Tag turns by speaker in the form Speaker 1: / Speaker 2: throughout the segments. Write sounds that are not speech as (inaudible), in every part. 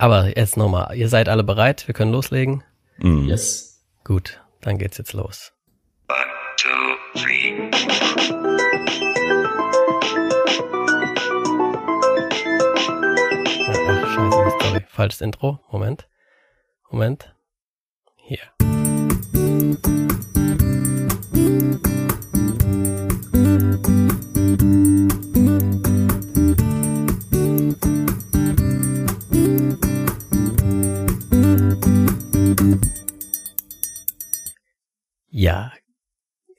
Speaker 1: Aber jetzt nochmal, ihr seid alle bereit, wir können loslegen?
Speaker 2: Mhm.
Speaker 3: Yes.
Speaker 1: Gut, dann geht's jetzt los.
Speaker 4: One, two, three.
Speaker 1: Ja, ach, scheiße, sorry, falsches Intro. Moment. Moment. Hier. Ja.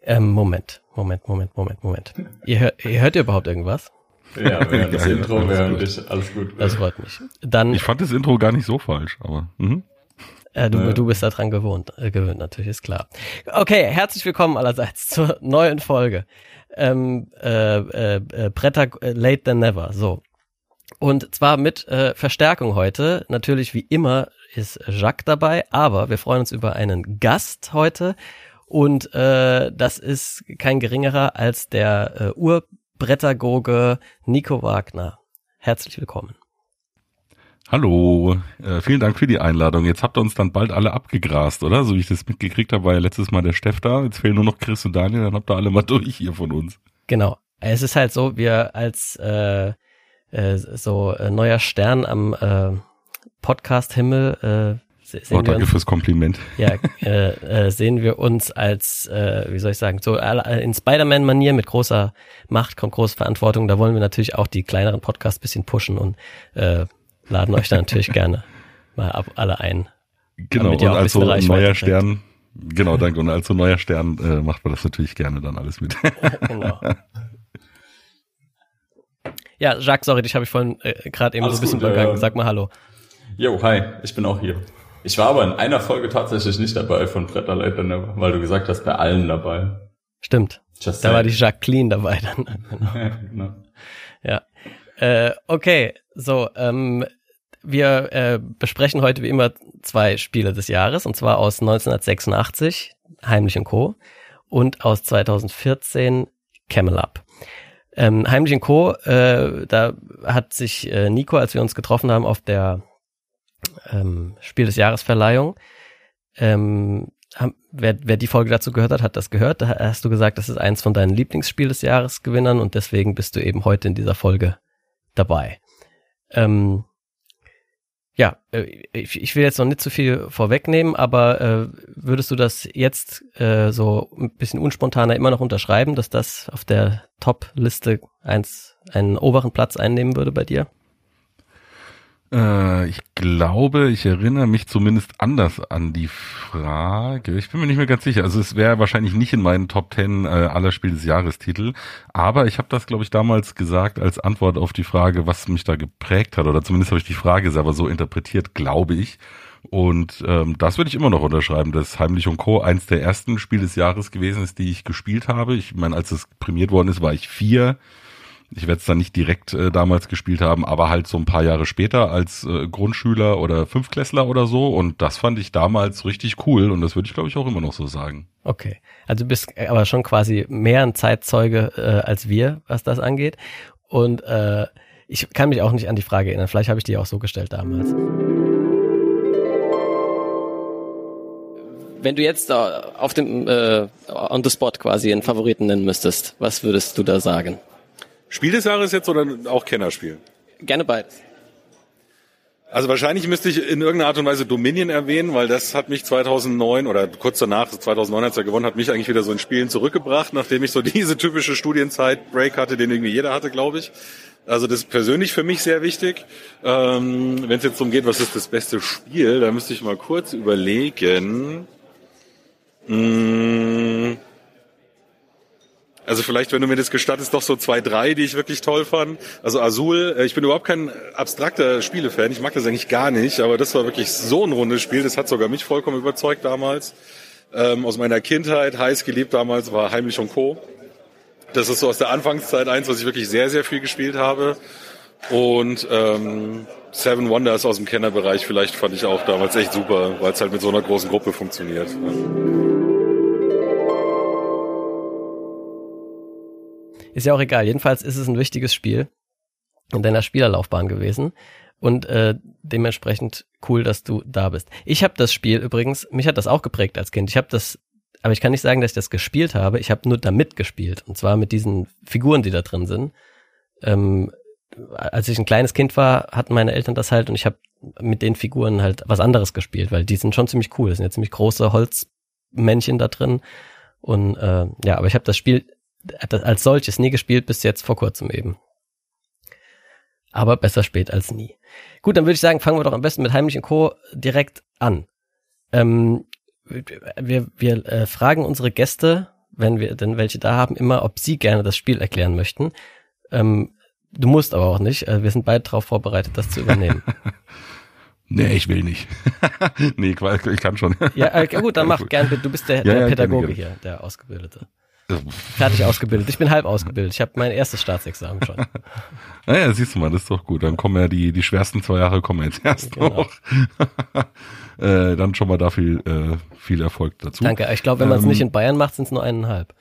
Speaker 1: Ähm, Moment, Moment, Moment, Moment, Moment. Ihr, hört, ihr hört ihr überhaupt irgendwas?
Speaker 3: Ja, wir hören das Intro, wir hören
Speaker 2: gut.
Speaker 3: dich. Alles gut.
Speaker 1: Das freut mich. Dann,
Speaker 2: Ich fand das Intro gar nicht so falsch, aber mhm.
Speaker 1: äh, du,
Speaker 3: Ja.
Speaker 1: du bist daran gewohnt, äh, gewöhnt, natürlich, ist klar. Okay, herzlich willkommen allerseits zur neuen Folge. Ähm, äh, äh, äh, Bretter äh, Late Than Never, so. Und zwar mit äh, Verstärkung heute. Natürlich wie immer ist Jacques dabei, aber wir freuen uns über einen Gast heute. Und äh, das ist kein geringerer als der äh, Urbrettergoge Nico Wagner. Herzlich willkommen.
Speaker 2: Hallo, äh, vielen Dank für die Einladung. Jetzt habt ihr uns dann bald alle abgegrast, oder? So wie ich das mitgekriegt habe, war ja letztes Mal der Steff da. Jetzt fehlen nur noch Chris und Daniel, dann habt ihr alle mal (laughs) durch hier von uns.
Speaker 1: Genau. Es ist halt so, wir als äh, äh, so äh, neuer Stern am äh, Podcast-Himmel äh, se-
Speaker 2: Oh,
Speaker 1: sehen, wir
Speaker 2: danke
Speaker 1: uns,
Speaker 2: fürs Kompliment.
Speaker 1: ja, äh, äh, sehen wir uns als, äh, wie soll ich sagen, so äh, in Spider-Man-Manier mit großer Macht kommt große Verantwortung. Da wollen wir natürlich auch die kleineren Podcasts bisschen pushen und äh, laden euch da natürlich gerne mal ab, alle ein.
Speaker 2: Genau,
Speaker 1: Damit
Speaker 2: und
Speaker 1: ihr auch ein
Speaker 2: als so neuer
Speaker 1: kriegt.
Speaker 2: Stern, genau, danke. Und als so neuer Stern äh, macht man das natürlich gerne dann alles mit. (laughs)
Speaker 1: Genau. Ja, Jacques, sorry, dich habe ich vorhin äh, gerade eben
Speaker 3: Alles
Speaker 1: so ein bisschen
Speaker 3: gut,
Speaker 1: übergangen.
Speaker 3: äh,
Speaker 1: Sag mal Hallo.
Speaker 3: Jo, hi, ich bin auch hier. Ich war aber in einer Folge tatsächlich nicht dabei von Bretter Leiter Never, weil du gesagt hast, bei allen dabei.
Speaker 1: Stimmt.
Speaker 3: Just
Speaker 1: Da war die. Jacqueline dabei dann. Genau. (laughs)
Speaker 3: Ja, genau.
Speaker 1: Ja. Äh, okay, so, ähm, wir äh, besprechen heute wie immer zwei Spiele des Jahres, und zwar aus 1986, Heimlich und Co. und aus 2014, Camel Up. Ähm, Heimlich und Co., äh, da hat sich äh, Nico, als wir uns getroffen haben auf der ähm, Spiel des Jahresverleihung, ähm, haben, wer, wer die Folge dazu gehört hat, hat das gehört. Da hast du gesagt, das ist eins von deinen Lieblingsspiel des Jahresgewinnern und deswegen bist du eben heute in dieser Folge dabei. Ähm, ja, äh, ich, ich will jetzt noch nicht zu viel vorwegnehmen, aber äh, würdest du das jetzt äh, so ein bisschen unspontaner immer noch unterschreiben, dass das auf der Top-Liste eins einen oberen Platz einnehmen würde bei dir?
Speaker 2: Äh, ich glaube, ich erinnere mich zumindest anders an die Frage. Ich bin mir nicht mehr ganz sicher. Also es wäre wahrscheinlich nicht in meinen Top Ten äh, aller Spiel des Jahrestitel. Aber ich habe das, glaube ich, damals gesagt als Antwort auf die Frage, was mich da geprägt hat. Oder zumindest habe ich die Frage selber so interpretiert, glaube ich. Und ähm, das würde ich immer noch unterschreiben, dass Heimlich und Co. eins der ersten Spiel des Jahres gewesen ist, die ich gespielt habe. Ich meine, als es prämiert worden ist, war ich vier. Ich werde es dann nicht direkt äh, damals gespielt haben, aber halt so ein paar Jahre später als äh, Grundschüler oder Fünfklässler oder so. Und das fand ich damals richtig cool und das würde ich, glaube ich, auch immer noch so sagen.
Speaker 1: Okay. Also du bist aber schon quasi mehr ein Zeitzeuge äh, als wir, was das angeht. Und äh, ich kann mich auch nicht an die Frage erinnern. Vielleicht habe ich die auch so gestellt damals. Wenn du jetzt äh, auf dem äh, on the spot quasi einen Favoriten nennen müsstest, was würdest du da sagen?
Speaker 5: Spiel des Jahres jetzt oder auch Kennerspiel?
Speaker 1: Gerne beides.
Speaker 5: Also wahrscheinlich müsste ich in irgendeiner Art und Weise Dominion erwähnen, weil das hat mich 2009 oder kurz danach, 2009 als er gewonnen hat, mich eigentlich wieder so in Spielen zurückgebracht, nachdem ich so (laughs) diese typische Studienzeit-Break hatte, den irgendwie jeder hatte, glaube ich. Also das ist persönlich für mich sehr wichtig. Ähm, Wenn es jetzt darum geht, was ist das beste Spiel, da müsste ich mal kurz überlegen. Mm. Also vielleicht, wenn du mir das gestattest, doch so zwei, drei, die ich wirklich toll fand. Also Azul, äh, ich bin überhaupt kein abstrakter Spielefan, ich mag das eigentlich gar nicht, aber das war wirklich so ein rundes Spiel, das hat sogar mich vollkommen überzeugt damals. Ähm, aus meiner Kindheit, heiß geliebt damals, war Heimlich und Co. Das ist so aus der Anfangszeit eins, was ich wirklich sehr, sehr viel gespielt habe. Und ähm, Seven Wonders aus dem Kennerbereich vielleicht fand ich auch damals echt super, weil es halt mit so einer großen Gruppe funktioniert.
Speaker 1: Ist ja auch egal. Jedenfalls ist es ein wichtiges Spiel in deiner Spielerlaufbahn gewesen. und äh, dementsprechend cool, dass du da bist. Ich habe das Spiel übrigens, mich hat das auch geprägt als Kind. Ich habe das, aber ich kann nicht sagen, dass ich das gespielt habe. Ich habe nur damit gespielt und zwar mit diesen Figuren, die da drin sind. Ähm, als ich ein kleines Kind war, hatten meine Eltern das halt und ich habe mit den Figuren halt was anderes gespielt, weil die sind schon ziemlich cool. Das sind ja ziemlich große Holzmännchen da drin und äh, ja, aber ich habe das Spiel als solches nie gespielt bis jetzt vor kurzem eben. Aber besser spät als nie. Gut, dann würde ich sagen, fangen wir doch am besten mit Heimlich und Co. direkt an. Ähm, wir wir äh, fragen unsere Gäste, wenn wir denn welche da haben, immer, ob sie gerne das Spiel erklären möchten. Ähm, du musst aber auch nicht. Äh, wir sind beide darauf vorbereitet, das zu übernehmen. (laughs)
Speaker 2: nee, ich will nicht. (laughs) nee, ich kann schon.
Speaker 1: ja, äh, gut, dann (laughs) mach gern. Du bist der, ja, der ja, Pädagoge hier, der Ausgebildete. Fertig ausgebildet. Ich bin halb ausgebildet. Ich habe mein erstes Staatsexamen schon. (laughs)
Speaker 2: Naja, siehst du mal, das ist doch gut. Dann kommen ja die, die schwersten zwei Jahre kommen jetzt erst genau. noch. (laughs) äh, dann schon mal da viel, äh, viel Erfolg dazu.
Speaker 1: Danke. Ich glaube, wenn man es ähm, nicht in Bayern macht, sind es nur eineinhalb.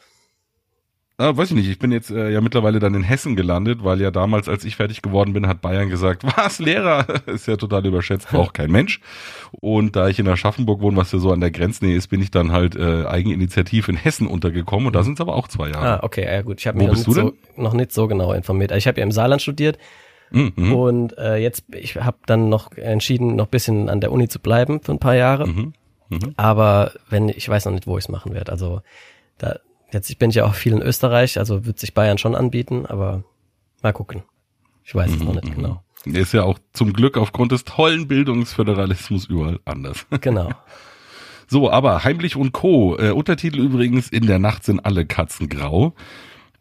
Speaker 2: Ah, weiß ich nicht. Ich bin jetzt äh, ja mittlerweile dann in Hessen gelandet, weil ja damals, als ich fertig geworden bin, hat Bayern gesagt, (laughs) was, Lehrer? ist ja total überschätzt, braucht kein Mensch. Und da ich in Aschaffenburg wohne, was ja so an der Grenznähe ist, bin ich dann halt äh, Eigeninitiativ in Hessen untergekommen und da sind es aber auch zwei Jahre.
Speaker 1: Ah, okay, ja gut. Ich habe mich noch nicht, so, noch nicht so genau informiert. Also ich habe ja im Saarland studiert mhm. und äh, jetzt, ich habe dann noch entschieden, noch bisschen an der Uni zu bleiben für ein paar Jahre. Mhm. Mhm. Aber wenn, ich weiß noch nicht, wo ich es machen werde. Also da, Jetzt ich bin ja auch viel in Österreich, also wird sich Bayern schon anbieten, aber mal gucken. Ich weiß es mhm, noch nicht mhm. genau.
Speaker 2: Ist ja auch zum Glück aufgrund des tollen Bildungsföderalismus überall anders. (laughs)
Speaker 1: Genau.
Speaker 2: So, aber Heimlich und Co. Äh, Untertitel übrigens, in der Nacht sind alle Katzen grau.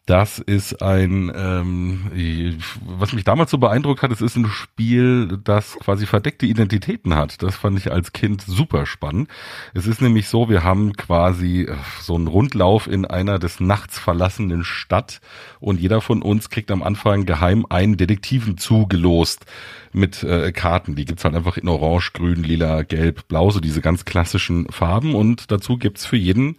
Speaker 2: Das ist ein, ähm, was mich damals so beeindruckt hat, es ist ein Spiel, das quasi verdeckte Identitäten hat. Das fand ich als Kind super spannend. Es ist nämlich so, wir haben quasi äh, so einen Rundlauf in einer des Nachts verlassenen Stadt und jeder von uns kriegt am Anfang geheim einen Detektiven zugelost mit äh, Karten. Die gibt's halt einfach in Orange, Grün, Lila, Gelb, Blau, so diese ganz klassischen Farben und dazu gibt's für jeden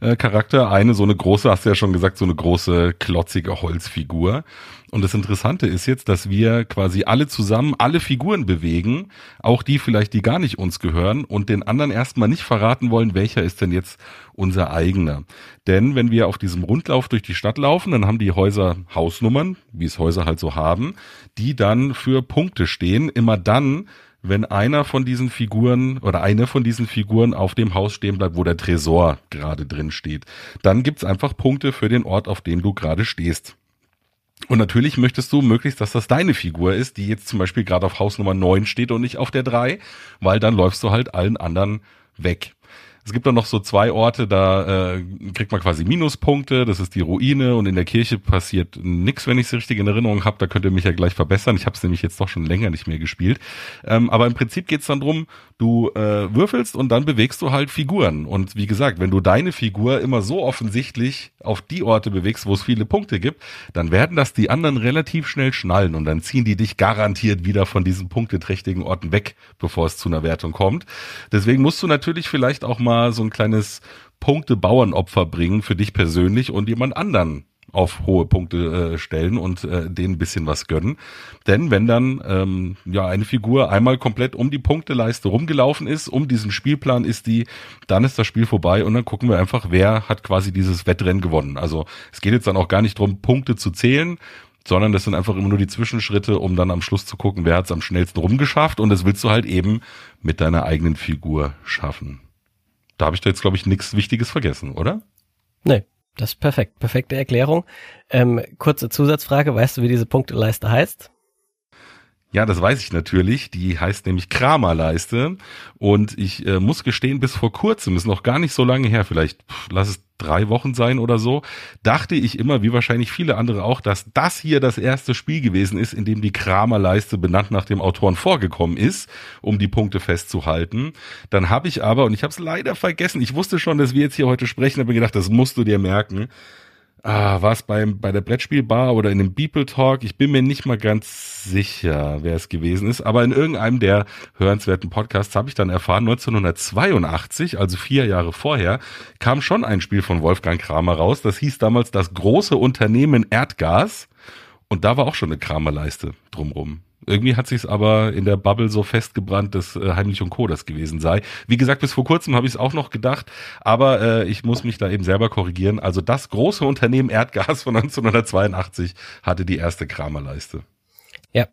Speaker 2: äh, Charakter. Eine so eine große, hast du ja schon gesagt, so eine große klotzige Holzfigur. Und das Interessante ist jetzt, dass wir quasi alle zusammen alle Figuren bewegen, auch die vielleicht, die gar nicht uns gehören und den anderen erstmal nicht verraten wollen, welcher ist denn jetzt unser eigener. Denn wenn wir auf diesem Rundlauf durch die Stadt laufen, dann haben die Häuser Hausnummern, wie es Häuser halt so haben, die dann für Punkte stehen. Immer dann, wenn einer von diesen Figuren oder eine von diesen Figuren auf dem Haus stehen bleibt, wo der Tresor gerade drin steht. Dann gibt's einfach Punkte für den Ort, auf dem du gerade stehst. Und natürlich möchtest du möglichst, dass das deine Figur ist, die jetzt zum Beispiel gerade auf Haus Nummer 9 steht und nicht auf der 3, weil dann läufst du halt allen anderen weg. Es gibt dann noch so zwei Orte, da äh, kriegt man quasi Minuspunkte. Das ist die Ruine und in der Kirche passiert nix, wenn ich es richtig in Erinnerung habe. Da könnt ihr mich ja gleich verbessern. Ich habe es nämlich jetzt doch schon länger nicht mehr gespielt. Ähm, aber im Prinzip geht's dann drum, du äh, würfelst und dann bewegst du halt Figuren. Und wie gesagt, wenn du deine Figur immer so offensichtlich auf die Orte bewegst, wo es viele Punkte gibt, dann werden das die anderen relativ schnell schnallen und dann ziehen die dich garantiert wieder von diesen punkteträchtigen Orten weg, bevor es zu einer Wertung kommt. Deswegen musst du natürlich vielleicht auch mal mal so ein kleines Punkte-Bauernopfer bringen für dich persönlich und jemand anderen auf hohe Punkte äh, stellen und äh, denen ein bisschen was gönnen. Denn wenn dann ähm, ja eine Figur einmal komplett um die Punkteleiste rumgelaufen ist, um diesen Spielplan ist die, dann ist das Spiel vorbei und dann gucken wir einfach, wer hat quasi dieses Wettrennen gewonnen. Also es geht jetzt dann auch gar nicht drum, Punkte zu zählen, sondern das sind einfach immer nur die Zwischenschritte, um dann am Schluss zu gucken, wer hat es am schnellsten rumgeschafft und das willst du halt eben mit deiner eigenen Figur schaffen. Da habe ich da jetzt, glaube ich, nichts Wichtiges vergessen, oder?
Speaker 1: Nee, das ist perfekt. Perfekte Erklärung. Ähm, kurze Zusatzfrage, weißt du, wie diese Punkteleiste heißt?
Speaker 2: Ja, das weiß ich natürlich. Die heißt nämlich Kramerleiste. Und ich äh, muss gestehen, bis vor kurzem, ist noch gar nicht so lange her, vielleicht pff, lass es drei Wochen sein oder so, dachte ich immer, wie wahrscheinlich viele andere auch, dass das hier das erste Spiel gewesen ist, in dem die Kramerleiste benannt nach dem Autoren vorgekommen ist, um die Punkte festzuhalten. Dann habe ich aber, und ich habe es leider vergessen, ich wusste schon, dass wir jetzt hier heute sprechen, habe mir gedacht, das musst du dir merken ah, war es beim, bei der Brettspielbar oder in dem Beeple Talk? Ich bin mir nicht mal ganz sicher, wer es gewesen ist, aber in irgendeinem der hörenswerten Podcasts habe ich dann erfahren, 1982, also vier Jahre vorher, kam schon ein Spiel von Wolfgang Kramer raus. Das hieß damals das große Unternehmen Erdgas und da war auch schon eine Kramerleiste drumrum. Irgendwie hat sich's aber in der Bubble so festgebrannt, dass äh, Heimlich und Co. das gewesen sei. Wie gesagt, bis vor kurzem habe ich es auch noch gedacht, aber äh, ich muss mich da eben selber korrigieren. Also das große Unternehmen Erdgas von (laughs) 1982 hatte die erste Kramerleiste.
Speaker 1: Ja,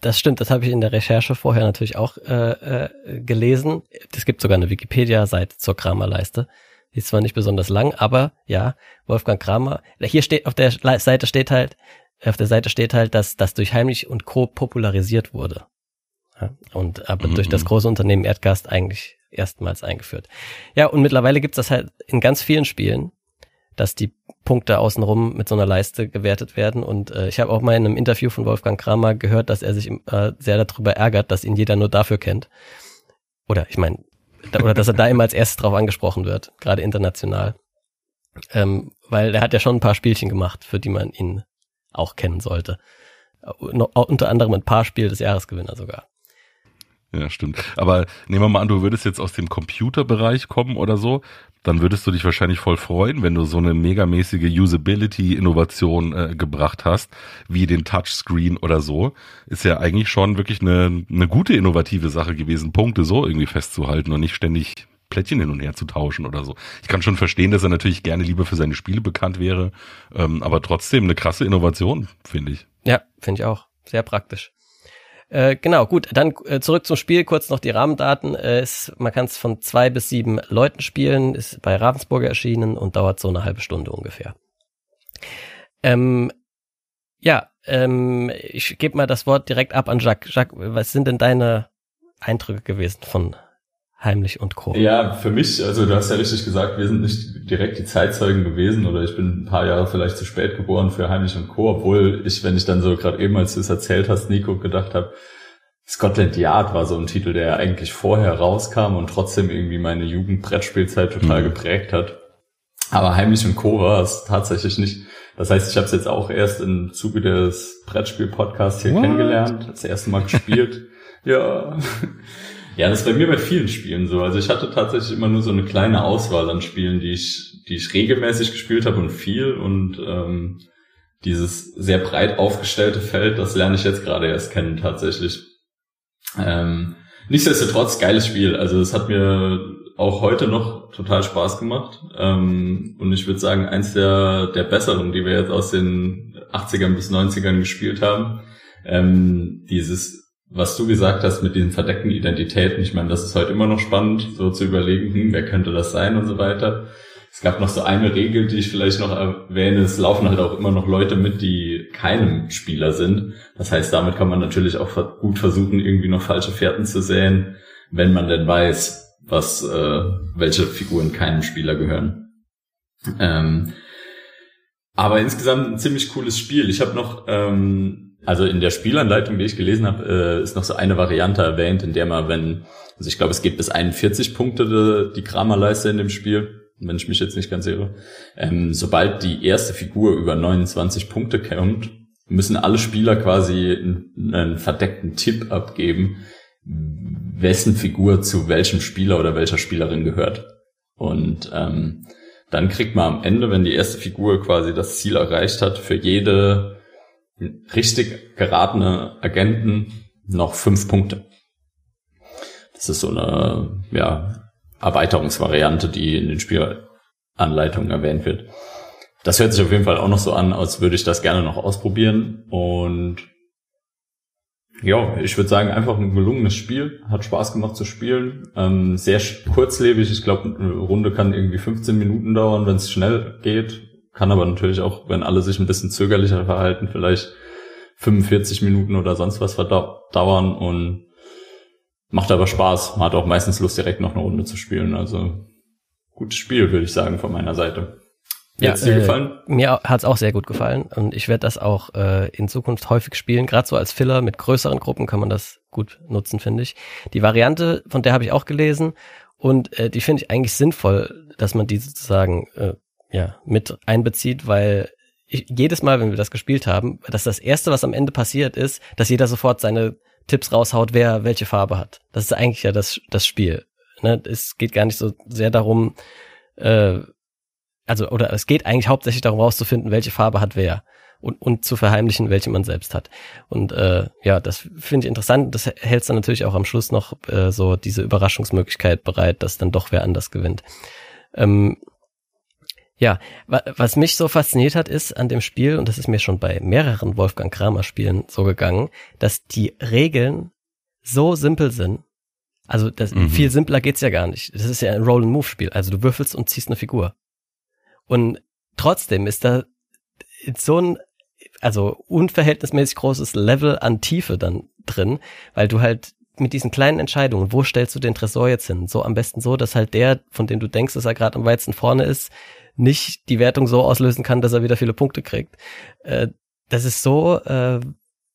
Speaker 1: das stimmt. Das habe ich in der Recherche vorher natürlich auch äh, äh, gelesen. Es gibt sogar eine Wikipedia-Seite zur Kramerleiste. Die ist zwar nicht besonders lang, aber ja, Wolfgang Kramer. Hier steht auf der Seite steht halt, auf der Seite steht halt, dass das durch Heimlich und Co. popularisiert wurde. Ja, und aber mhm. durch das große Unternehmen Erdgast eigentlich erstmals eingeführt. Ja, und mittlerweile gibt's das halt in ganz vielen Spielen, dass die Punkte außenrum mit so einer Leiste gewertet werden. Und äh, ich habe auch mal in einem Interview von Wolfgang Kramer gehört, dass er sich äh, sehr darüber ärgert, dass ihn jeder nur dafür kennt. Oder ich meine, da, oder dass er da immer als erstes drauf angesprochen wird, gerade international. Ähm, weil er hat ja schon ein paar Spielchen gemacht, für die man ihn auch kennen sollte. No, unter anderem ein paar Spiel des Jahresgewinner sogar.
Speaker 2: Ja, stimmt. Aber nehmen wir mal an, du würdest jetzt aus dem Computerbereich kommen oder so, dann würdest du dich wahrscheinlich voll freuen, wenn du so eine megamäßige Usability-Innovation äh, gebracht hast, wie den Touchscreen oder so. Ist ja eigentlich schon wirklich eine, eine gute innovative Sache gewesen, Punkte so irgendwie festzuhalten und nicht ständig Plättchen hin und her zu tauschen oder so. Ich kann schon verstehen, dass er natürlich gerne lieber für seine Spiele bekannt wäre, ähm, aber trotzdem eine krasse Innovation, finde ich.
Speaker 1: Ja, finde ich auch. Sehr praktisch. Äh, genau, gut, dann äh, zurück zum Spiel, kurz noch die Rahmendaten. Äh, ist, man kann es von zwei bis sieben Leuten spielen, ist bei Ravensburger erschienen und dauert so eine halbe Stunde ungefähr. Ähm, ja, ähm, ich gebe mal das Wort direkt ab an Jacques. Jacques, was sind denn deine Eindrücke gewesen von Heimlich und Co.
Speaker 3: Ja, für mich, also du hast ja richtig gesagt, wir sind nicht direkt die Zeitzeugen gewesen oder ich bin ein paar Jahre vielleicht zu spät geboren für Heimlich und Co., obwohl ich, wenn ich dann so gerade eben, als du es erzählt hast, Nico, gedacht habe, Scotland Yard war so ein Titel, der eigentlich vorher rauskam und trotzdem irgendwie meine Jugendbrettspielzeit total mhm. geprägt hat. Aber Heimlich und Co. war es tatsächlich nicht. Das heißt, ich habe es jetzt auch erst im Zuge des Brettspiel-Podcasts hier What? kennengelernt, das erste Mal gespielt. (laughs) ja. Ja, das ist bei mir bei vielen Spielen so. Also ich hatte tatsächlich immer nur so eine kleine Auswahl an Spielen, die ich, die ich regelmäßig gespielt habe und viel. Und ähm, dieses sehr breit aufgestellte Feld, das lerne ich jetzt gerade erst kennen tatsächlich. Ähm, nichtsdestotrotz, geiles Spiel. Also es hat mir auch heute noch total Spaß gemacht. Ähm, und ich würde sagen, eins der, der besseren, die wir jetzt aus den 80ern bis 90ern gespielt haben. Ähm, dieses was du gesagt hast mit diesen verdeckten Identitäten, ich meine, das ist heute immer noch spannend, so zu überlegen, hm, wer könnte das sein und so weiter. Es gab noch so eine Regel, die ich vielleicht noch erwähne. Es laufen halt auch immer noch Leute mit, die keinem Spieler sind. Das heißt, damit kann man natürlich auch gut versuchen, irgendwie noch falsche Fährten zu säen, wenn man denn weiß, was, äh, welche Figuren keinem Spieler gehören. Ähm, aber insgesamt ein ziemlich cooles Spiel. Ich habe noch ähm, also in der Spielanleitung, die ich gelesen habe, äh, ist noch so eine Variante erwähnt, in der man, wenn, also ich glaube, es geht bis 41 Punkte die, Kramerleiste in dem Spiel, wenn ich mich jetzt nicht ganz irre. Ähm, sobald die erste Figur über 29 Punkte kommt, müssen alle Spieler quasi einen, einen verdeckten Tipp abgeben, wessen Figur zu welchem Spieler oder welcher Spielerin gehört. Und ähm, dann kriegt man am Ende, wenn die erste Figur quasi das Ziel erreicht hat, für jede richtig geratene Agenten noch fünf Punkte. Das ist so eine ja, Erweiterungsvariante, die in den Spielanleitungen erwähnt wird. Das hört sich auf jeden Fall auch noch so an, als würde ich das gerne noch ausprobieren. Und ja, ich würde sagen, einfach ein gelungenes Spiel. Hat Spaß gemacht zu spielen. Ähm, sehr kurzlebig. Ich glaube, eine Runde kann irgendwie 15 Minuten dauern, wenn es schnell geht. Kann aber natürlich auch, wenn alle sich ein bisschen zögerlicher verhalten, vielleicht 45 Minuten oder sonst was verdauern und macht aber Spaß. Man hat auch meistens Lust, direkt noch eine Runde zu spielen. Also gutes Spiel, würde ich sagen, von meiner Seite.
Speaker 1: Ja, dir äh, gefallen? Mir hat's auch sehr gut gefallen und ich werde das auch äh, in Zukunft häufig spielen. Gerade so als Filler mit größeren Gruppen kann man das gut nutzen, finde ich. Die Variante, von der habe ich auch gelesen und äh, die finde ich eigentlich sinnvoll, dass man die sozusagen äh, ja, mit einbezieht, weil ich, jedes Mal, wenn wir das gespielt haben, dass das erste, was am Ende passiert ist, dass jeder sofort seine Tipps raushaut, wer welche Farbe hat. Das ist eigentlich ja das, das Spiel. Ne? Es geht gar nicht so sehr darum, äh, also, oder es geht eigentlich hauptsächlich darum rauszufinden, welche Farbe hat wer. und, und zu verheimlichen, welche man selbst hat. Und äh, ja, das finde ich interessant. Das hält dann natürlich auch am Schluss noch äh, so diese Überraschungsmöglichkeit bereit, dass dann doch wer anders gewinnt. Ähm, ja, wa was mich so fasziniert hat, ist an dem Spiel, und das ist mir schon bei mehreren Wolfgang Kramer Spielen so gegangen, dass die Regeln so simpel sind. Also das, mhm. viel simpler geht's ja gar nicht. Das ist ja ein Roll-and-Move-Spiel. Also du würfelst und ziehst eine Figur. Und trotzdem ist da so ein, also unverhältnismäßig großes Level an Tiefe dann drin, weil du halt mit diesen kleinen Entscheidungen, wo stellst du den Tresor jetzt hin? So am besten so, dass halt der, von dem du denkst, dass er gerade am weitesten vorne ist, nicht die Wertung so auslösen kann, dass er wieder viele Punkte kriegt. Äh, das ist so, äh,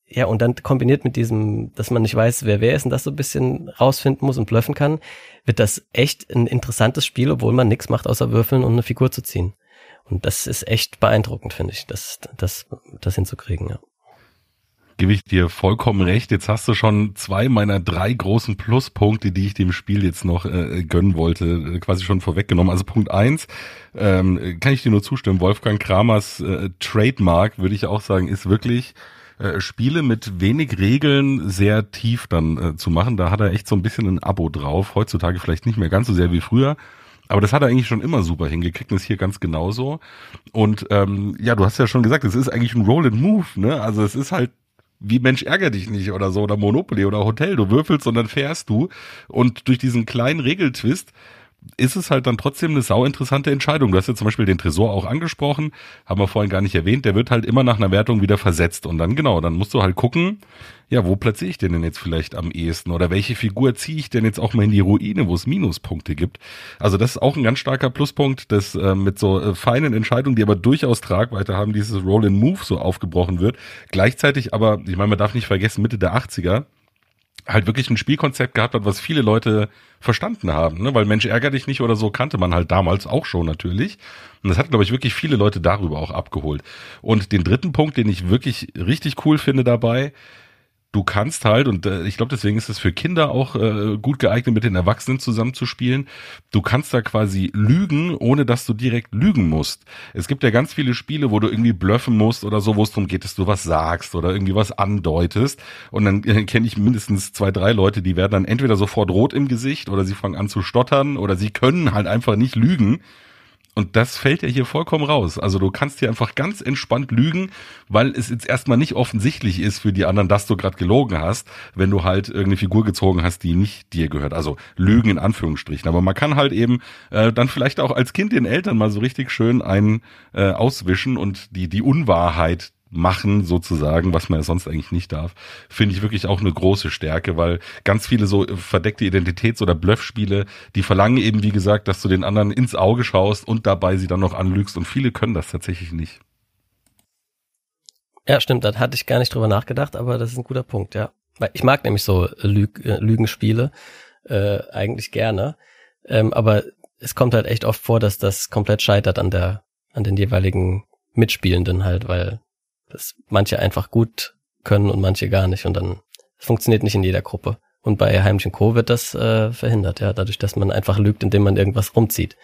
Speaker 1: ja, und dann kombiniert mit diesem, dass man nicht weiß, wer wer ist und das so ein bisschen rausfinden muss und blöffen kann, wird das echt ein interessantes Spiel, obwohl man nichts macht, außer würfeln und eine Figur zu ziehen. Und das ist echt beeindruckend, finde ich, das, das, das hinzukriegen, ja
Speaker 2: gebe ich dir vollkommen recht. Jetzt hast du schon zwei meiner drei großen Pluspunkte, die ich dem Spiel jetzt noch äh, gönnen wollte, äh, quasi schon vorweggenommen. Also Punkt eins, ähm, kann ich dir nur zustimmen. Wolfgang Kramers äh, Trademark, würde ich auch sagen, ist wirklich äh, Spiele mit wenig Regeln sehr tief dann äh, zu machen. Da hat er echt so ein bisschen ein Abo drauf. Heutzutage vielleicht nicht mehr ganz so sehr wie früher. Aber das hat er eigentlich schon immer super hingekriegt und ist hier ganz genauso. Und ähm, ja, du hast ja schon gesagt, es ist eigentlich ein Roll and Move, ne? Also es ist halt wie Mensch ärger dich nicht oder so oder Monopoly oder Hotel. Du würfelst und dann fährst du. Und durch diesen kleinen Regeltwist ist es halt dann trotzdem eine sau interessante Entscheidung. Du hast ja zum Beispiel den Tresor auch angesprochen, haben wir vorhin gar nicht erwähnt, der wird halt immer nach einer Wertung wieder versetzt und dann genau, dann musst du halt gucken, ja, wo platziere ich den denn jetzt vielleicht am ehesten oder welche Figur ziehe ich denn jetzt auch mal in die Ruine, wo es Minuspunkte gibt. Also das ist auch ein ganz starker Pluspunkt, dass äh, mit so äh, feinen Entscheidungen, die aber durchaus Tragweite haben, dieses Roll and Move so aufgebrochen wird. Gleichzeitig aber, ich meine, man darf nicht vergessen, Mitte der 80er, halt wirklich ein Spielkonzept gehabt hat, was viele Leute verstanden haben, ne? weil Mensch ärger dich nicht oder so kannte man halt damals auch schon natürlich. Und das hat, glaube ich, wirklich viele Leute darüber auch abgeholt. Und den dritten Punkt, den ich wirklich richtig cool finde dabei, du kannst halt, und äh, ich glaube, deswegen ist es für Kinder auch äh, gut geeignet, mit den Erwachsenen zusammenzuspielen, du kannst da quasi lügen, ohne dass du direkt lügen musst. Es gibt ja ganz viele Spiele, wo du irgendwie bluffen musst oder so, wo es darum geht, dass du was sagst oder irgendwie was andeutest. Und dann äh, kenne ich mindestens zwei, drei Leute, die werden dann entweder sofort rot im Gesicht oder sie fangen an zu stottern oder sie können halt einfach nicht lügen. Und das fällt ja hier vollkommen raus. Also du kannst hier einfach ganz entspannt lügen, weil es jetzt erstmal nicht offensichtlich ist für die anderen, dass du gerade gelogen hast, wenn du halt irgendeine Figur gezogen hast, die nicht dir gehört. Also Lügen in Anführungsstrichen. Aber man kann halt eben äh, dann vielleicht auch als Kind den Eltern mal so richtig schön einen äh, auswischen und die, die Unwahrheit machen, sozusagen, was man ja sonst eigentlich nicht darf, finde ich wirklich auch eine große Stärke, weil ganz viele so verdeckte Identitäts- oder Bluffspiele, die verlangen eben, wie gesagt, dass du den anderen ins Auge schaust und dabei sie dann noch anlügst und viele können das tatsächlich nicht.
Speaker 1: Ja, stimmt, da hatte ich gar nicht drüber nachgedacht, aber das ist ein guter Punkt, ja. Weil ich mag nämlich so Lüg äh, Lügenspiele äh, eigentlich gerne, ähm, aber es kommt halt echt oft vor, dass das komplett scheitert an der an den jeweiligen Mitspielenden halt, weil dass manche einfach gut können und manche gar nicht und dann es funktioniert nicht in jeder Gruppe. Und bei Heimlichen Co. wird das äh, verhindert, ja, dadurch, dass man einfach lügt, indem man irgendwas rumzieht.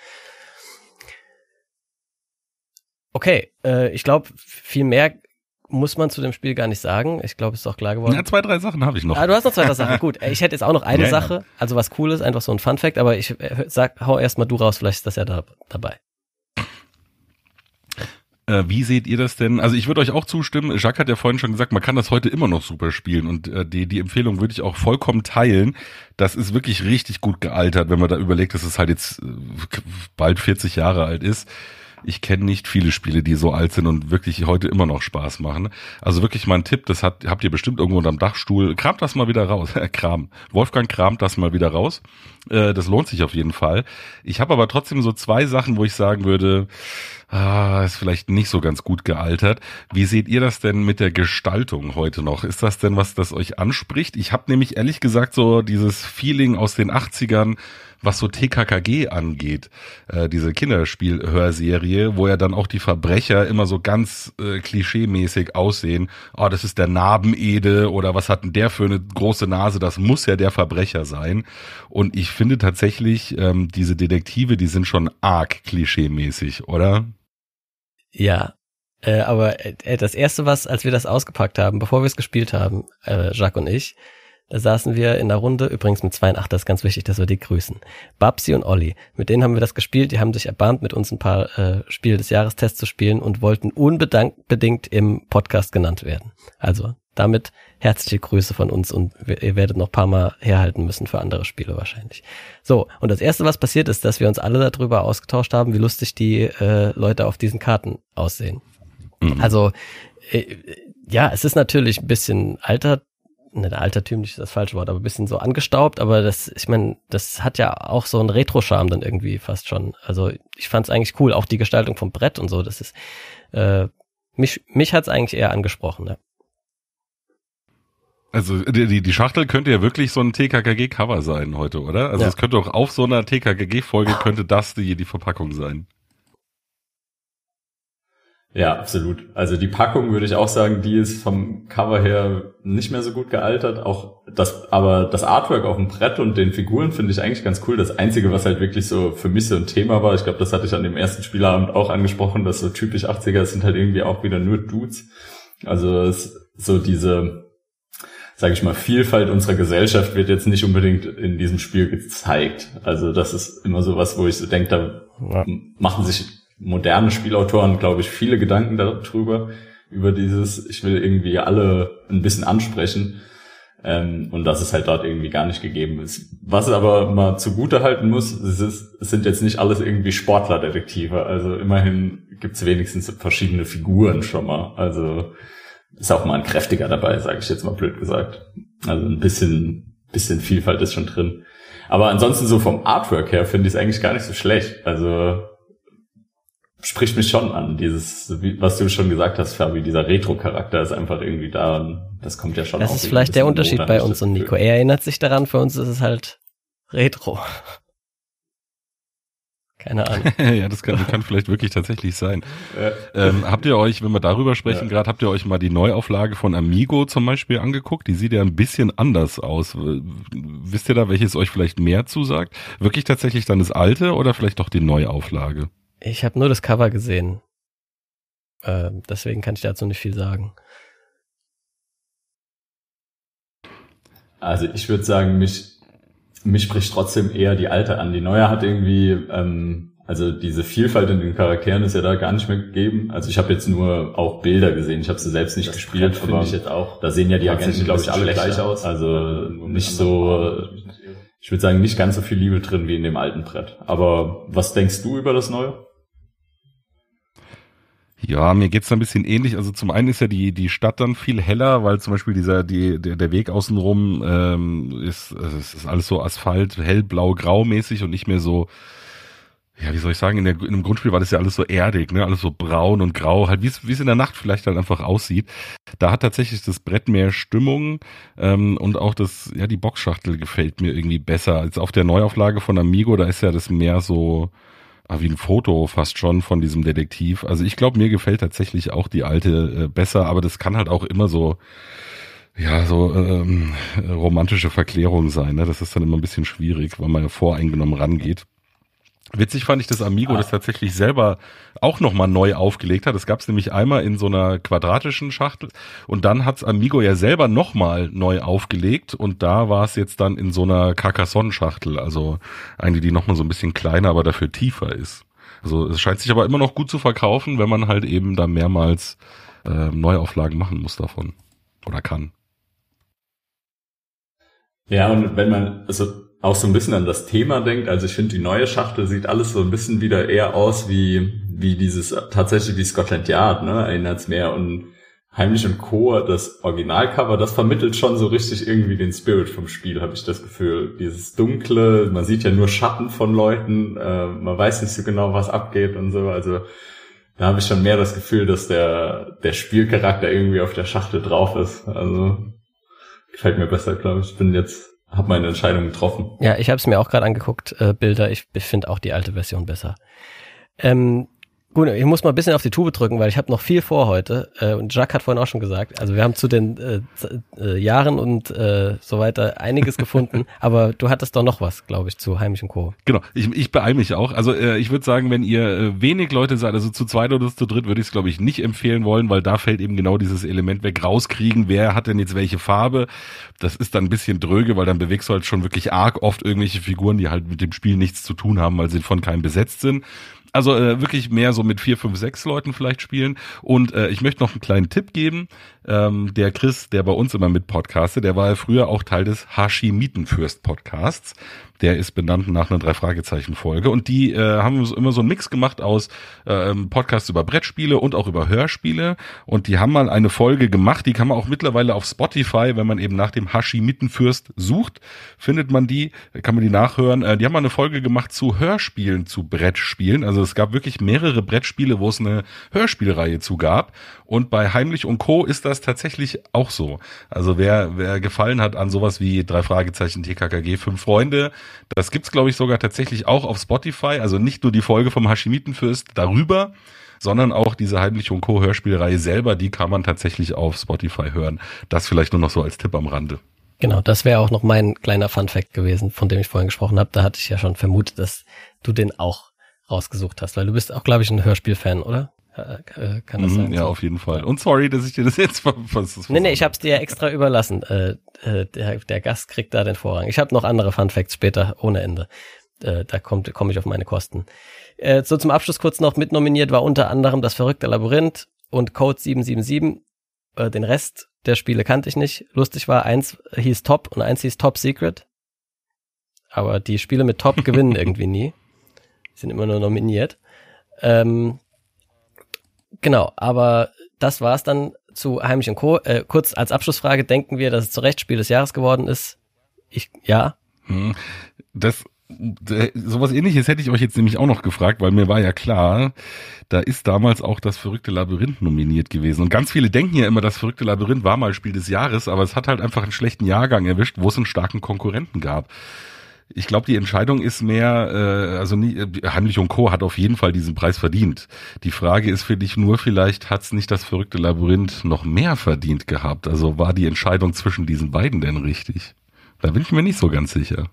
Speaker 1: Okay, äh, ich glaube, viel mehr muss man zu dem Spiel gar nicht sagen. Ich glaube, es ist auch klar geworden.
Speaker 2: Ja, zwei, drei Sachen habe ich noch.
Speaker 1: Ah, du hast noch zwei, drei Sachen. Gut, ich hätte jetzt auch noch eine ja, Sache, also was Cooles, einfach so ein Fun Fact, aber ich äh, sag, hau erst mal du raus, vielleicht ist das ja da, dabei.
Speaker 2: Äh, wie seht ihr das denn? Also ich würde euch auch zustimmen. Jacques hat ja vorhin schon gesagt, man kann das heute immer noch super spielen und äh, die, die Empfehlung würde ich auch vollkommen teilen. Das ist wirklich richtig gut gealtert, wenn man da überlegt, dass es halt jetzt äh, bald 40 Jahre alt ist. Ich kenne nicht viele Spiele, die so alt sind und wirklich heute immer noch Spaß machen. Also wirklich mal ein Tipp, das hat, habt ihr bestimmt irgendwo unterm Dachstuhl. Kramt das mal wieder raus. (laughs) Kram. Wolfgang kramt das mal wieder raus. Äh, das lohnt sich auf jeden Fall. Ich habe aber trotzdem so zwei Sachen, wo ich sagen würde, ah, ist vielleicht nicht so ganz gut gealtert. Wie seht ihr das denn mit der Gestaltung heute noch? Ist das denn was, das euch anspricht? Ich habe nämlich ehrlich gesagt so dieses Feeling aus den 80ern, was so TKKG angeht, äh, diese Kinderspielhörserie, wo ja dann auch die Verbrecher immer so ganz äh, klischeemäßig aussehen. Oh, das ist der Narbenede oder was hat denn der für eine große Nase? Das muss ja der Verbrecher sein. Und ich finde tatsächlich, ähm, diese Detektive, die sind schon arg klischeemäßig, oder?
Speaker 1: Ja, Äh, aber äh, das erste, was, als wir das ausgepackt haben, bevor wir es gespielt haben, äh, Jacques und ich, da saßen wir in der Runde, übrigens mit zwei und acht, das ist ganz wichtig, dass wir die grüßen. Babsi und Olli, mit denen haben wir das gespielt, die haben sich erbarmt, mit uns ein paar äh, Spiele des Jahrestests zu spielen und wollten unbedingt im Podcast genannt werden. Also damit herzliche Grüße von uns und ihr werdet noch paar Mal herhalten müssen für andere Spiele wahrscheinlich. So, und das erste, was passiert ist, dass wir uns alle darüber ausgetauscht haben, wie lustig die äh, Leute auf diesen Karten aussehen. Mhm. Also, äh, ja, es ist natürlich ein bisschen alter, ne, altertümlich ist das falsche Wort, aber ein bisschen so angestaubt, aber das, ich meine, das hat ja auch so einen Retro-Charme dann irgendwie fast schon. Also ich fand es eigentlich cool, auch die Gestaltung vom Brett und so, das ist, äh, mich, mich hat's eigentlich eher angesprochen, ne?
Speaker 2: Also die, die Schachtel könnte ja wirklich so ein TKKG-Cover sein heute, oder? Also es könnte auch auf so einer TKKG-Folge könnte das die, die Verpackung sein.
Speaker 3: Ja, absolut. Also die Packung würde ich auch sagen, die ist vom Cover her nicht mehr so gut gealtert. Auch das, aber das Artwork auf dem Brett und den Figuren finde ich eigentlich ganz cool. Das Einzige, was halt wirklich so für mich so ein Thema war, ich glaube, das hatte ich an dem ersten Spielabend auch angesprochen, dass so typisch 80er sind halt irgendwie auch wieder nur Dudes. Also es, so diese, sage ich mal, Vielfalt unserer Gesellschaft wird jetzt nicht unbedingt in diesem Spiel gezeigt. Also das ist immer so was, wo ich so denke, da ja. machen sich moderne Spielautoren, glaube ich, viele Gedanken darüber, über dieses, ich will irgendwie alle ein bisschen ansprechen. Ähm, und dass es halt dort irgendwie gar nicht gegeben ist. Was aber mal zugute halten muss, es, ist, es sind jetzt nicht alles irgendwie Sportlerdetektive. Also immerhin gibt es wenigstens verschiedene Figuren schon mal. Also ist auch mal ein kräftiger dabei, sage ich jetzt mal blöd gesagt. Also ein bisschen, bisschen Vielfalt ist schon drin. Aber ansonsten so vom Artwork her finde ich es eigentlich gar nicht so schlecht. Also spricht mich schon an. Dieses, was du schon gesagt hast, Fabi, dieser Retro-Charakter ist einfach irgendwie da und das kommt ja schon
Speaker 1: Das ist vielleicht der Unterschied bei uns und Nico. Er erinnert sich daran, für uns ist es halt Retro. (laughs) Keine Ahnung. (laughs)
Speaker 2: ja, das kann, kann vielleicht wirklich tatsächlich sein. Ähm, habt ihr euch, wenn wir darüber sprechen, ja. gerade habt ihr euch mal die Neuauflage von Amigo zum Beispiel angeguckt? Die sieht ja ein bisschen anders aus. Wisst ihr da, welches euch vielleicht mehr zusagt? Wirklich tatsächlich dann das alte oder vielleicht doch die Neuauflage?
Speaker 1: Ich habe nur das Cover gesehen. Äh, deswegen kann ich dazu nicht viel sagen.
Speaker 3: Also ich würde sagen, mich, mich spricht trotzdem eher die alte an. Die neue hat irgendwie, ähm, also diese Vielfalt in den Charakteren ist ja da gar nicht mehr gegeben. Also ich habe jetzt nur auch Bilder gesehen. Ich habe sie selbst nicht das gespielt, finde ich jetzt auch. Da sehen ja die Agenten, glaube ich, alle gleich aus. Also nicht so, ich würde sagen, nicht ganz so viel Liebe drin wie in dem alten Brett. Aber was denkst du über das Neue?
Speaker 2: Ja, mir geht's da ein bisschen ähnlich. Also zum einen ist ja die, die Stadt dann viel heller, weil zum Beispiel dieser, die, der, der Weg außenrum ähm, ist, also ist alles so Asphalt, hellblau, grau mäßig und nicht mehr so, ja, wie soll ich sagen, in, der, in dem Grundspiel war das ja alles so erdig, ne, alles so braun und grau, halt wie es wie es in der Nacht vielleicht dann einfach aussieht. Da hat tatsächlich das Brett mehr Stimmung ähm, und auch das, ja, die Boxschachtel gefällt mir irgendwie besser als auf der Neuauflage von Amigo. Da ist ja das mehr so, ah, wie ein Foto fast schon von diesem Detektiv. Also ich glaube, mir gefällt tatsächlich auch die alte äh, besser, aber das kann halt auch immer so, ja, so ähm, romantische Verklärung sein. Ne? Das ist dann immer ein bisschen schwierig, weil man ja voreingenommen rangeht. Witzig fand ich, dass Amigo ah. das tatsächlich selber auch nochmal neu aufgelegt hat. Das gab es nämlich einmal in so einer quadratischen Schachtel und dann hat's Amigo ja selber nochmal neu aufgelegt und da war es jetzt dann in so einer Carcassonne-Schachtel, also eine, die nochmal so ein bisschen kleiner, aber dafür tiefer ist. Also es scheint sich aber immer noch gut zu verkaufen, wenn man halt eben da mehrmals äh, Neuauflagen machen muss davon oder kann.
Speaker 3: Ja, und wenn man, also auch so ein bisschen an das Thema denkt. Also ich finde, die neue Schachtel sieht alles so ein bisschen wieder eher aus wie, wie dieses, tatsächlich wie Scotland Yard, ne, erinnert's mehr. Und Heimlich und Co., das Originalcover, das vermittelt schon so richtig irgendwie den Spirit vom Spiel, habe ich das Gefühl. Dieses Dunkle, man sieht ja nur Schatten von Leuten, äh, man weiß nicht so genau, was abgeht und so. Also da habe ich schon mehr das Gefühl, dass der, der Spielcharakter irgendwie auf der Schachtel drauf ist. Also gefällt mir besser, glaube ich. Ich bin jetzt habe meine Entscheidung getroffen.
Speaker 1: Ja, ich habe es mir auch gerade angeguckt, äh, Bilder. Ich, ich finde auch die alte Version besser. Ähm, Gut, ich muss mal ein bisschen auf die Tube drücken, weil ich habe noch viel vor heute. Äh, und Jacques hat vorhin auch schon gesagt, also wir haben zu den äh, äh, Jahren und äh, so weiter einiges gefunden, (laughs) aber du hattest doch noch was, glaube ich, zu Heimisch und Co.
Speaker 2: Genau, ich, ich beeile mich auch. Also äh, ich würde sagen, wenn ihr äh, wenig Leute seid, also zu zweit oder zu dritt, würde ich es, glaube ich, nicht empfehlen wollen, weil da fällt eben genau dieses Element weg. Rauskriegen, wer hat denn jetzt welche Farbe. Das ist dann ein bisschen dröge, weil dann bewegst du halt schon wirklich arg oft irgendwelche Figuren, die halt mit dem Spiel nichts zu tun haben, weil sie von keinem besetzt sind. Also äh, wirklich mehr so mit vier, fünf, sechs Leuten vielleicht spielen. Und äh, ich möchte noch einen kleinen Tipp geben. Ähm, der Chris, der bei uns immer mit podcastet, der war ja früher auch Teil des Hashimitenfürst Podcasts. Der ist benannt nach einer Drei-Fragezeichen-Folge. Und die äh, haben immer so einen Mix gemacht aus ähm, Podcasts über Brettspiele und auch über Hörspiele. Und die haben mal eine Folge gemacht, die kann man auch mittlerweile auf Spotify, wenn man eben nach dem Hashimitenfürst sucht, findet man die, kann man die nachhören. Äh, die haben mal eine Folge gemacht zu Hörspielen, zu Brettspielen. Also es gab wirklich mehrere Brettspiele, wo es eine Hörspielreihe zu gab. Und bei Heimlich und Co. ist das tatsächlich auch so. Also wer, wer gefallen hat an sowas wie drei Fragezeichen TKKG, fünf Freunde, das gibt's glaube ich sogar tatsächlich auch auf Spotify. Also nicht nur die Folge vom Hashimitenfürst darüber, sondern auch diese Heimlich und Co. Hörspielreihe selber, die kann man tatsächlich auf Spotify hören. Das vielleicht nur noch so als Tipp am Rande.
Speaker 1: Genau, das wäre auch noch mein kleiner Fun-Fact gewesen, von dem ich vorhin gesprochen habe. Da hatte ich ja schon vermutet, dass du den auch rausgesucht hast, weil du bist auch, glaube ich, ein Hörspielfan, oder? Äh, äh, Kann das
Speaker 2: Mhm,
Speaker 1: sein?
Speaker 2: ja, auf jeden Fall. Und sorry, dass ich dir das jetzt ver was,
Speaker 1: Nee, nee, ich hab's dir extra überlassen. Äh, äh, der, der Gast kriegt da den Vorrang. Ich habe noch andere Fun Facts später ohne Ende. Äh, da komme ich auf meine Kosten. Äh, so zum Abschluss kurz noch mitnominiert war unter anderem das verrückte Labyrinth und Code 777. Äh, den Rest der Spiele kannte ich nicht. Lustig war, eins hieß Top und eins hieß Top Secret. Aber die Spiele mit Top (laughs) gewinnen irgendwie nie. Die sind immer nur nominiert. Ähm, genau, aber das war's dann zu Heimlich und Co. Äh, kurz als Abschlussfrage, denken wir, dass es zu Recht Spiel des Jahres geworden ist? Ich, ja.
Speaker 2: Hm. Das sowas ähnliches hätte ich euch jetzt nämlich auch noch gefragt, weil mir war ja klar, da ist damals auch das verrückte Labyrinth nominiert gewesen. Und ganz viele denken ja immer, das verrückte Labyrinth war mal Spiel des Jahres, aber es hat halt einfach einen schlechten Jahrgang erwischt, wo es einen starken Konkurrenten gab. Ich glaube, die Entscheidung ist mehr, äh, also nie, äh, Heimlich und Co. hat auf jeden Fall diesen Preis verdient. Die Frage ist für dich nur, vielleicht hat's nicht das verrückte Labyrinth noch mehr verdient gehabt. Also war die Entscheidung zwischen diesen beiden denn richtig? Da bin ich mir nicht so ganz sicher.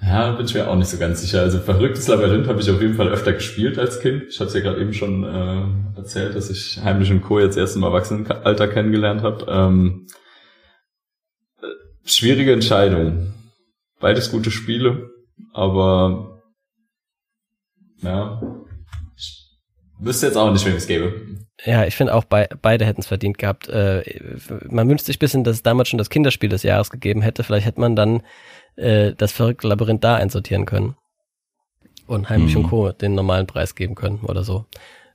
Speaker 3: Ja, bin ich mir auch nicht so ganz sicher. Also verrücktes Labyrinth habe ich auf jeden Fall öfter gespielt als Kind. Ich hatte es ja gerade eben schon äh, erzählt, dass ich Heimlich und Co. jetzt erst im Erwachsenenalter kennengelernt habe. Ähm, äh, schwierige Entscheidung. Beides gute Spiele, aber ja, ich wüsste jetzt auch nicht, wem es gäbe.
Speaker 1: Ja, ich finde auch, bei, beide hätten es verdient gehabt. Äh, man wünscht sich ein bisschen, dass es damals schon das Kinderspiel des Jahres gegeben hätte. Vielleicht hätte man dann äh, das verrückte Labyrinth da einsortieren können. Und Heimlich
Speaker 2: Mhm.
Speaker 1: und Co. den normalen Preis geben können oder so.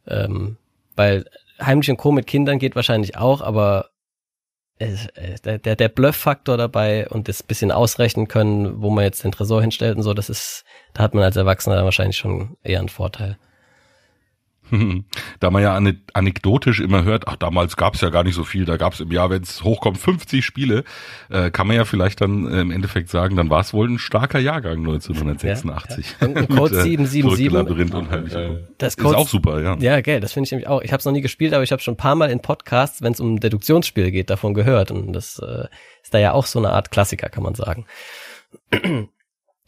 Speaker 1: Ähm, weil Heimlich und Co. mit Kindern geht wahrscheinlich auch, aber der, der, der Bluff-Faktor dabei und das bisschen ausrechnen können, wo man jetzt den Tresor hinstellt und so, das ist, da hat man als Erwachsener dann wahrscheinlich schon eher einen Vorteil. (laughs)
Speaker 2: Da man ja ane- anekdotisch immer hört, ach, damals gab es ja gar nicht so viel, da gab es im Jahr, wenn es hochkommt, 50 Spiele, äh, kann man ja vielleicht dann äh, im Endeffekt sagen, dann war es wohl ein starker Jahrgang 1986.
Speaker 1: Ja, ja. Und Code (laughs)
Speaker 2: Mit, äh,
Speaker 1: 777.
Speaker 2: Verrückte Labyrinth und Heimlich und
Speaker 3: Äh.
Speaker 1: Das
Speaker 2: Ist auch super, ja.
Speaker 1: Ja, gell, das finde ich nämlich auch. Ich habe es noch nie gespielt, aber ich habe schon ein paar Mal in Podcasts, wenn es um Deduktionsspiele geht, davon gehört. Und das äh, ist da ja auch so eine Art Klassiker, kann man sagen. (clears throat)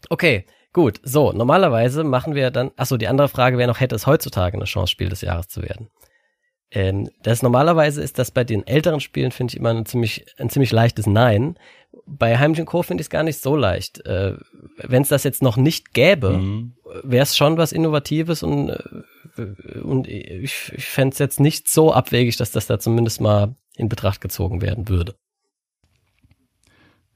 Speaker 1: okay, gut. So, normalerweise machen wir dann. Achso, die andere Frage wäre noch, hätte es heutzutage eine Chance, Spiel des Jahres zu werden? Ähm, das normalerweise ist das bei den älteren Spielen, finde ich, immer ein ziemlich, ein ziemlich leichtes Nein. Bei Heimlich und Co. finde ich es gar nicht so leicht. Äh, wenn es das jetzt noch nicht gäbe,
Speaker 2: Mhm.
Speaker 1: wäre es schon was Innovatives und, äh, und ich, ich fände es jetzt nicht so abwegig, dass das da zumindest mal in Betracht gezogen werden würde.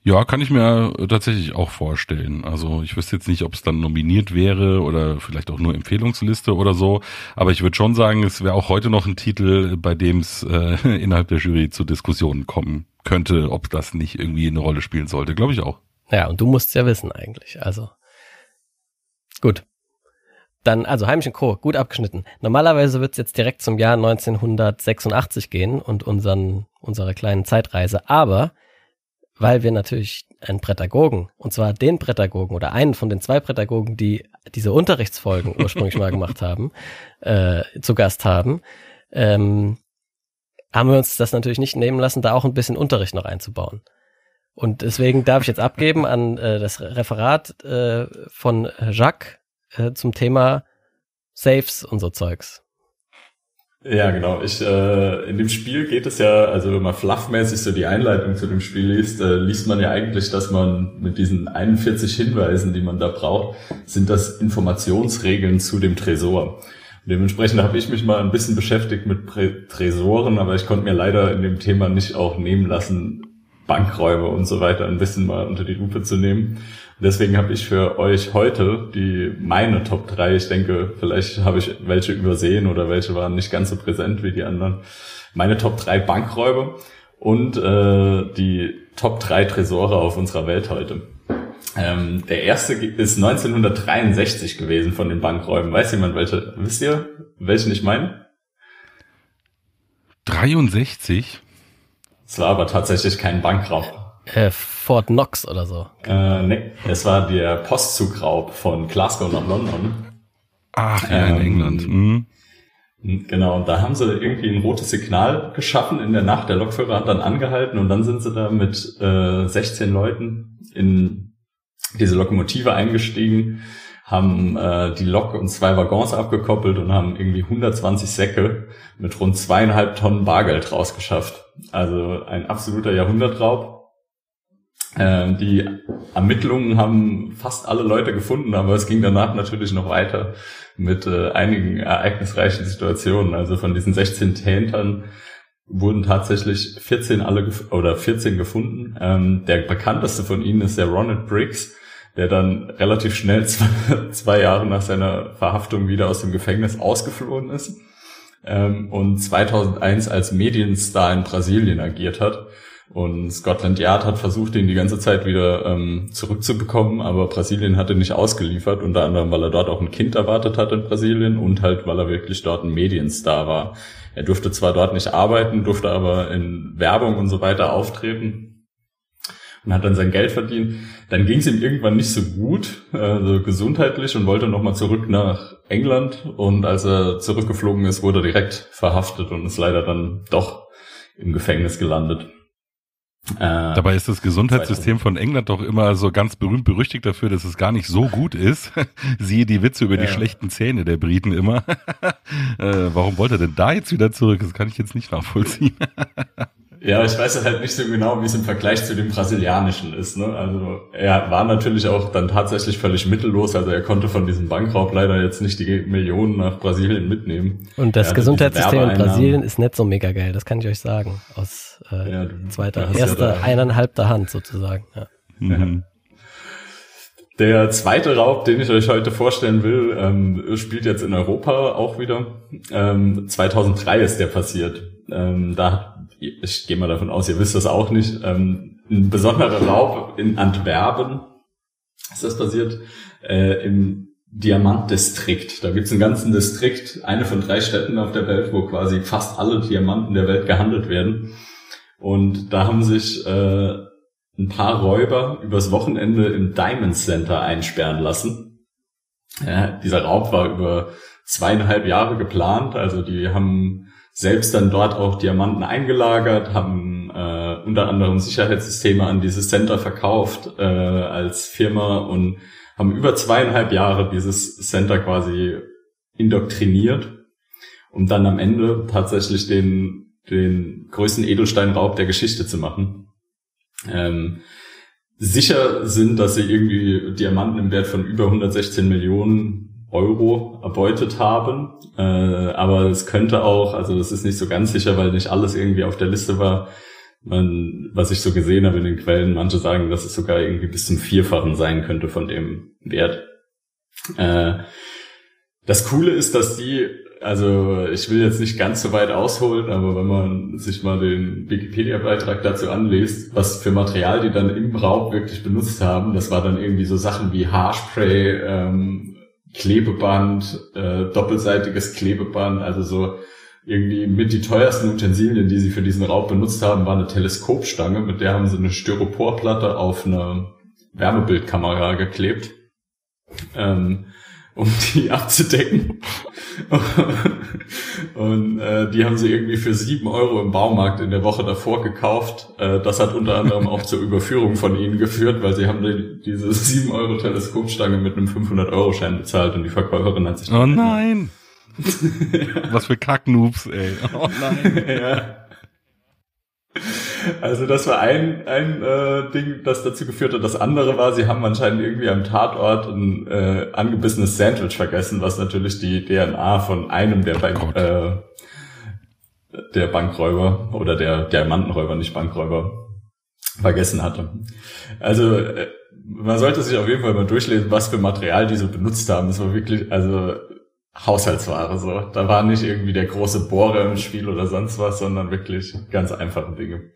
Speaker 2: Ja, kann ich mir tatsächlich auch vorstellen. Also ich wüsste jetzt nicht, ob es dann nominiert wäre oder vielleicht auch nur Empfehlungsliste oder so. Aber ich würde schon sagen, es wäre auch heute noch ein Titel, bei dem es äh, (laughs) innerhalb der Jury zu Diskussionen kommen könnte, ob das nicht irgendwie eine Rolle spielen sollte. Glaube ich auch.
Speaker 1: Ja, und du musst es ja wissen eigentlich. Also gut. Dann, also Heimlich und Co., gut abgeschnitten. Normalerweise wird es jetzt direkt zum Jahr 1986 gehen und unseren, unsere kleinen Zeitreise. Aber weil wir natürlich einen Prädagogen, und zwar den Prädagogen oder einen von den zwei Pädagogen, die diese Unterrichtsfolgen (laughs) ursprünglich mal gemacht haben, äh, zu Gast haben, ähm, haben wir uns das natürlich nicht nehmen lassen, da auch ein bisschen Unterricht noch einzubauen. Und deswegen darf ich jetzt abgeben an äh, das Referat äh, von Jacques äh, zum Thema Saves und so Zeugs.
Speaker 3: Ja, genau. Ich, äh, in dem Spiel geht es ja, also wenn man fluffmäßig so die Einleitung zu dem Spiel liest, äh, liest man ja eigentlich, dass man mit diesen 41 Hinweisen, die man da braucht, sind das Informationsregeln zu dem Tresor. Und dementsprechend habe ich mich mal ein bisschen beschäftigt mit Prä Tresoren, aber ich konnte mir leider in dem Thema nicht auch nehmen lassen, Bankräume und so weiter ein bisschen mal unter die Lupe zu nehmen. Deswegen habe ich für euch heute die meine Top 3, ich denke, vielleicht habe ich welche übersehen oder welche waren nicht ganz so präsent wie die anderen. Meine Top 3 Bankräume und äh, die Top 3 Tresore auf unserer Welt heute. Ähm, der erste ist 1963 gewesen von den Bankräumen. Weiß jemand welche? Wisst ihr, welchen ich meine?
Speaker 2: 63?
Speaker 3: Es war aber tatsächlich kein Bankraub.
Speaker 1: Äh, Fort Knox oder so.
Speaker 3: Äh, nee, es war der Postzugraub von Glasgow nach London.
Speaker 2: Ach ja, in
Speaker 3: Ähm,
Speaker 2: England. Mhm.
Speaker 3: Genau, und da haben sie irgendwie ein rotes Signal geschaffen in der Nacht. Der Lokführer hat dann angehalten und dann sind sie da mit äh, 16 Leuten in diese Lokomotive eingestiegen, haben äh, die Lok und zwei Waggons abgekoppelt und haben irgendwie 120 Säcke mit rund zweieinhalb Tonnen Bargeld rausgeschafft. Also ein absoluter Jahrhundertraub. Ähm, die Ermittlungen haben fast alle Leute gefunden, aber es ging danach natürlich noch weiter mit äh, einigen ereignisreichen Situationen. Also von diesen 16 Tätern wurden tatsächlich 14 alle oder 14 gefunden. Ähm, der bekannteste von ihnen ist der Ronald Briggs, der dann relativ schnell (laughs) zwei, zwei Jahre nach seiner Verhaftung wieder aus dem Gefängnis ausgeflohen ist ähm, und 2001 als Medienstar in Brasilien agiert hat. Und Scotland Yard hat versucht, ihn die ganze Zeit wieder ähm, zurückzubekommen, aber Brasilien hatte nicht ausgeliefert, unter anderem, weil er dort auch ein Kind erwartet hat in Brasilien und halt, weil er wirklich dort ein Medienstar war. Er durfte zwar dort nicht arbeiten, durfte aber in Werbung und so weiter auftreten und hat dann sein Geld verdient. Dann ging es ihm irgendwann nicht so gut, also gesundheitlich und wollte nochmal zurück nach England und als er zurückgeflogen ist, wurde er direkt verhaftet und ist leider dann doch im Gefängnis gelandet. Äh,
Speaker 2: Dabei ist das Gesundheitssystem von England doch immer so ganz berühmt berüchtigt dafür, dass es gar nicht so gut ist. (laughs) Siehe die Witze über die
Speaker 3: Ja.
Speaker 2: schlechten Zähne der Briten immer. (laughs) äh, warum wollte er denn da jetzt wieder zurück? Das kann ich jetzt nicht nachvollziehen. (laughs)
Speaker 3: Ja, ich weiß halt nicht so genau, wie es im Vergleich zu dem brasilianischen ist. Ne? Also er war natürlich auch dann tatsächlich völlig mittellos. Also er konnte von diesem Bankraub leider jetzt nicht die Millionen nach Brasilien mitnehmen.
Speaker 1: Und das Gesundheitssystem in. Brasilien ist nicht so mega geil, das kann ich euch sagen. Aus äh,
Speaker 3: Ja, du-
Speaker 1: zweiter, erster,
Speaker 3: ja
Speaker 1: eineinhalbter Hand sozusagen. Ja.
Speaker 2: Mhm.
Speaker 3: Der zweite Raub, den ich euch heute vorstellen will, ähm, spielt jetzt in Europa auch wieder. Ähm, 2003 ist der passiert. Ähm, da hat- ich gehe mal davon aus, ihr wisst das auch nicht. Ähm, ein besonderer Raub in Antwerpen ist das passiert äh, im Diamantdistrikt. Da gibt's einen ganzen Distrikt, eine von drei Städten auf der Welt, wo quasi fast alle Diamanten der Welt gehandelt werden. Und da haben sich äh, ein paar Räuber übers Wochenende im Diamond Center einsperren lassen. Ja, dieser Raub war über zweieinhalb Jahre geplant. Also die haben selbst dann dort auch Diamanten eingelagert, haben äh, unter anderem Sicherheitssysteme an dieses Center verkauft äh, als Firma und haben über zweieinhalb Jahre dieses Center quasi indoktriniert, um dann am Ende tatsächlich den, den größten Edelsteinraub der Geschichte zu machen. Ähm, sicher sind, dass sie irgendwie Diamanten im Wert von über 116 Millionen Euro erbeutet haben. Äh, aber es könnte auch, also es ist nicht so ganz sicher, weil nicht alles irgendwie auf der Liste war. Man, was ich so gesehen habe in den Quellen, manche sagen, dass es sogar irgendwie bis zum Vierfachen sein könnte von dem Wert. Äh, das Coole ist, dass die, also ich will jetzt nicht ganz so weit ausholen, aber wenn man sich mal den Wikipedia-Beitrag dazu anliest, was für Material die dann im Raub wirklich benutzt haben, das war dann irgendwie so Sachen wie Haarspray, ähm, Klebeband, äh, doppelseitiges Klebeband, also so irgendwie mit die teuersten Utensilien, die sie für diesen Raub benutzt haben, war eine Teleskopstange, mit der haben sie eine Styroporplatte auf eine Wärmebildkamera geklebt, ähm, um die (laughs) abzudecken. Und äh, die haben sie irgendwie für sieben Euro im Baumarkt in der Woche davor gekauft. Äh, das hat unter anderem auch zur Überführung von ihnen geführt, weil sie haben die, diese sieben Euro Teleskopstange mit einem 500 Euro Schein bezahlt und die Verkäuferin hat sich
Speaker 2: Oh nein! (laughs) Was für Kacknoobs, ey. Oh nein. (laughs)
Speaker 3: ja. Also das war ein, ein äh, Ding, das dazu geführt hat. Das andere war, sie haben anscheinend irgendwie am Tatort ein äh, angebissenes Sandwich vergessen, was natürlich die DNA von einem der, Bank, äh, der Bankräuber oder der Diamantenräuber, nicht Bankräuber, vergessen hatte. Also äh, man sollte sich auf jeden Fall mal durchlesen, was für Material die so benutzt haben. Es war wirklich, also Haushaltsware so. Da war nicht irgendwie der große Bohrer im Spiel oder sonst was, sondern wirklich ganz einfache Dinge.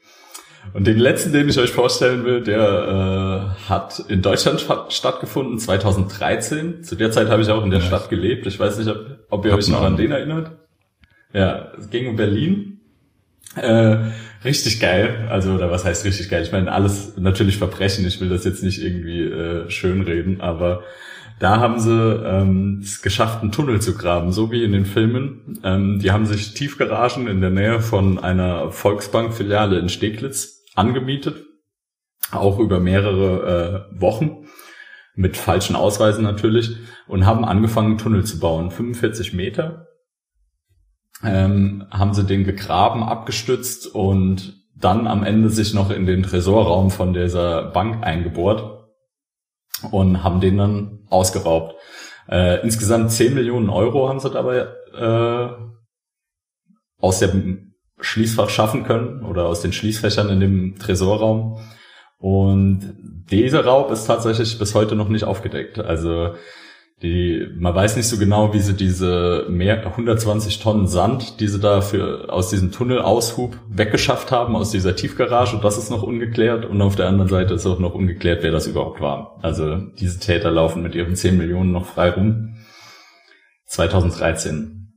Speaker 3: Und den letzten, den ich euch vorstellen will, der äh, hat in Deutschland stattgefunden, 2013. Zu der Zeit habe ich auch in der ja. Stadt gelebt. Ich weiß nicht, ob, ob ihr euch noch an den erinnert. Ja, es ging um Berlin. Äh, richtig geil. Also, oder was heißt richtig geil? Ich meine, alles natürlich Verbrechen. Ich will das jetzt nicht irgendwie äh, schönreden, aber da haben sie ähm, es geschafft, einen Tunnel zu graben, so wie in den Filmen. Ähm, die haben sich Tiefgaragen in der Nähe von einer Volksbank-Filiale in Steglitz angemietet, auch über mehrere äh, Wochen, mit falschen Ausweisen natürlich, und haben angefangen, Tunnel zu bauen. 45 Meter ähm, haben sie den gegraben, abgestützt und dann am Ende sich noch in den Tresorraum von dieser Bank eingebohrt und haben den dann ausgeraubt. Äh, insgesamt 10 Millionen Euro haben sie dabei äh, aus dem Schließfach schaffen können oder aus den Schließfächern in dem Tresorraum. Und dieser Raub ist tatsächlich bis heute noch nicht aufgedeckt. Also die, man weiß nicht so genau, wie sie diese mehr 120 Tonnen Sand, die sie da aus diesem Tunnelaushub weggeschafft haben, aus dieser Tiefgarage, das ist noch ungeklärt. Und auf der anderen Seite ist auch noch ungeklärt, wer das überhaupt war. Also diese Täter laufen mit ihren 10 Millionen noch frei rum. 2013.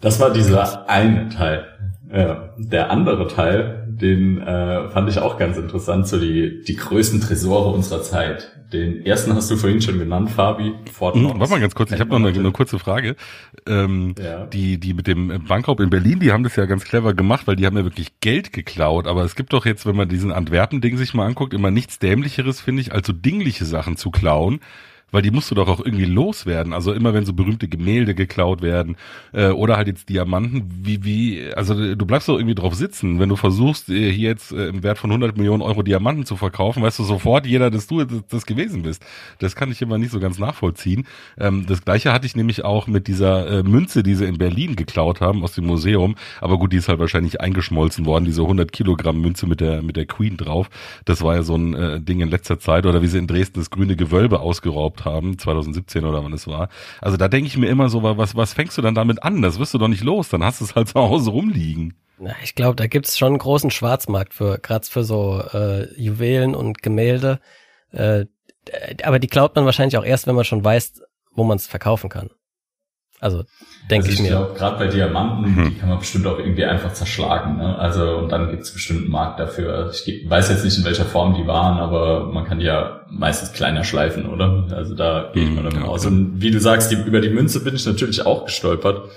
Speaker 3: Das war dieser eine Teil. Ja, der andere Teil, den äh, fand ich auch ganz interessant, so die, die größten Tresore unserer Zeit. Den ersten hast du vorhin schon genannt, Fabi.
Speaker 2: Fort hm, warte mal ganz kurz, ich habe noch eine, eine, kurze Frage. Ähm, ja. Die, die mit dem Bankraub in Berlin, die haben das ja ganz clever gemacht, weil die haben ja wirklich Geld geklaut. Aber es gibt doch jetzt, wenn man diesen Antwerpen-Ding sich mal anguckt, immer nichts Dämlicheres, finde ich, als so dingliche Sachen zu klauen weil die musst du doch auch irgendwie loswerden. Also immer wenn so berühmte Gemälde geklaut werden äh, oder halt jetzt Diamanten, wie wie also du bleibst doch irgendwie drauf sitzen, wenn du versuchst äh, hier jetzt äh, im Wert von 100 Millionen Euro Diamanten zu verkaufen, weißt du sofort jeder, dass du das, gewesen bist. Das kann ich immer nicht so ganz nachvollziehen. Ähm, das gleiche hatte ich nämlich auch mit dieser äh, Münze, die sie in Berlin geklaut haben aus dem Museum, aber gut, die ist halt wahrscheinlich eingeschmolzen worden, diese 100 Kilogramm Münze mit der mit der Queen drauf. Das war ja so ein äh, Ding in letzter Zeit oder wie sie in Dresden das grüne Gewölbe ausgeraubt gehabt haben, 2017 oder wann es war. Also da denke ich mir immer so, was, was fängst du dann damit an? Das wirst du doch nicht los, dann hast du es halt (laughs) zu Hause rumliegen.
Speaker 1: Na, ich glaube, da gibt's schon einen großen Schwarzmarkt für, gerade für so äh, Juwelen und Gemälde. Äh, aber die klaut man wahrscheinlich auch erst, wenn man schon weiß, wo man es verkaufen kann. Also denke also ich, ich mir.
Speaker 3: Gerade bei Diamanten, hm. die kann man bestimmt auch irgendwie einfach zerschlagen. Ne? Also und dann gibt es bestimmt einen Markt dafür. Ich weiß jetzt nicht, in welcher Form die waren, aber man kann die ja meistens kleiner schleifen, oder? Also da gehe ich mal davon hm, aus. Und wie du sagst, die, über die Münze bin ich natürlich auch gestolpert.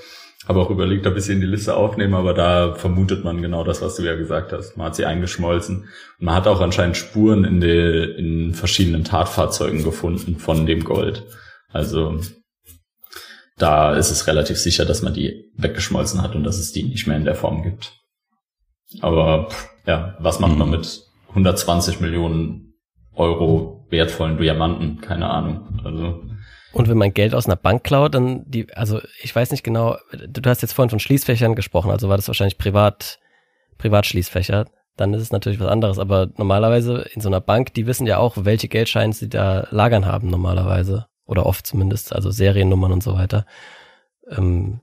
Speaker 3: Habe auch überlegt, ob ich sie in die Liste aufnehme, aber da vermutet man genau das, was du ja gesagt hast. Man hat sie eingeschmolzen. Und man hat auch anscheinend Spuren in, die, in verschiedenen Tatfahrzeugen gefunden von dem Gold. Also da ist es relativ sicher, dass man die weggeschmolzen hat und dass es die nicht mehr in der Form gibt. Aber ja, was macht man mhm. mit 120 Millionen Euro wertvollen Diamanten? Keine Ahnung. Also
Speaker 1: und wenn man Geld aus einer Bank klaut, dann die, also ich weiß nicht genau, du hast jetzt vorhin von Schließfächern gesprochen, also war das wahrscheinlich Privat, Privatschließfächer, dann ist es natürlich was anderes. Aber normalerweise in so einer Bank, die wissen ja auch, welche Geldscheine sie da lagern haben normalerweise. Oder oft zumindest, also Seriennummern und so weiter. Ähm,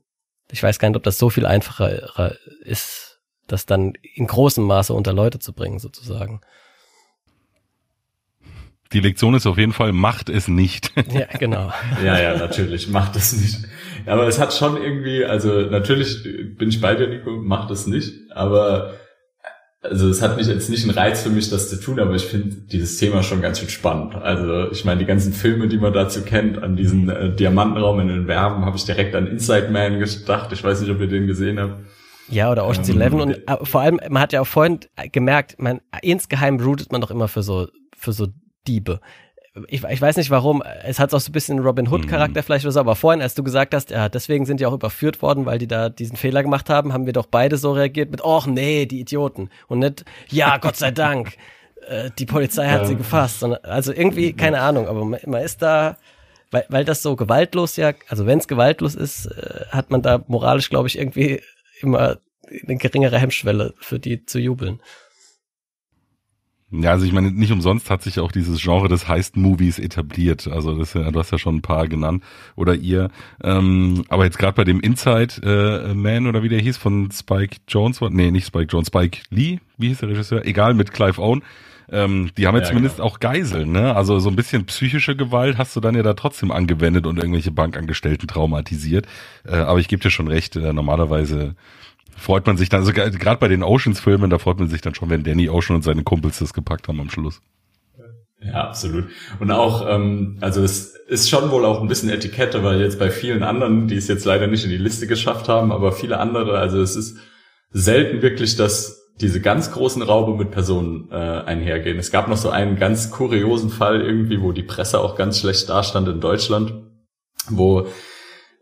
Speaker 1: ich weiß gar nicht, ob das so viel einfacher ist, das dann in großem Maße unter Leute zu bringen, sozusagen.
Speaker 2: Die Lektion ist auf jeden Fall, macht es nicht. (laughs)
Speaker 1: Ja, genau.
Speaker 3: Ja, ja, natürlich, macht es nicht. Aber es hat schon irgendwie, also natürlich bin ich bei dir, Nico, macht es nicht, aber also es hat nicht jetzt nicht einen Reiz für mich, das zu tun, aber ich finde dieses Thema schon ganz schön spannend. Also ich meine, die ganzen Filme, die man dazu kennt, an diesen äh, Diamantenraum in den Werben, habe ich direkt an Inside Man gedacht. Ich weiß nicht, ob ihr den gesehen habt.
Speaker 1: Ja, oder Ocean's
Speaker 3: Ähm,
Speaker 1: Eleven. Und äh, vor allem, man hat ja auch vorhin gemerkt, man, insgeheim rootet man doch immer für so, für so Diebe. Ich, ich weiß nicht warum, es hat auch so ein bisschen Robin Hood-Charakter vielleicht oder so, aber vorhin, als du gesagt hast, ja, deswegen sind die auch überführt worden, weil die da diesen Fehler gemacht haben, haben wir doch beide so reagiert mit, och nee, die Idioten. Und nicht, ja, Gott sei Dank, (laughs) äh, die Polizei hat sie
Speaker 3: Ja.
Speaker 1: gefasst. Sondern, also irgendwie, keine Ahnung, aber man, man ist da, weil, weil das so gewaltlos ja, also wenn es gewaltlos ist, äh, hat man da moralisch, glaube ich, irgendwie immer eine geringere Hemmschwelle für die zu jubeln.
Speaker 2: Ja, also ich meine, nicht umsonst hat sich auch dieses Genre des Heist-Movies etabliert. Also das, du hast ja schon ein paar genannt oder ihr. Ähm, aber jetzt gerade bei dem Inside äh, Man oder wie der hieß von Spike Jones, nee, nicht Spike Jones, Spike Lee, wie hieß der Regisseur? Egal, mit Clive Owen. Ähm, die haben ja,
Speaker 3: Ja,
Speaker 2: zumindest auch Geiseln, ne? Also so ein bisschen psychische Gewalt hast du dann ja da trotzdem angewendet und irgendwelche Bankangestellten traumatisiert. Äh, aber ich gebe dir schon recht, äh, normalerweise freut man sich dann, also ge- gerade bei den Oceans-Filmen, da freut man sich dann schon, wenn Danny Ocean und seine Kumpels das gepackt haben am Schluss.
Speaker 3: Ja, absolut. Und auch, ähm, also es ist schon wohl auch ein bisschen Etikette, weil jetzt bei vielen anderen, die es jetzt leider nicht in die Liste geschafft haben, aber viele andere, also es ist selten wirklich, dass diese ganz großen Raube mit Personen äh, einhergehen. Es gab noch so einen ganz kuriosen Fall irgendwie, wo die Presse auch ganz schlecht dastand in Deutschland, wo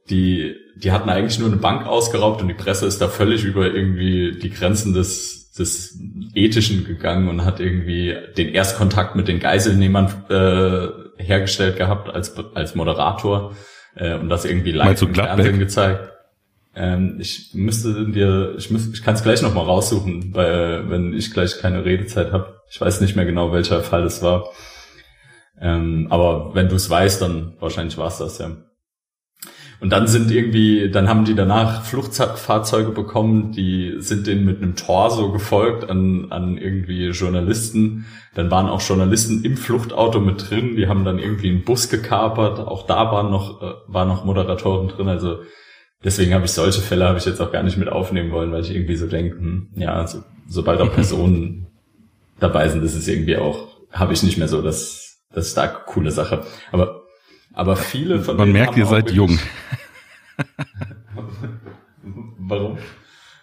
Speaker 3: die, die hatten eigentlich nur eine Bank ausgeraubt und die Presse ist da völlig über irgendwie die Grenzen des, des Ethischen gegangen und hat irgendwie den Erstkontakt mit den Geiselnehmern äh, hergestellt gehabt als, als Moderator äh, und das irgendwie live im? Fernsehen gezeigt. Ähm, ich müsste dir, ich, müß, ich kann es gleich nochmal raussuchen, weil, wenn ich gleich keine Redezeit habe. Ich weiß nicht mehr genau, welcher Fall es war. Ähm, aber wenn du es weißt, dann wahrscheinlich war es das, ja. Und dann sind irgendwie, dann haben die danach Fluchtfahrzeuge bekommen, die sind denen mit einem Torso gefolgt an, an irgendwie Journalisten. Dann waren auch Journalisten im Fluchtauto mit drin, die haben dann irgendwie einen Bus gekapert. Auch da waren noch, äh, waren noch Moderatoren drin. Also deswegen habe ich solche Fälle habe ich jetzt auch gar nicht mit aufnehmen wollen, weil ich irgendwie so denke, hm, ja, so, sobald auch (laughs) Personen dabei sind, ist es irgendwie auch, habe ich nicht mehr so das, das stark coole Sache. Aber aber viele von
Speaker 2: Man merkt, ihr seid jung. (laughs)
Speaker 3: Warum?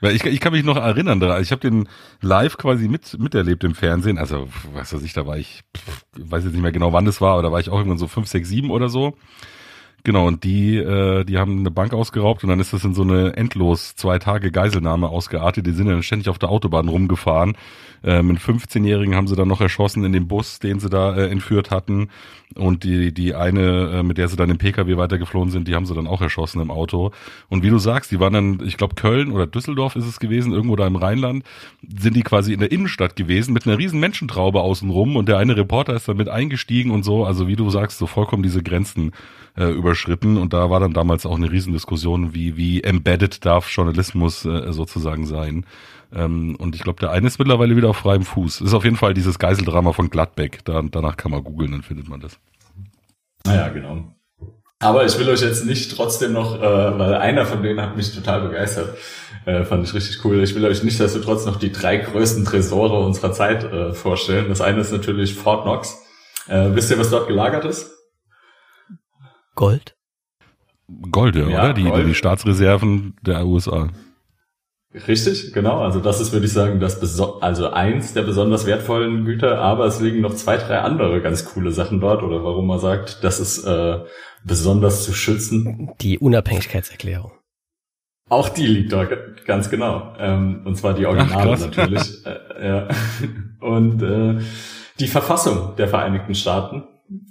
Speaker 2: Weil ich, ich kann mich noch erinnern, daran. ich habe den live quasi mit miterlebt im Fernsehen. Also, was weiß ich, da war ich, weiß jetzt nicht mehr genau, wann das war, aber da war ich auch irgendwann so fünf, sechs, sieben oder so. Genau, und die, äh, die haben eine Bank ausgeraubt und dann ist das in so eine endlos zwei Tage Geiselnahme ausgeartet. Die sind dann ständig auf der Autobahn rumgefahren. Ähm, einen 15-Jährigen haben sie dann noch erschossen in dem Bus, den sie da äh, entführt hatten. Und die, die eine, äh, mit der sie dann im Pkw weitergeflohen sind, die haben sie dann auch erschossen im Auto. Und wie du sagst, die waren dann, ich glaube, Köln oder Düsseldorf ist es gewesen, irgendwo da im Rheinland, sind die quasi in der Innenstadt gewesen mit einer riesen Menschentraube außenrum und der eine Reporter ist dann mit eingestiegen und so, also wie du sagst, so vollkommen diese Grenzen äh, überschritten und da war dann damals auch eine Riesendiskussion, wie, wie embedded darf Journalismus äh, sozusagen sein. Ähm, und ich glaube, der eine ist mittlerweile wieder auf freiem Fuß. Ist auf jeden Fall dieses Geiseldrama von Gladbeck. Da, danach kann man googeln, dann findet man das.
Speaker 3: Naja, genau. Aber ich will euch jetzt nicht trotzdem noch, äh, weil einer von denen hat mich total begeistert. Äh, fand ich richtig cool. Ich will euch nicht, dass wir trotz noch die drei größten Tresore unserer Zeit äh, vorstellen. Das eine ist natürlich Fort Knox. Äh, wisst ihr, was dort gelagert ist?
Speaker 1: Gold?
Speaker 2: Gold, ja, oder? Die,
Speaker 3: Gold.
Speaker 2: die Staatsreserven der USA.
Speaker 3: Richtig, genau. Also das ist, würde ich sagen, das beso also eins der besonders wertvollen Güter, aber es liegen noch zwei, drei andere ganz coole Sachen dort oder warum man sagt, das ist äh, besonders zu schützen.
Speaker 1: Die Unabhängigkeitserklärung.
Speaker 3: Auch die liegt dort, ganz genau. Ähm, und zwar die Originale
Speaker 2: krass.
Speaker 3: natürlich. äh, ja. (laughs) Und äh, die Verfassung der Vereinigten Staaten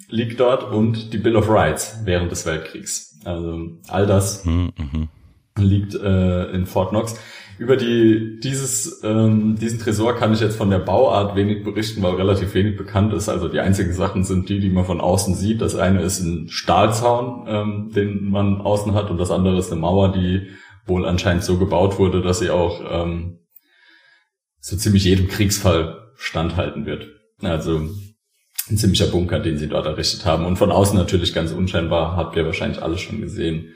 Speaker 3: liegt dort und die Bill of Rights während des Weltkriegs. Also all das
Speaker 2: Hm, mhm.
Speaker 3: liegt äh, in Fort Knox. Über die, dieses, ähm, diesen Tresor kann ich jetzt von der Bauart wenig berichten, weil relativ wenig bekannt ist. Also die einzigen Sachen sind die, die man von außen sieht. Das eine ist ein Stahlzaun, ähm, den man außen hat, und das andere ist eine Mauer, die wohl anscheinend so gebaut wurde, dass sie auch ähm, so ziemlich jedem Kriegsfall standhalten wird. Also ein ziemlicher Bunker, den sie dort errichtet haben. Und von außen natürlich ganz unscheinbar, habt ihr wahrscheinlich alles schon gesehen.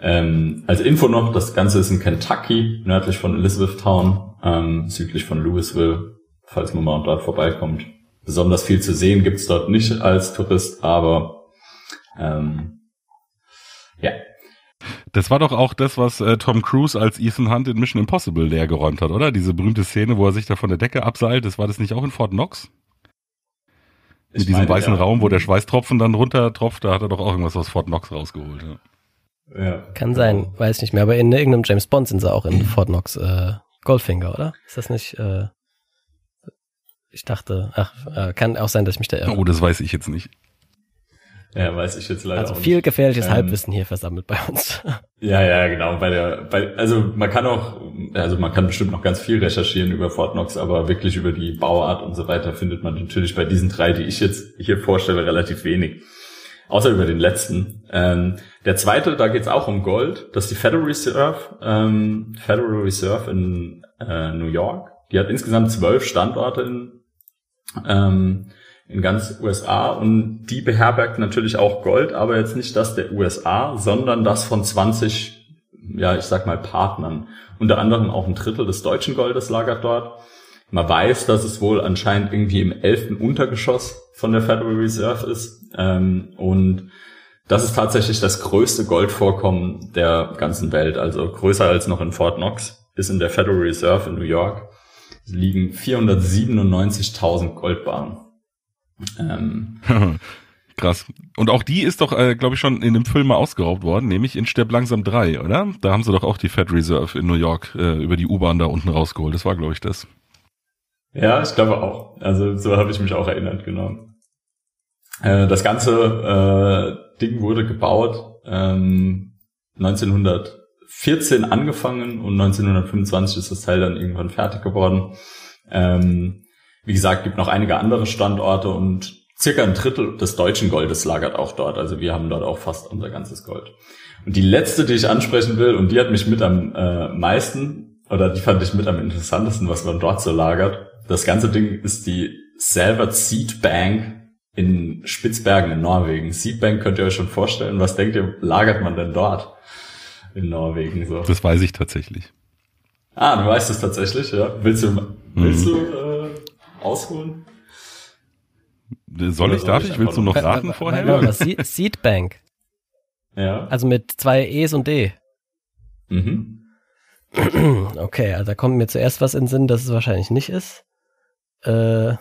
Speaker 3: Ähm, als Info noch, das Ganze ist in Kentucky, nördlich von Elizabethtown, ähm, südlich von Louisville, falls man mal dort vorbeikommt. Besonders viel zu sehen gibt's dort nicht als Tourist, aber ähm, ja.
Speaker 2: Das war doch auch das, was äh, Tom Cruise als Ethan Hunt in Mission Impossible leer geräumt hat, oder? Diese berühmte Szene, wo er sich da von der Decke abseilt, das war das nicht auch in Fort Knox? In
Speaker 3: Ich
Speaker 2: diesem
Speaker 3: meine,
Speaker 2: weißen
Speaker 3: ja.
Speaker 2: Raum, wo der Schweißtropfen dann runter tropft, da hat er doch auch irgendwas aus Fort Knox rausgeholt. Ja.
Speaker 3: Ja.
Speaker 1: Kann sein, weiß nicht mehr. Aber in irgendeinem James Bond sind sie auch in Fort Knox äh, Goldfinger, oder? Ist das nicht? Äh, ich dachte, ach, äh, kann auch sein, dass ich mich da irre.
Speaker 2: Oh, das weiß ich jetzt nicht.
Speaker 3: Ja, weiß ich jetzt leider
Speaker 1: also
Speaker 3: auch
Speaker 1: viel
Speaker 3: nicht.
Speaker 1: gefährliches
Speaker 3: Ähm,
Speaker 1: Halbwissen hier versammelt bei uns. (laughs)
Speaker 3: Ja, ja, genau. Bei der, bei, also man kann auch, also man kann bestimmt noch ganz viel recherchieren über Fort Knox, aber wirklich über die Bauart und so weiter findet man natürlich bei diesen drei, die ich jetzt hier vorstelle, relativ wenig. Außer über den letzten. Ähm, der zweite, da geht's auch um Gold. Das ist die Federal Reserve, ähm, Federal Reserve in äh, New York. Die hat insgesamt zwölf Standorte in, ähm, in ganz USA und die beherbergt natürlich auch Gold, aber jetzt nicht das der USA, sondern das von 20, ja, ich sag mal Partnern. Unter anderem auch ein Drittel des deutschen Goldes lagert dort. Man weiß, dass es wohl anscheinend irgendwie im elften Untergeschoss von der Federal Reserve ist. Ähm, und das ist tatsächlich das größte Goldvorkommen der ganzen Welt. Also größer als noch in Fort Knox ist in der Federal Reserve in New York. Liegen 497.000 Goldbarren. Ähm, (laughs)
Speaker 2: Krass. Und auch die ist doch, äh, glaube ich, schon in dem Film mal ausgeraubt worden, nämlich in Stirb langsam 3, oder? Da haben sie doch auch die Fed Reserve in New York äh, über die U-Bahn da unten rausgeholt. Das war, glaube ich, das.
Speaker 3: Ja, ich glaube auch. Also so habe ich mich auch erinnert, genau. Äh, das ganze äh, Ding wurde gebaut ähm, 1914 angefangen und 1925 ist das Teil dann irgendwann fertig geworden. Ähm, wie gesagt, gibt noch einige andere Standorte und circa ein Drittel des deutschen Goldes lagert auch dort. Also wir haben dort auch fast unser ganzes Gold. Und die letzte, die ich ansprechen will, und die hat mich mit am äh, meisten, oder die fand ich mit am interessantesten, was man dort so lagert. Das ganze Ding ist die Salvert Seed Bank in Spitzbergen in Norwegen. Seed Bank könnt ihr euch schon vorstellen. Was denkt ihr, lagert man denn dort in Norwegen so?
Speaker 2: Das weiß ich tatsächlich.
Speaker 3: Ah, du weißt es tatsächlich, ja. Willst du, willst du äh, ausholen?
Speaker 2: Soll ich, darf ich? Willst du noch raten vorher?
Speaker 1: Seed- Seedbank.
Speaker 3: Ja.
Speaker 1: Also mit zwei E's und D.
Speaker 3: Mhm. (clears throat)
Speaker 1: Okay, also da kommt mir zuerst was in den Sinn, dass es wahrscheinlich nicht ist. Äh,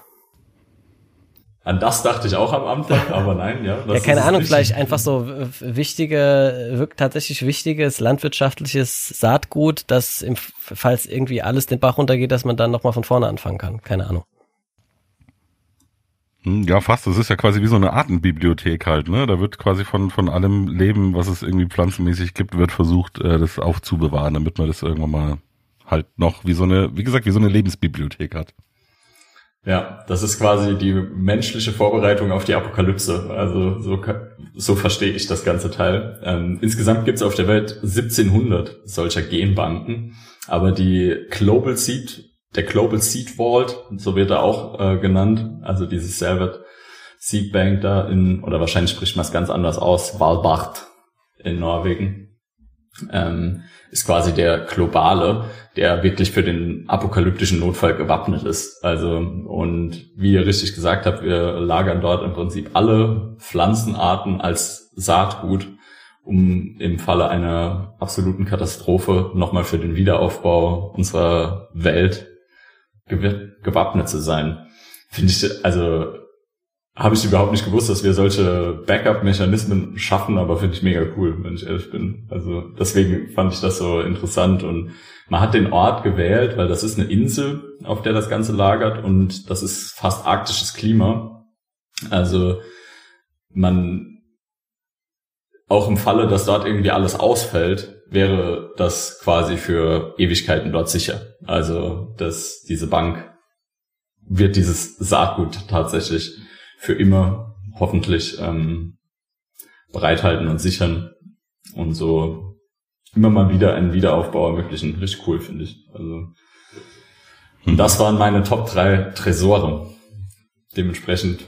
Speaker 3: An das dachte ich auch am Anfang, (laughs) aber nein, ja. das
Speaker 1: ja, keine Ahnung,
Speaker 3: nicht.
Speaker 1: vielleicht einfach so wichtige, wirkt tatsächlich wichtiges landwirtschaftliches Saatgut, das im, falls irgendwie alles den Bach runtergeht, dass man dann nochmal von vorne anfangen kann. Keine Ahnung.
Speaker 2: Hm, Ja, fast. Das ist ja quasi wie so eine Artenbibliothek halt, ne? Da wird quasi von, von allem Leben, was es irgendwie pflanzenmäßig gibt, wird versucht, äh, das aufzubewahren, damit man das irgendwann mal halt noch wie so eine, wie gesagt, wie so eine Lebensbibliothek hat.
Speaker 3: Ja, das ist quasi die menschliche Vorbereitung auf die Apokalypse. Also so, so verstehe ich das ganze Teil. Ähm, insgesamt gibt es auf der Welt 1700 solcher Genbanken, aber die Global Seed, der Global Seed Vault, so wird er auch äh, genannt, also dieses Salvet Seed Bank da in, oder wahrscheinlich spricht man es ganz anders aus, Walbart in Norwegen, ähm, ist quasi der globale, der wirklich für den apokalyptischen Notfall gewappnet ist. Also, und wie ihr richtig gesagt habt, wir lagern dort im Prinzip alle Pflanzenarten als Saatgut, um im Falle einer absoluten Katastrophe nochmal für den Wiederaufbau unserer Welt gewappnet zu sein. Finde ich, also habe ich überhaupt nicht gewusst, dass wir solche Backup-Mechanismen schaffen, aber finde ich mega cool, wenn ich ehrlich bin. Also deswegen fand ich das so interessant und man hat den Ort gewählt, weil das ist eine Insel, auf der das Ganze lagert und das ist fast arktisches Klima. Also man auch im Falle, dass dort irgendwie alles ausfällt, wäre das quasi für Ewigkeiten dort sicher. Also dass diese Bank wird dieses Saatgut tatsächlich für immer hoffentlich ähm, bereithalten und sichern und so immer mal wieder einen Wiederaufbau ermöglichen. Richtig cool, finde ich. Also und das waren meine Top drei Tresore. Dementsprechend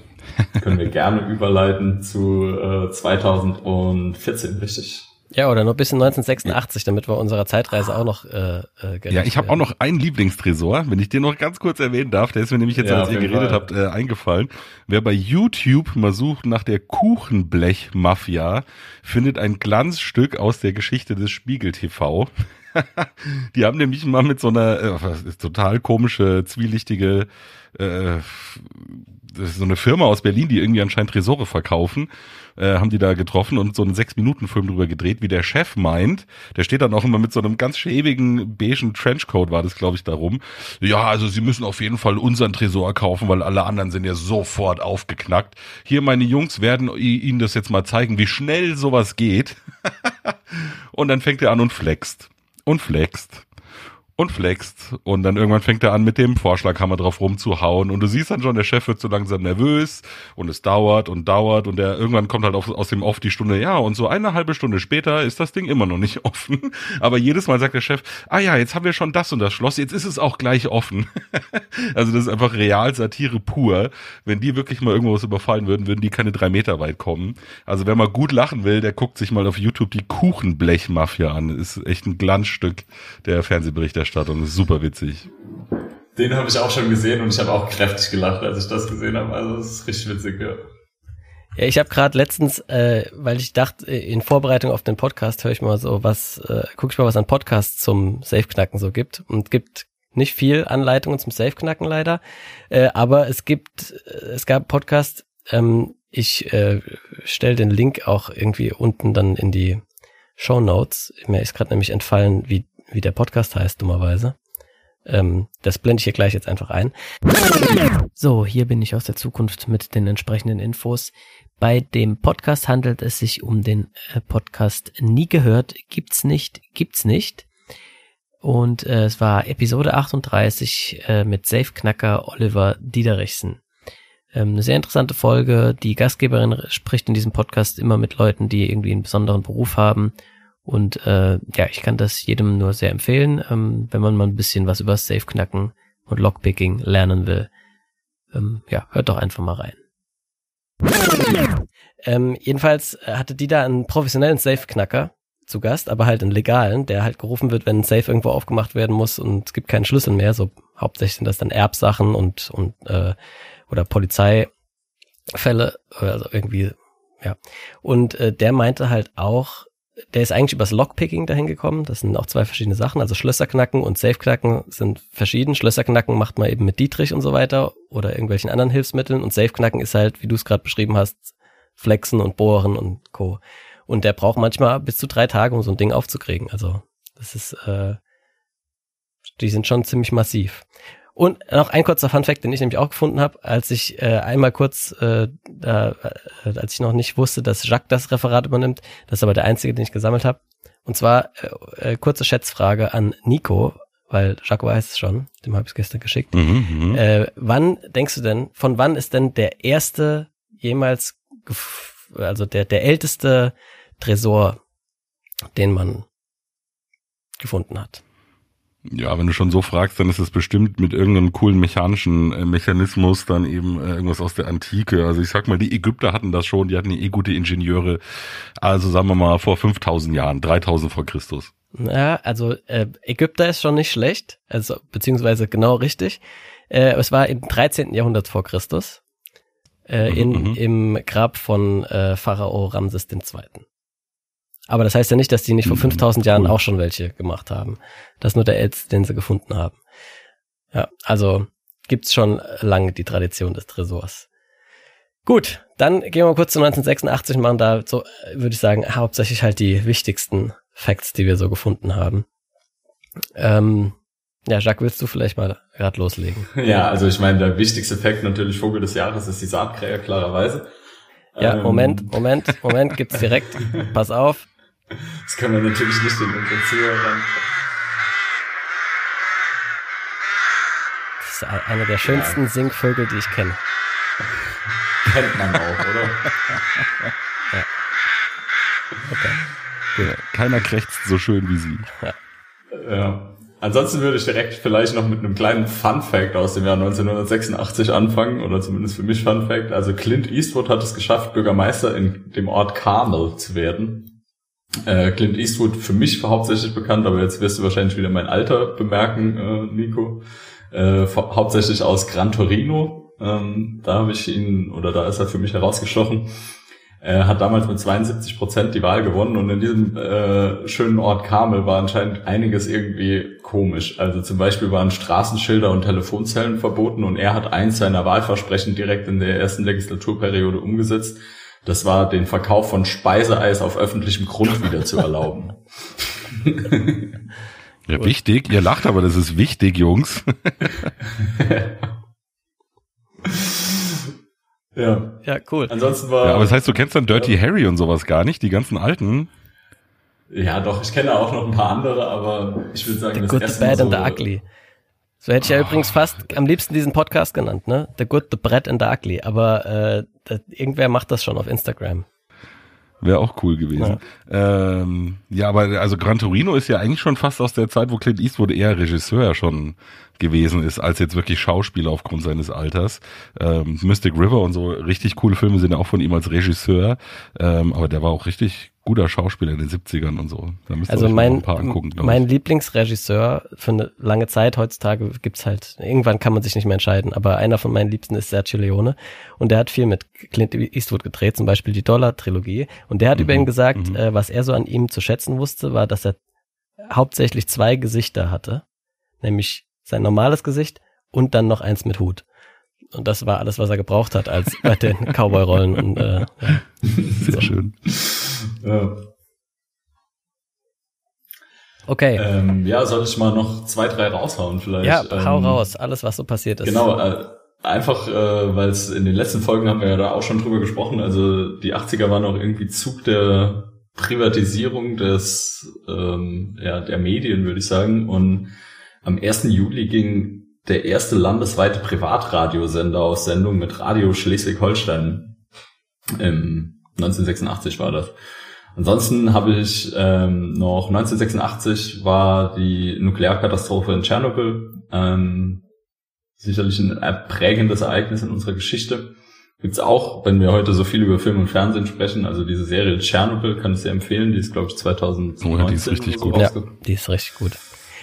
Speaker 3: Können wir (laughs) gerne überleiten zu äh, 2014, richtig?
Speaker 1: Ja, oder nur bis in 1986, damit wir unserer Zeitreise auch noch äh, äh,
Speaker 2: Ja, ich habe auch noch einen Lieblingstresor, wenn ich den noch ganz kurz erwähnen darf. Der ist mir nämlich jetzt,
Speaker 3: Ja,
Speaker 2: als ihr geredet
Speaker 3: Fall.
Speaker 2: habt, äh, eingefallen. Wer bei YouTube mal sucht nach der Kuchenblech-Mafia, findet ein Glanzstück aus der Geschichte des Spiegel TV. (laughs) Die haben nämlich mal mit so einer äh, total komische, zwielichtige äh, das ist so eine Firma aus Berlin, die irgendwie anscheinend Tresore verkaufen, äh, haben die da getroffen und so einen Sechs-Minuten-Film drüber gedreht, wie der Chef meint. Der steht dann auch immer mit so einem ganz schäbigen beigen Trenchcoat, war das, glaube ich, darum. Ja, also sie müssen auf jeden Fall unseren Tresor kaufen, weil alle anderen sind ja sofort aufgeknackt. Hier, meine Jungs werden Ihnen das jetzt mal zeigen, wie schnell sowas geht. (laughs) und dann fängt er an und flext. Und flext und flext. Und dann irgendwann fängt er an, mit dem Vorschlaghammer drauf rumzuhauen. Und du siehst dann schon, der Chef wird so langsam nervös und es dauert und dauert und der irgendwann kommt halt auf, aus dem Off die Stunde, ja, und so eine halbe Stunde später ist das Ding immer noch nicht (laughs) offen. Aber jedes Mal sagt der Chef, ah ja, jetzt haben wir schon das und das Schloss, jetzt ist es auch gleich offen. (laughs) also das ist einfach Real-Satire pur. Wenn die wirklich mal irgendwas überfallen würden, würden die keine drei Meter weit kommen. Also wer mal gut lachen will, der guckt sich mal auf YouTube die Kuchenblech-Mafia an. Ist echt ein Glanzstück der Fernsehberichterstattung. Ist super witzig.
Speaker 3: Den habe ich auch schon gesehen und ich habe auch kräftig gelacht, als ich das gesehen habe. Also das ist richtig witzig, ja.
Speaker 1: Ja, ich habe gerade letztens, äh, weil ich dachte, in Vorbereitung auf den Podcast höre ich mal so was, äh, gucke ich mal, was an Podcasts zum Safe-Knacken so gibt. Und gibt nicht viel Anleitungen zum Safe-Knacken leider. Äh, aber es gibt, äh, es gab Podcast, ähm, ich äh, stelle den Link auch irgendwie unten dann in die Show Notes. Mir ist gerade nämlich entfallen, wie, wie der Podcast heißt, dummerweise. Ähm, das blende ich hier gleich jetzt einfach ein. So, hier bin ich aus der Zukunft mit den entsprechenden Infos. Bei dem Podcast handelt es sich um den äh, Podcast Nie gehört, gibt's nicht, gibt's nicht. Und äh, es war Episode 38 äh, mit Safe-Knacker Oliver Diederichsen. Ähm, eine sehr interessante Folge. Die Gastgeberin spricht in diesem Podcast immer mit Leuten, die irgendwie einen besonderen Beruf haben. Und äh, ja, ich kann das jedem nur sehr empfehlen, ähm, wenn man mal ein bisschen was über Safe-Knacken und Lockpicking lernen will. Ähm, ja, hört doch einfach mal rein. Ähm, jedenfalls äh, hatte die da einen professionellen Safe-Knacker zu Gast, aber halt einen legalen, der halt gerufen wird, wenn ein Safe irgendwo aufgemacht werden muss und es gibt keinen Schlüssel mehr. So hauptsächlich sind das dann Erbsachen und und äh, oder Polizeifälle, also irgendwie ja. Und äh, der meinte halt auch, der ist eigentlich übers Lockpicking dahin gekommen. Das sind auch zwei verschiedene Sachen. Also Schlösserknacken und Safeknacken sind verschieden. Schlösserknacken macht man eben mit Dietrich und so weiter oder irgendwelchen anderen Hilfsmitteln. Und Safeknacken ist halt, wie du es gerade beschrieben hast, Flexen und Bohren und Co. Und der braucht manchmal bis zu drei Tage, um so ein Ding aufzukriegen. Also das ist, äh, die sind schon ziemlich massiv. Und noch ein kurzer Funfact, den ich nämlich auch gefunden habe, als ich äh, einmal kurz, äh, da, äh, als ich noch nicht wusste, dass Jacques das Referat übernimmt, das ist aber der einzige, den ich gesammelt habe. Und zwar äh, äh, kurze Schätzfrage an Nico, weil Jacques weiß es schon, dem habe ich es gestern geschickt.
Speaker 2: Mhm, mhm.
Speaker 1: Äh, wann denkst du denn, von wann ist denn der erste jemals, also der, der älteste Tresor, den man gefunden hat?
Speaker 2: Ja, wenn du schon so fragst, dann ist es bestimmt mit irgendeinem coolen mechanischen äh, Mechanismus dann eben äh, irgendwas aus der Antike. Also ich sag mal, die Ägypter hatten das schon, die hatten ja eh gute Ingenieure. Also sagen wir mal vor 5000 Jahren, 3000 vor Christus.
Speaker 1: Ja, also äh, Ägypter ist schon nicht schlecht, also beziehungsweise genau richtig. Äh, es war im 13. Jahrhundert vor Christus äh,
Speaker 2: Mhm,
Speaker 1: in,
Speaker 2: mhm.
Speaker 1: im Grab von äh, Pharao Ramses II. Aber das heißt ja nicht, dass die nicht vor
Speaker 2: Mhm,
Speaker 1: 5000 Jahren
Speaker 2: cool.
Speaker 1: auch schon welche gemacht haben. Das ist nur der älteste, den sie gefunden haben. Ja, also gibt's schon lange die Tradition des Tresors. Gut, dann gehen wir kurz zu 1986 und machen da so, würde ich sagen, hauptsächlich halt die wichtigsten Facts, die wir so gefunden haben. Ähm, ja, Jacques, willst du vielleicht mal gerade loslegen? (laughs)
Speaker 3: Ja, also ich meine, der wichtigste Fakt natürlich Vogel des Jahres ist die Saatkräher, klarerweise.
Speaker 1: Ja,
Speaker 3: Ähm,
Speaker 1: Moment, Moment, Moment, gibt's direkt. (laughs) Pass auf.
Speaker 3: Das können wir natürlich nicht in unseren Zuhörern.
Speaker 1: Das ist einer der schönsten Singvögel, die ich kenne.
Speaker 3: Kennt man auch, oder? (laughs)
Speaker 1: Okay.
Speaker 2: Ja, keiner krächzt so schön wie sie.
Speaker 3: Ja. ansonsten würde ich direkt vielleicht noch mit einem kleinen Fun Fact aus dem Jahr 1986 anfangen, oder zumindest für mich Fun Fact. Also Clint Eastwood hat es geschafft, Bürgermeister in dem Ort Carmel zu werden. Äh, Clint Eastwood für mich hauptsächlich bekannt, aber jetzt wirst du wahrscheinlich wieder mein Alter bemerken, äh, Nico. Äh, hauptsächlich aus Gran Torino. Ähm, da habe ich ihn, oder da ist er für mich herausgestochen. Er hat damals mit 72 Prozent die Wahl gewonnen und in diesem äh, schönen Ort Kamel war anscheinend einiges irgendwie komisch. Also zum Beispiel waren Straßenschilder und Telefonzellen verboten und er hat eins seiner Wahlversprechen direkt in der ersten Legislaturperiode umgesetzt. Das war den Verkauf von Speiseeis auf öffentlichem Grund wieder zu erlauben. (laughs)
Speaker 2: Ja, wichtig. Ihr lacht, aber das ist wichtig, Jungs. (laughs)
Speaker 3: ja.
Speaker 1: Ja, cool.
Speaker 3: Ansonsten war.
Speaker 2: Ja, aber das heißt, du kennst dann Dirty Harry und sowas gar nicht, die ganzen alten.
Speaker 3: Ja, doch, ich kenne auch noch ein paar andere, aber ich würde sagen,
Speaker 1: The
Speaker 3: das
Speaker 1: Good, the Bad and
Speaker 3: so,
Speaker 1: the Ugly. So hätte ich ja übrigens fast am liebsten diesen Podcast genannt, ne? The Good, the Bad and the Ugly. Aber äh, das, irgendwer macht das schon auf Instagram.
Speaker 2: Wäre auch cool gewesen. Ja. Ähm, ja, aber also Gran Torino ist ja eigentlich schon fast aus der Zeit, wo Clint Eastwood eher Regisseur schon gewesen ist, als jetzt wirklich Schauspieler aufgrund seines Alters. Ähm, Mystic River und so richtig coole Filme sind ja auch von ihm als Regisseur. Ähm, aber der war auch richtig guter Schauspieler in den 70ern und so.
Speaker 1: Da also mein, ein paar angucken, mein Lieblingsregisseur für eine lange Zeit, heutzutage gibt's halt, irgendwann kann man sich nicht mehr entscheiden, aber einer von meinen Liebsten ist Sergio Leone und der hat viel mit Clint Eastwood gedreht, zum Beispiel die Dollar-Trilogie und der hat mhm, über ihn gesagt, mhm. äh, was er so an ihm zu schätzen wusste, war, dass er hauptsächlich zwei Gesichter hatte, nämlich sein normales Gesicht und dann noch eins mit Hut. Und das war alles, was er gebraucht hat als bei den (laughs) Cowboy-Rollen. Und, äh, ja.
Speaker 2: Sehr schön.
Speaker 3: Ja.
Speaker 1: Okay.
Speaker 3: Ähm, ja, soll ich mal noch zwei, drei raushauen vielleicht?
Speaker 1: Ja,
Speaker 3: ähm,
Speaker 1: hau raus, alles was so passiert ist.
Speaker 3: Genau, äh, einfach, äh, weil es in den letzten Folgen haben wir ja da auch schon drüber gesprochen, also die 80er waren auch irgendwie Zug der Privatisierung des, ähm, ja, der Medien, würde ich sagen. Und am 1. Juli ging der erste landesweite Privatradiosender aus Sendung mit Radio Schleswig-Holstein. Ähm, 1986 war das. Ansonsten habe ich ähm, noch 1986 war die Nuklearkatastrophe in Tschernobyl. Ähm, sicherlich ein prägendes Ereignis in unserer Geschichte. Gibt's auch, wenn wir heute so viel über Film und Fernsehen sprechen, also diese Serie Tschernobyl kann ich sehr empfehlen. Die ist, glaube ich, 2019
Speaker 2: oh, die ist richtig
Speaker 3: so
Speaker 2: gut.
Speaker 1: Ja, die ist richtig gut.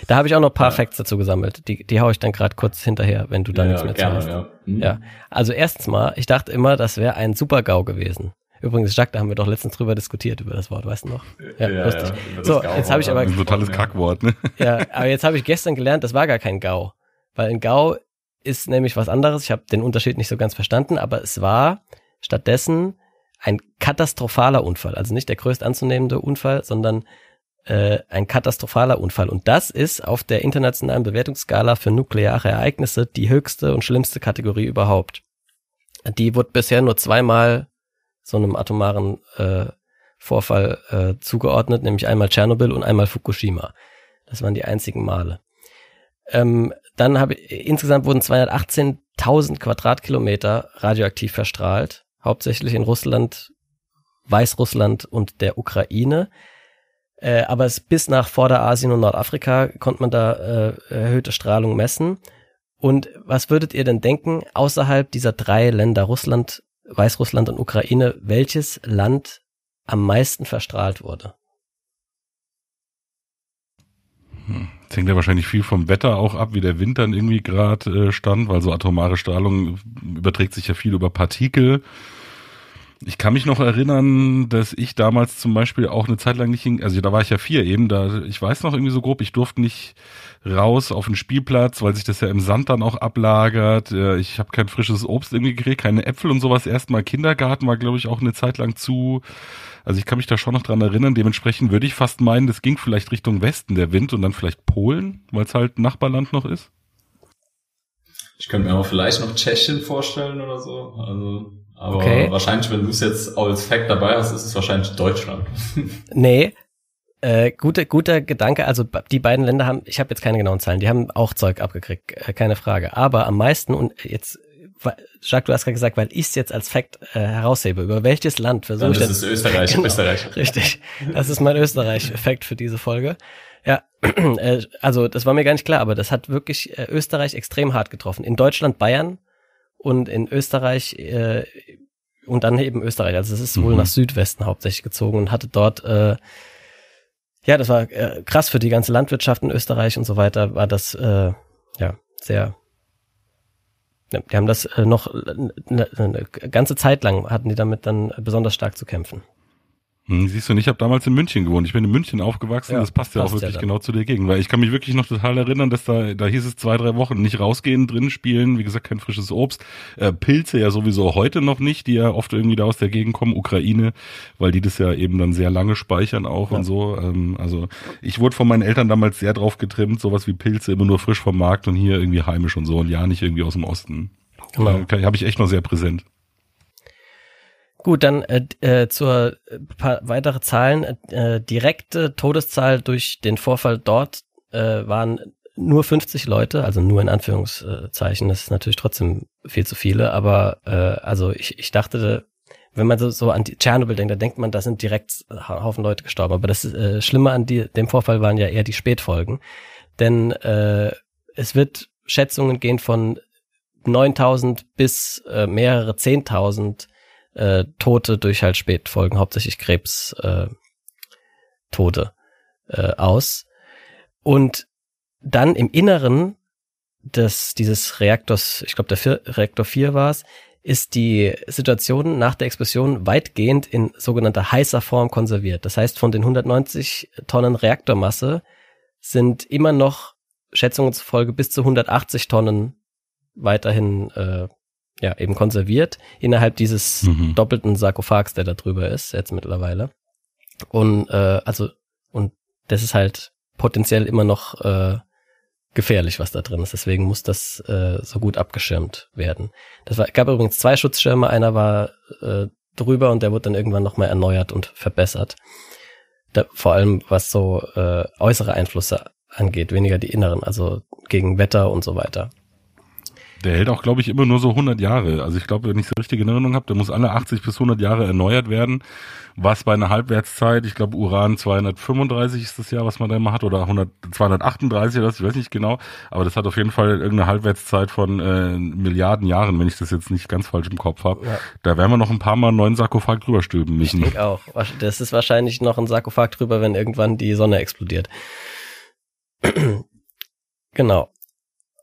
Speaker 1: Da habe ich auch noch paar ja. Facts dazu gesammelt. Die, die hau ich dann gerade kurz hinterher, wenn du da ja, nichts mehr
Speaker 3: gerne,
Speaker 1: hast.
Speaker 3: Ja. Mhm.
Speaker 1: ja. Also erstens mal, ich dachte immer, das wäre ein Super-GAU gewesen. Übrigens, Jacques, da haben wir doch letztens drüber diskutiert über das Wort, weißt du noch?
Speaker 3: Ja, ja lustig.
Speaker 1: Ja, so, jetzt habe ich aber
Speaker 2: ein totales Kackwort, ne?
Speaker 1: Ja, (laughs) aber jetzt habe ich gestern gelernt, das war gar kein GAU, weil ein GAU ist nämlich was anderes. Ich habe den Unterschied nicht so ganz verstanden, aber es war stattdessen ein katastrophaler Unfall, also nicht der größt anzunehmende Unfall, sondern äh, ein katastrophaler Unfall. Und das ist auf der internationalen Bewertungsskala für nukleare Ereignisse die höchste und schlimmste Kategorie überhaupt. Die wurde bisher nur zweimal so einem atomaren äh, Vorfall äh, zugeordnet, nämlich einmal Tschernobyl und einmal Fukushima. Das waren die einzigen Male. Ähm, dann habe insgesamt wurden 218.000 Quadratkilometer radioaktiv verstrahlt, hauptsächlich in Russland, Weißrussland und der Ukraine. Äh, aber es, bis nach Vorderasien und Nordafrika konnte man da äh, erhöhte Strahlung messen. Und was würdet ihr denn denken, außerhalb dieser drei Länder, Russland, Weißrussland und Ukraine, welches Land am meisten verstrahlt wurde?
Speaker 2: Hm. Hängt ja wahrscheinlich viel vom Wetter auch ab, wie der Wind dann irgendwie gerade äh, stand, weil so atomare Strahlung überträgt sich ja viel über Partikel. Ich kann mich noch erinnern, dass ich damals zum Beispiel auch eine Zeit lang nicht, hin, also da war ich ja vier eben, da, ich weiß noch irgendwie so grob, ich durfte nicht raus auf den Spielplatz, weil sich das ja im Sand dann auch ablagert. Ich habe kein frisches Obst irgendwie gekriegt, keine Äpfel und sowas. Erstmal Kindergarten war, glaube ich, auch eine Zeit lang zu. Also ich kann mich da schon noch dran erinnern. Dementsprechend würde ich fast meinen, das ging vielleicht Richtung Westen der Wind und dann vielleicht Polen, weil es halt Nachbarland noch ist.
Speaker 3: Ich könnte mir auch vielleicht noch Tschechien vorstellen oder so. Also aber
Speaker 1: Okay.
Speaker 3: wahrscheinlich, wenn du es jetzt als Fact dabei hast, ist es wahrscheinlich Deutschland. (laughs)
Speaker 1: Nee, äh, guter, guter Gedanke. Also die beiden Länder haben, ich habe jetzt keine genauen Zahlen, die haben auch Zeug abgekriegt, äh, keine Frage. Aber am meisten, und jetzt, Jacques, du hast gerade gesagt, weil ich es jetzt als Fact äh, heraushebe, über welches Land versuche ich
Speaker 3: ist
Speaker 1: denn-
Speaker 3: es Österreich, (laughs)
Speaker 1: Genau.
Speaker 3: Österreich.
Speaker 1: Richtig. Das ist mein Österreich-Effekt für diese Folge. Ja, (clears throat) äh, also das war mir gar nicht klar, aber das hat wirklich äh, Österreich extrem hart getroffen. In Deutschland Bayern und in Österreich äh, und dann eben Österreich. Also es ist wohl
Speaker 2: Mhm.
Speaker 1: nach Südwesten hauptsächlich gezogen und hatte dort äh, ja, das war äh, krass für die ganze Landwirtschaft in Österreich und so weiter, war das äh, ja sehr ja, die haben das äh, noch eine, eine ganze Zeit lang hatten die damit dann besonders stark zu kämpfen.
Speaker 2: Hm, siehst du, ich habe damals in München gewohnt. Ich bin in München aufgewachsen.
Speaker 1: Ja,
Speaker 2: das passt ja auch
Speaker 1: passt ja
Speaker 2: wirklich
Speaker 1: dann.
Speaker 2: genau zu der Gegend. Weil ich kann mich wirklich noch total erinnern, dass da, da hieß es zwei, drei Wochen nicht rausgehen, drin spielen. Wie gesagt, kein frisches Obst. Äh, Pilze ja sowieso heute noch nicht, die ja oft irgendwie da aus der Gegend kommen. Ukraine, weil die das ja eben dann sehr lange speichern auch
Speaker 1: Ja.
Speaker 2: und so. Ähm, also ich wurde von meinen Eltern damals sehr drauf getrimmt, sowas wie Pilze immer nur frisch vom Markt und hier irgendwie heimisch und so und ja nicht irgendwie aus dem Osten.
Speaker 1: Genau.
Speaker 2: Äh, habe ich echt noch sehr präsent.
Speaker 1: Gut, dann äh, äh, zur äh, paar weitere Zahlen. Äh, direkte Todeszahl durch den Vorfall dort äh, waren nur 50 Leute, also nur in Anführungszeichen. Das ist natürlich trotzdem viel zu viele, aber äh, also ich, ich dachte, wenn man so, so an die Tschernobyl denkt, da denkt man, da sind direkt Haufen Leute gestorben. Aber das äh, Schlimme an die, dem Vorfall waren ja eher die Spätfolgen. Denn äh, es wird Schätzungen gehen von 9000 bis äh, mehrere 10.000 äh, Tote durch halt Spätfolgen, hauptsächlich Krebs äh, Tote äh, aus. Und dann im Inneren des dieses Reaktors, ich glaube der vier, Reaktor 4 war es, ist die Situation nach der Explosion weitgehend in sogenannter heißer Form konserviert. Das heißt, von den 190 Tonnen Reaktormasse sind immer noch Schätzungen zufolge bis zu 180 Tonnen weiterhin äh, ja eben konserviert innerhalb dieses
Speaker 2: Mhm.
Speaker 1: doppelten Sarkophags, der da drüber ist jetzt mittlerweile. Und äh, also und das ist halt potenziell immer noch äh, gefährlich, was da drin ist. Deswegen muss das äh, so gut abgeschirmt werden. Das war, gab übrigens zwei Schutzschirme. Einer war äh, drüber und der wurde dann irgendwann nochmal erneuert und verbessert. Da, vor allem was so äh, äußere Einflüsse angeht, weniger die inneren, also gegen Wetter und so weiter.
Speaker 2: Der hält auch, glaube ich, immer nur so 100 Jahre. Also ich glaube, wenn ich es richtig in Erinnerung habe, der muss alle 80 bis 100 Jahre erneuert werden. Was bei einer Halbwertszeit, ich glaube Uran 235 ist das Jahr, was man da immer hat, oder 100, 238 oder das, ich weiß nicht genau. Aber das hat auf jeden Fall irgendeine Halbwertszeit von äh, Milliarden Jahren, wenn ich das jetzt nicht ganz falsch im Kopf habe.
Speaker 1: Ja.
Speaker 2: Da werden wir noch ein paar Mal einen neuen Sarkophag drüber stülpen
Speaker 1: Ich
Speaker 2: müssen.
Speaker 1: denke auch. Das ist wahrscheinlich noch ein Sarkophag drüber, wenn irgendwann die Sonne explodiert. (clears throat) genau.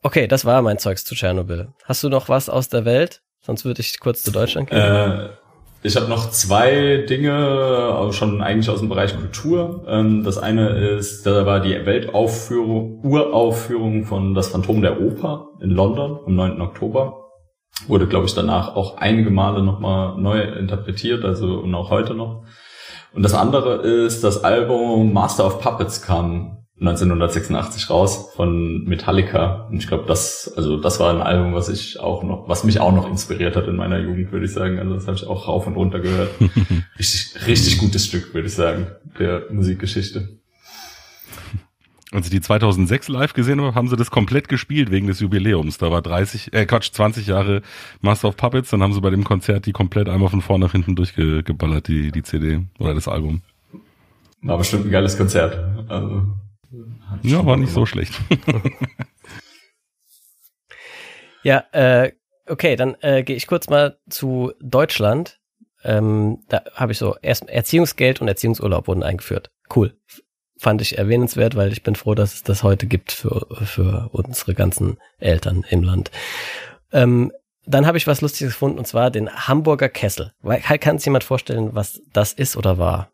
Speaker 1: Okay, das war mein Zeugs zu Tschernobyl. Hast du noch was aus der Welt? Sonst würde ich kurz zu Deutschland gehen.
Speaker 3: Äh, ich habe noch zwei Dinge, auch schon eigentlich aus dem Bereich Kultur. Ähm, das eine ist, da war die Weltaufführung, Uraufführung von Das Phantom der Oper in London am 9. Oktober. Wurde, glaube ich, danach auch einige Male nochmal neu interpretiert, also und auch heute noch. Und das andere ist, das Album Master of Puppets kam 1986 raus von Metallica. Und ich glaube, das, also das war ein Album, was ich auch noch, was mich auch noch inspiriert hat in meiner Jugend, würde ich sagen. Also das habe ich auch rauf und runter gehört. (laughs) richtig, richtig gutes Stück, würde ich sagen, der Musikgeschichte.
Speaker 2: Als ich die 2006 live gesehen habe, haben sie das komplett gespielt wegen des Jubiläums. Da war 30, äh Quatsch, 20 Jahre Master of Puppets, dann haben sie bei dem Konzert die komplett einmal von vorne nach hinten durchgeballert, die, die CD oder das Album.
Speaker 3: War bestimmt ein geiles Konzert. Also,
Speaker 2: Ja, war nicht so schlecht. (laughs)
Speaker 1: Ja, äh, okay, dann äh, gehe ich kurz mal zu Deutschland. Ähm, da habe ich so erst Erziehungsgeld und Erziehungsurlaub wurden eingeführt. Cool. Fand ich erwähnenswert, weil ich bin froh, dass es das heute gibt für, für unsere ganzen Eltern im Land. Ähm, dann habe ich was Lustiges gefunden, und zwar den Hamburger Kessel. Weil- Kann sich jemand vorstellen, was das ist oder war?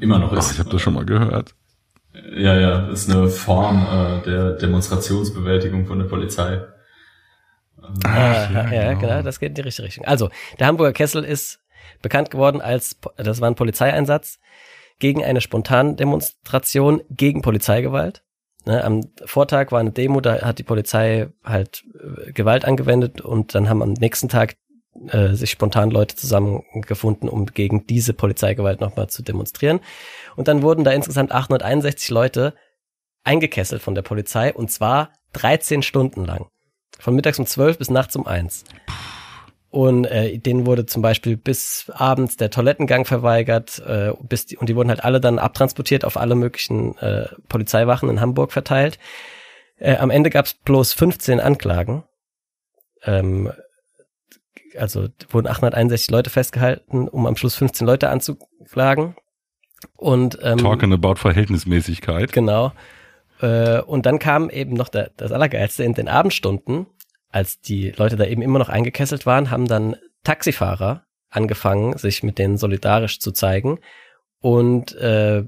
Speaker 3: Immer noch
Speaker 2: Ach,
Speaker 3: ist.
Speaker 2: ich habe das schon mal gehört.
Speaker 3: Ja, ja, ist eine Form äh, der Demonstrationsbewältigung von der Polizei.
Speaker 1: Ah, ja,
Speaker 2: genau.
Speaker 1: genau, das geht in die richtige Richtung. Also, der Hamburger Kessel ist bekannt geworden als, das war ein Polizeieinsatz gegen eine Spontandemonstration gegen Polizeigewalt. Ne, am Vortag war eine Demo, da hat die Polizei halt äh, Gewalt angewendet und dann haben am nächsten Tag äh, sich spontan Leute zusammengefunden, um gegen diese Polizeigewalt nochmal zu demonstrieren. Und dann wurden da insgesamt 861 Leute eingekesselt von der Polizei und zwar 13 Stunden lang. Von mittags um 12 bis nachts um 1. Und äh, denen wurde zum Beispiel bis abends der Toilettengang verweigert, äh, bis die, und die wurden halt alle dann abtransportiert auf alle möglichen äh, Polizeiwachen in Hamburg verteilt. Äh, am Ende gab es bloß 15 Anklagen. Ähm, also wurden 861 Leute festgehalten, um am Schluss 15 Leute anzuklagen. Und ähm,
Speaker 2: Talking about Verhältnismäßigkeit.
Speaker 1: Genau. Äh, und dann kam eben noch der, das Allergeilste in den Abendstunden, als die Leute da eben immer noch eingekesselt waren, haben dann Taxifahrer angefangen, sich mit denen solidarisch zu zeigen. Und äh,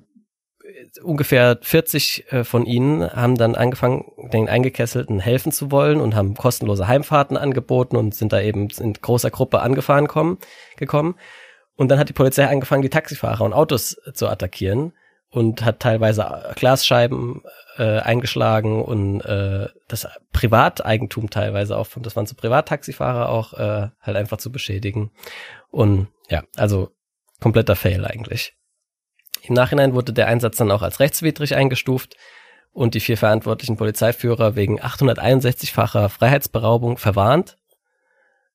Speaker 1: ungefähr 40 äh, von ihnen haben dann angefangen, den Eingekesselten helfen zu wollen und haben kostenlose Heimfahrten angeboten und sind da eben in großer Gruppe angefahren kommen, gekommen. Und dann hat die Polizei angefangen, die Taxifahrer und Autos zu attackieren und hat teilweise Glasscheiben äh, eingeschlagen und äh, das Privateigentum teilweise auch, das waren so Privattaxifahrer auch, äh, halt einfach zu beschädigen. Und ja, also kompletter Fail eigentlich. Im Nachhinein wurde der Einsatz dann auch als rechtswidrig eingestuft und die vier verantwortlichen Polizeiführer wegen 861-facher Freiheitsberaubung verwarnt.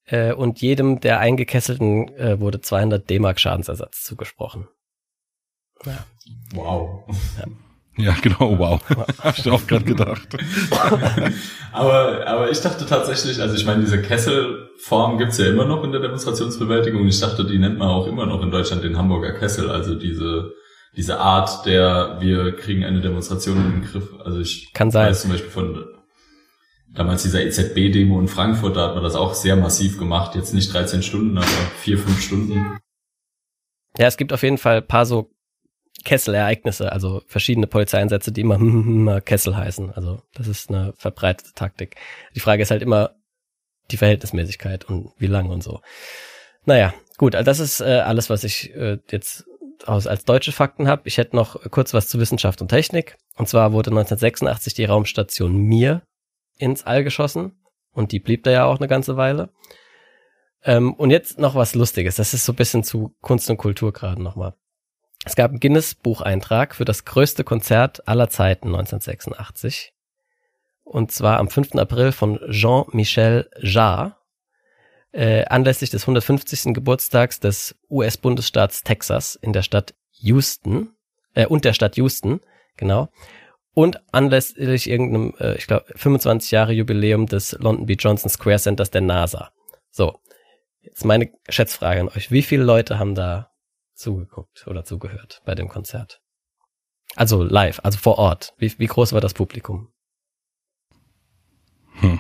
Speaker 1: Äh, und jedem der Eingekesselten äh, wurde 200 D-Mark Schadensersatz zugesprochen.
Speaker 3: Ja. Wow.
Speaker 2: Ja. Ja, genau, wow. Hab ich auch gerade gedacht.
Speaker 3: aber, aber ich dachte tatsächlich, also ich meine, diese Kesselform gibt's ja immer noch in der Demonstrationsbewältigung. Ich dachte, die nennt man auch immer noch in Deutschland den Hamburger Kessel, also diese, diese Art der, wir kriegen eine Demonstration in den Griff. Also ich
Speaker 1: Kann sein.
Speaker 3: weiß zum Beispiel von damals dieser EZB-Demo in Frankfurt, da hat man das auch sehr massiv gemacht. Jetzt nicht 13 Stunden, aber vier, fünf Stunden.
Speaker 1: Ja, es gibt auf jeden Fall paar so Kessel-Ereignisse, also verschiedene Polizeieinsätze, die immer (laughs) Kessel heißen. Also das ist eine verbreitete Taktik. Die Frage ist halt immer die Verhältnismäßigkeit und wie lang und so. Naja, gut, also das ist äh, alles, was ich äh, jetzt aus, als deutsche Fakten habe. Ich hätte noch kurz was zu Wissenschaft und Technik. Und zwar wurde 1986 die Raumstation Mir ins All geschossen und die blieb da ja auch eine ganze Weile. Ähm, und jetzt noch was Lustiges. Das ist so ein bisschen zu Kunst und Kultur gerade nochmal. Es gab einen Guinness-Bucheintrag für das größte Konzert aller Zeiten 1986. Und zwar am 5. April von Jean-Michel Jarre, äh, anlässlich des 150. Geburtstags des US-Bundesstaats Texas in der Stadt Houston, äh, und der Stadt Houston, genau. Und anlässlich irgendeinem, äh, ich glaube, 25 Jahre Jubiläum des London B. Johnson Square Centers der NASA. So, jetzt meine Schätzfrage an euch. Wie viele Leute haben da zugeguckt oder zugehört bei dem Konzert? Also live, also vor Ort. Wie, wie groß war das Publikum?
Speaker 2: Hm.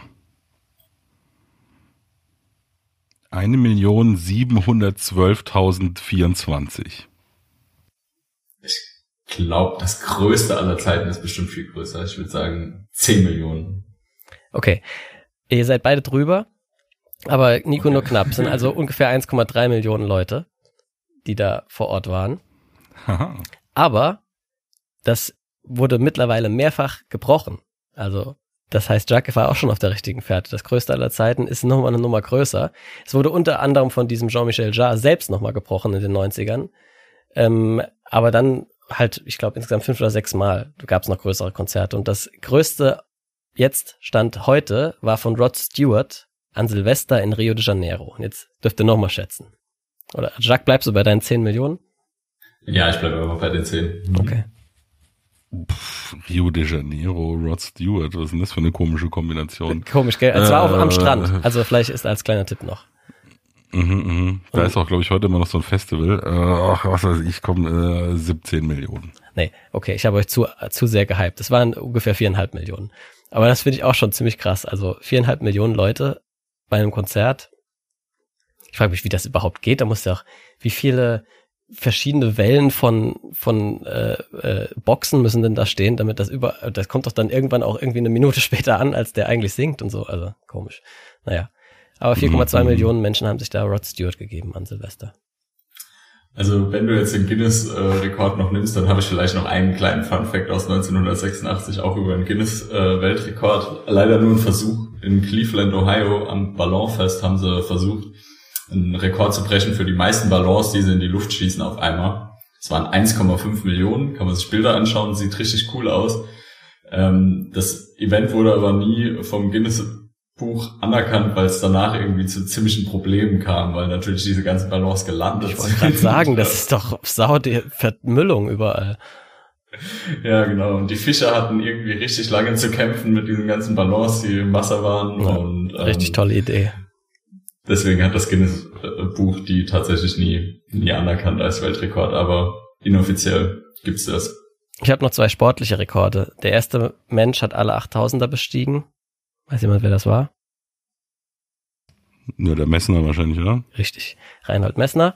Speaker 2: Eine Million siebenhundertzwölftausendvierundzwanzig.
Speaker 3: Ich glaube, das größte aller Zeiten ist bestimmt viel größer. Ich würde sagen 10 Millionen.
Speaker 1: Okay. Ihr seid beide drüber, aber Nico okay. nur knapp. Es sind also (laughs) ungefähr 1,3 Millionen Leute, die da vor Ort waren. aber das wurde mittlerweile mehrfach gebrochen. Also das heißt, Jacques war auch schon auf der richtigen Fährte. Das größte aller Zeiten ist nochmal eine Nummer größer. Es wurde unter anderem von diesem Jean-Michel Jarre selbst nochmal gebrochen in den 90ern. Ähm, aber dann halt, ich glaube, insgesamt fünf oder sechs Mal gab es noch größere Konzerte. Und das größte jetzt Stand heute war von Rod Stewart an Silvester in Rio de Janeiro. Und jetzt dürft ihr nochmal schätzen. Oder Jacques, bleibst du bei deinen 10 Millionen?
Speaker 3: Ja, ich bleibe immer bei den 10.
Speaker 1: Mhm. Okay.
Speaker 2: Pff, Rio de Janeiro, Rod Stewart, was ist denn das für eine komische Kombination?
Speaker 1: Komisch, gell? Es war auch am Strand. Also vielleicht ist als kleiner Tipp noch.
Speaker 2: Mhm, mhm. Da ist auch, glaube ich, heute immer noch so ein Festival. Äh, ach, was weiß ich, komm, äh, 17 Millionen.
Speaker 1: Nee, okay, ich habe euch zu, zu sehr gehypt. Das waren ungefähr viereinhalb Millionen. Aber das finde ich auch schon ziemlich krass. Also viereinhalb Millionen Leute bei einem Konzert. Ich frage mich, wie das überhaupt geht. Da muss ja auch, wie viele verschiedene Wellen von von äh, äh, Boxen müssen denn da stehen, damit das über das kommt doch dann irgendwann auch irgendwie eine Minute (laughs) später an, als der eigentlich singt und so. Also komisch. Naja. Aber 4,2 mhm. Millionen Menschen haben sich da Rod Stewart gegeben an Silvester.
Speaker 3: Also wenn du jetzt den Guinness-Rekord noch nimmst, dann habe ich vielleicht noch einen kleinen Fun-Fact aus 1986, auch über den Guinness-Weltrekord. Leider nur ein Versuch. In Cleveland, Ohio, am Ballonfest haben sie versucht, einen Rekord zu brechen für die meisten Ballons, die sie in die Luft schießen auf einmal. Es waren 1,5 Millionen, kann man sich Bilder anschauen, sieht richtig cool aus. Ähm, das Event wurde aber nie vom Guinness Buch anerkannt, weil es danach irgendwie zu ziemlichen Problemen kam, weil natürlich diese ganzen Ballons gelandet
Speaker 1: Ich wollte gerade sagen, (laughs) das ist doch sau die Vermüllung überall.
Speaker 3: Ja, genau. Und die Fischer hatten irgendwie richtig lange zu kämpfen mit diesen ganzen Ballons, die im Wasser waren.
Speaker 1: Ja,
Speaker 3: und, ähm,
Speaker 1: Richtig tolle Idee.
Speaker 3: Deswegen hat das Guinness-Buch die tatsächlich nie, nie anerkannt als Weltrekord, aber inoffiziell gibt's das.
Speaker 1: Ich habe noch zwei sportliche Rekorde. Der erste Mensch hat alle 8000er bestiegen. Weiß jemand, wer das war?
Speaker 2: Ja, der Messner wahrscheinlich, oder?
Speaker 1: Richtig. Reinhold Messner.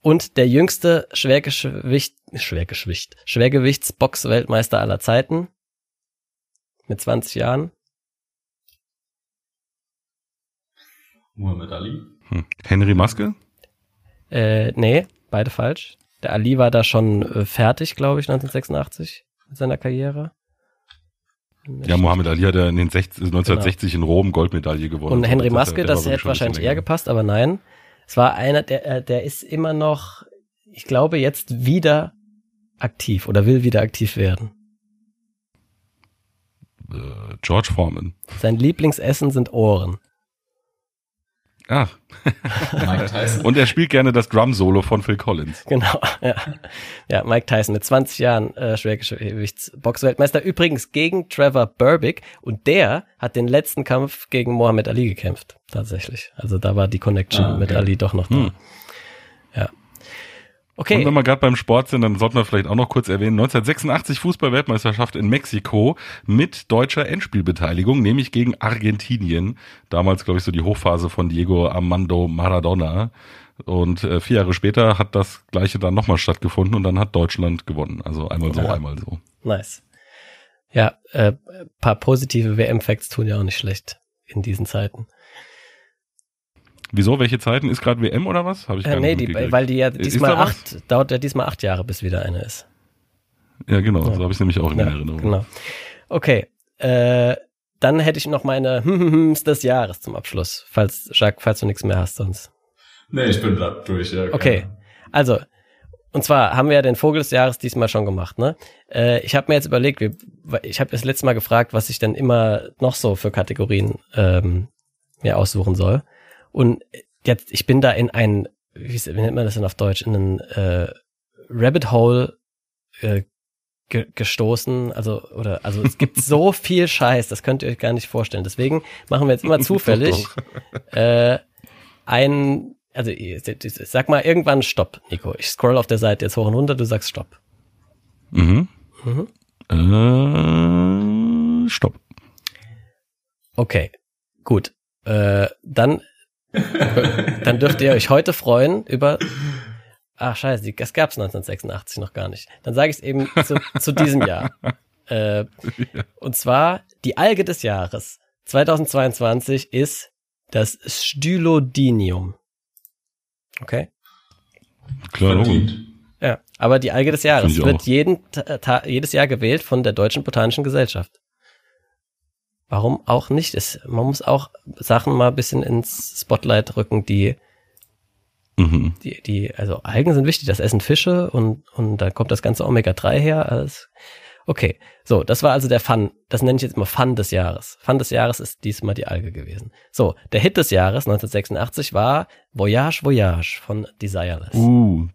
Speaker 1: Und der jüngste Schwergewicht, Schwergewicht, Schwergewichtsbox-Weltmeister aller Zeiten. Mit 20 Jahren.
Speaker 3: Muhammad Ali.
Speaker 2: Hm. Henry Maske?
Speaker 1: Äh, nee, beide falsch. Der Ali war da schon äh, fertig, glaube ich, 1986 mit seiner Karriere.
Speaker 2: Ja, Mohammed Ali hat ja in den 60, 1960 in Rom Goldmedaille gewonnen.
Speaker 1: Und Henry
Speaker 2: Das
Speaker 1: Maske, das
Speaker 2: wirklich
Speaker 1: hätte wahrscheinlich eher gepasst, aber nein. Es war einer, der, äh, der ist immer noch, ich glaube, jetzt wieder aktiv oder will wieder aktiv werden.
Speaker 2: Äh, George Foreman.
Speaker 1: Sein Lieblingsessen sind Ohren.
Speaker 2: Ach,
Speaker 3: Mike Tyson.
Speaker 2: und er spielt gerne das Drum-Solo von Phil Collins.
Speaker 1: Genau, ja. Ja, Mike Tyson mit 20 Jahren äh, Schwergewichtsboxweltmeister. Übrigens gegen Trevor Burbick und der hat den letzten Kampf gegen Mohammed Ali gekämpft, tatsächlich. Also da war die Connection
Speaker 3: Ah, okay.
Speaker 1: mit Ali doch noch da.
Speaker 2: Hm.
Speaker 1: Ja.
Speaker 2: Und
Speaker 1: Okay,
Speaker 2: wenn wir gerade beim Sport sind, dann sollten wir vielleicht auch noch kurz erwähnen, 1986 Fußball-Weltmeisterschaft in Mexiko mit deutscher Endspielbeteiligung, nämlich gegen Argentinien. Damals, glaube ich, so die Hochphase von Diego Armando Maradona. Und äh, vier Jahre später hat das gleiche dann nochmal stattgefunden und dann hat Deutschland gewonnen. Also einmal so,
Speaker 1: Ja.
Speaker 2: einmal so.
Speaker 1: nice. Ja, äh, paar positive WM-Facts tun ja auch nicht schlecht in diesen Zeiten.
Speaker 2: Wieso? Welche Zeiten? Ist gerade WM oder was? Habe ich gar
Speaker 1: Äh, nee,
Speaker 2: nicht
Speaker 1: die, weil die ja diesmal
Speaker 2: da was?
Speaker 1: acht, dauert ja diesmal acht Jahre, bis wieder eine ist.
Speaker 2: Ja, genau.
Speaker 1: Ja.
Speaker 2: So habe ich nämlich auch in
Speaker 1: Ja,
Speaker 2: Erinnerung.
Speaker 1: genau. Okay, äh, dann hätte ich noch meine (laughs) Hms des Jahres zum Abschluss, falls Jacques, falls du nichts mehr hast sonst.
Speaker 3: Nee, ich bin da durch, ja.
Speaker 1: Okay, also und zwar haben wir ja den Vogel des Jahres diesmal schon gemacht, ne? Äh, ich habe mir jetzt überlegt, wir, ich habe das letzte Mal gefragt, was ich denn immer noch so für Kategorien ähm, mir aussuchen soll. Und jetzt, ich bin da in ein, wie, wie nennt man das denn auf Deutsch, in einen äh, Rabbit Hole äh, ge gestoßen. Also, oder, also es gibt (laughs) so viel Scheiß, das könnt ihr euch gar nicht vorstellen. Deswegen machen wir jetzt immer (laughs) zufällig äh, ein, also ich- ich- sag mal irgendwann Stopp, Nico. Ich scroll auf der Seite jetzt hoch und runter, du sagst Stopp.
Speaker 2: Mhm.
Speaker 1: Mhm.
Speaker 2: Äh, stopp.
Speaker 1: Okay, gut. Äh, dann, dann dürft ihr euch heute freuen über. Ach scheiße, das gab's 1986 noch gar nicht. Dann sage ich es eben zu, zu diesem Jahr. (laughs) Äh, und zwar die Alge des Jahres 2022 ist das Stylodinium. Okay?
Speaker 2: Klar.
Speaker 3: Verdient.
Speaker 1: Ja, aber die Alge des Jahres wird jeden, jedes Jahr gewählt von der Deutschen Botanischen Gesellschaft. Warum auch nicht? Es, man muss auch Sachen mal ein bisschen ins Spotlight rücken, die,
Speaker 2: Mhm.
Speaker 1: die, die, also Algen sind wichtig, das essen Fische und, und da kommt das ganze Omega-3 her. Alles. Okay, so, das war also der Fun, das nenne ich jetzt mal Fun des Jahres. Fun des Jahres ist diesmal die Alge gewesen. So, der Hit des Jahres 1986 war Voyage Voyage von Desireless.
Speaker 2: Uh,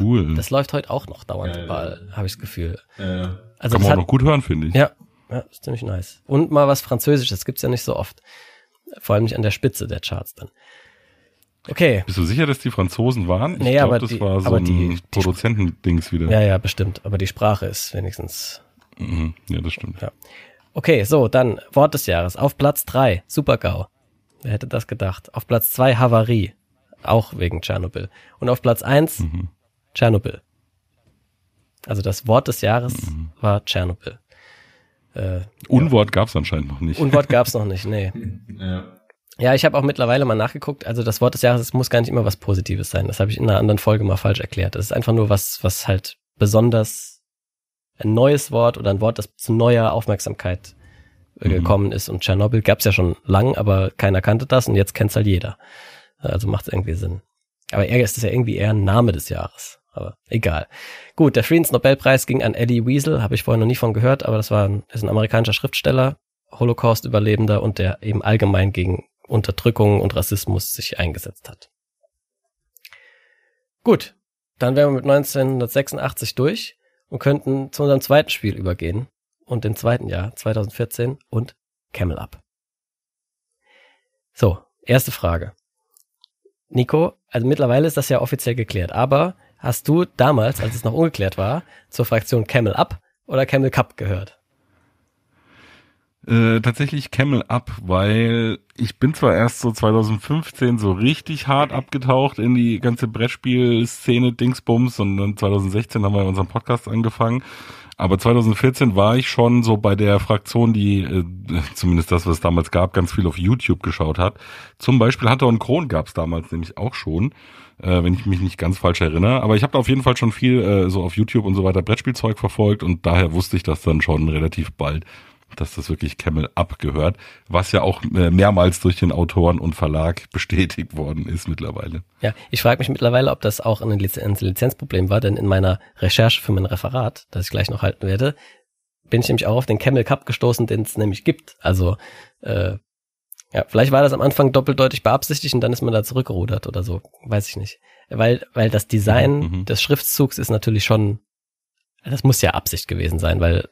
Speaker 2: cool.
Speaker 1: Das läuft heute auch noch dauernd überall, habe ich das Gefühl.
Speaker 3: Äh,
Speaker 1: Also
Speaker 2: Kann
Speaker 1: das
Speaker 2: man auch
Speaker 1: hat,
Speaker 2: noch gut hören, finde ich.
Speaker 1: ja, ja, ist ziemlich nice. Und mal was Französisches gibt's ja nicht so oft. Vor allem nicht an der Spitze der Charts dann. Okay,
Speaker 2: Bist du sicher, dass die Franzosen waren? Ich
Speaker 1: Nee,
Speaker 2: glaub,
Speaker 1: aber
Speaker 2: das
Speaker 1: die-
Speaker 2: war so ein
Speaker 1: die- die-
Speaker 2: Produzentendings wieder.
Speaker 1: ja, ja, bestimmt. Aber die Sprache ist wenigstens.
Speaker 2: Mhm. ja, das stimmt.
Speaker 1: Okay, so, dann Wort des Jahres. Auf Platz drei Super-GAU. Wer hätte das gedacht? Auf Platz zwei Havarie. Auch wegen Tschernobyl. Und auf Platz eins
Speaker 2: Mhm.
Speaker 1: Tschernobyl. Also das Wort des Jahres
Speaker 2: Mhm.
Speaker 1: war Tschernobyl. Äh,
Speaker 2: Unwort gab's anscheinend noch nicht.
Speaker 1: Unwort (laughs) gab's noch nicht, nee.
Speaker 3: ja.
Speaker 1: Ja, ich habe auch mittlerweile mal nachgeguckt. Also das Wort des Jahres es muss gar nicht immer was Positives sein. Das habe ich in einer anderen Folge mal falsch erklärt. Das ist einfach nur was, was halt besonders ein neues Wort oder ein Wort, das zu neuer Aufmerksamkeit äh,
Speaker 2: Mhm.
Speaker 1: gekommen ist. Und Tschernobyl gab's ja schon lang, aber keiner kannte das und jetzt kennt's halt jeder. Also macht es irgendwie Sinn. Aber eher ist es ja irgendwie eher ein Name des Jahres. Aber egal. Gut, der Friedensnobelpreis ging an Eddie Weasel, habe ich vorher noch nie von gehört, aber das war ein, ist ein amerikanischer Schriftsteller Holocaust-Überlebender und der eben allgemein gegen Unterdrückung und Rassismus sich eingesetzt hat. Gut, dann wären wir mit 1986 durch und könnten zu unserem zweiten Spiel übergehen und dem zweiten Jahr 2014 und Camel Up. So, erste Frage. Nico, also mittlerweile ist das ja offiziell geklärt, aber hast du damals, als es noch ungeklärt war, zur Fraktion Camel Up oder Camel Cup gehört?
Speaker 2: Äh, tatsächlich Camel Up, weil ich bin zwar erst so 2015 so richtig hart abgetaucht in die ganze Brettspielszene Dingsbums und dann 2016 haben wir unseren Podcast angefangen. Aber 2014 war ich schon so bei der Fraktion, die äh, zumindest das, was es damals gab, ganz viel auf YouTube geschaut hat. Zum Beispiel Hunter und Kron gab es damals nämlich auch schon, äh, wenn ich mich nicht ganz falsch erinnere. Aber ich habe da auf jeden Fall schon viel äh, so auf YouTube und so weiter Brettspielzeug verfolgt und daher wusste ich das dann schon relativ bald dass das wirklich Camel Up gehört, was ja auch äh, mehrmals durch den Autoren und Verlag (laughs) bestätigt worden ist mittlerweile.
Speaker 1: Ja, ich frage mich mittlerweile, ob das auch ein, Lizenz Lizenzproblem war, denn in meiner Recherche für mein Referat, das ich gleich noch halten werde, bin ich nämlich auch auf den Camel Cup gestoßen, den es nämlich gibt. Also äh, ja, vielleicht war das am Anfang doppeldeutig beabsichtigt und dann ist man da zurückgerudert oder so, weiß ich nicht. Weil, weil das Design mhm. des Schriftzugs ist natürlich schon, das muss ja Absicht gewesen sein, weil,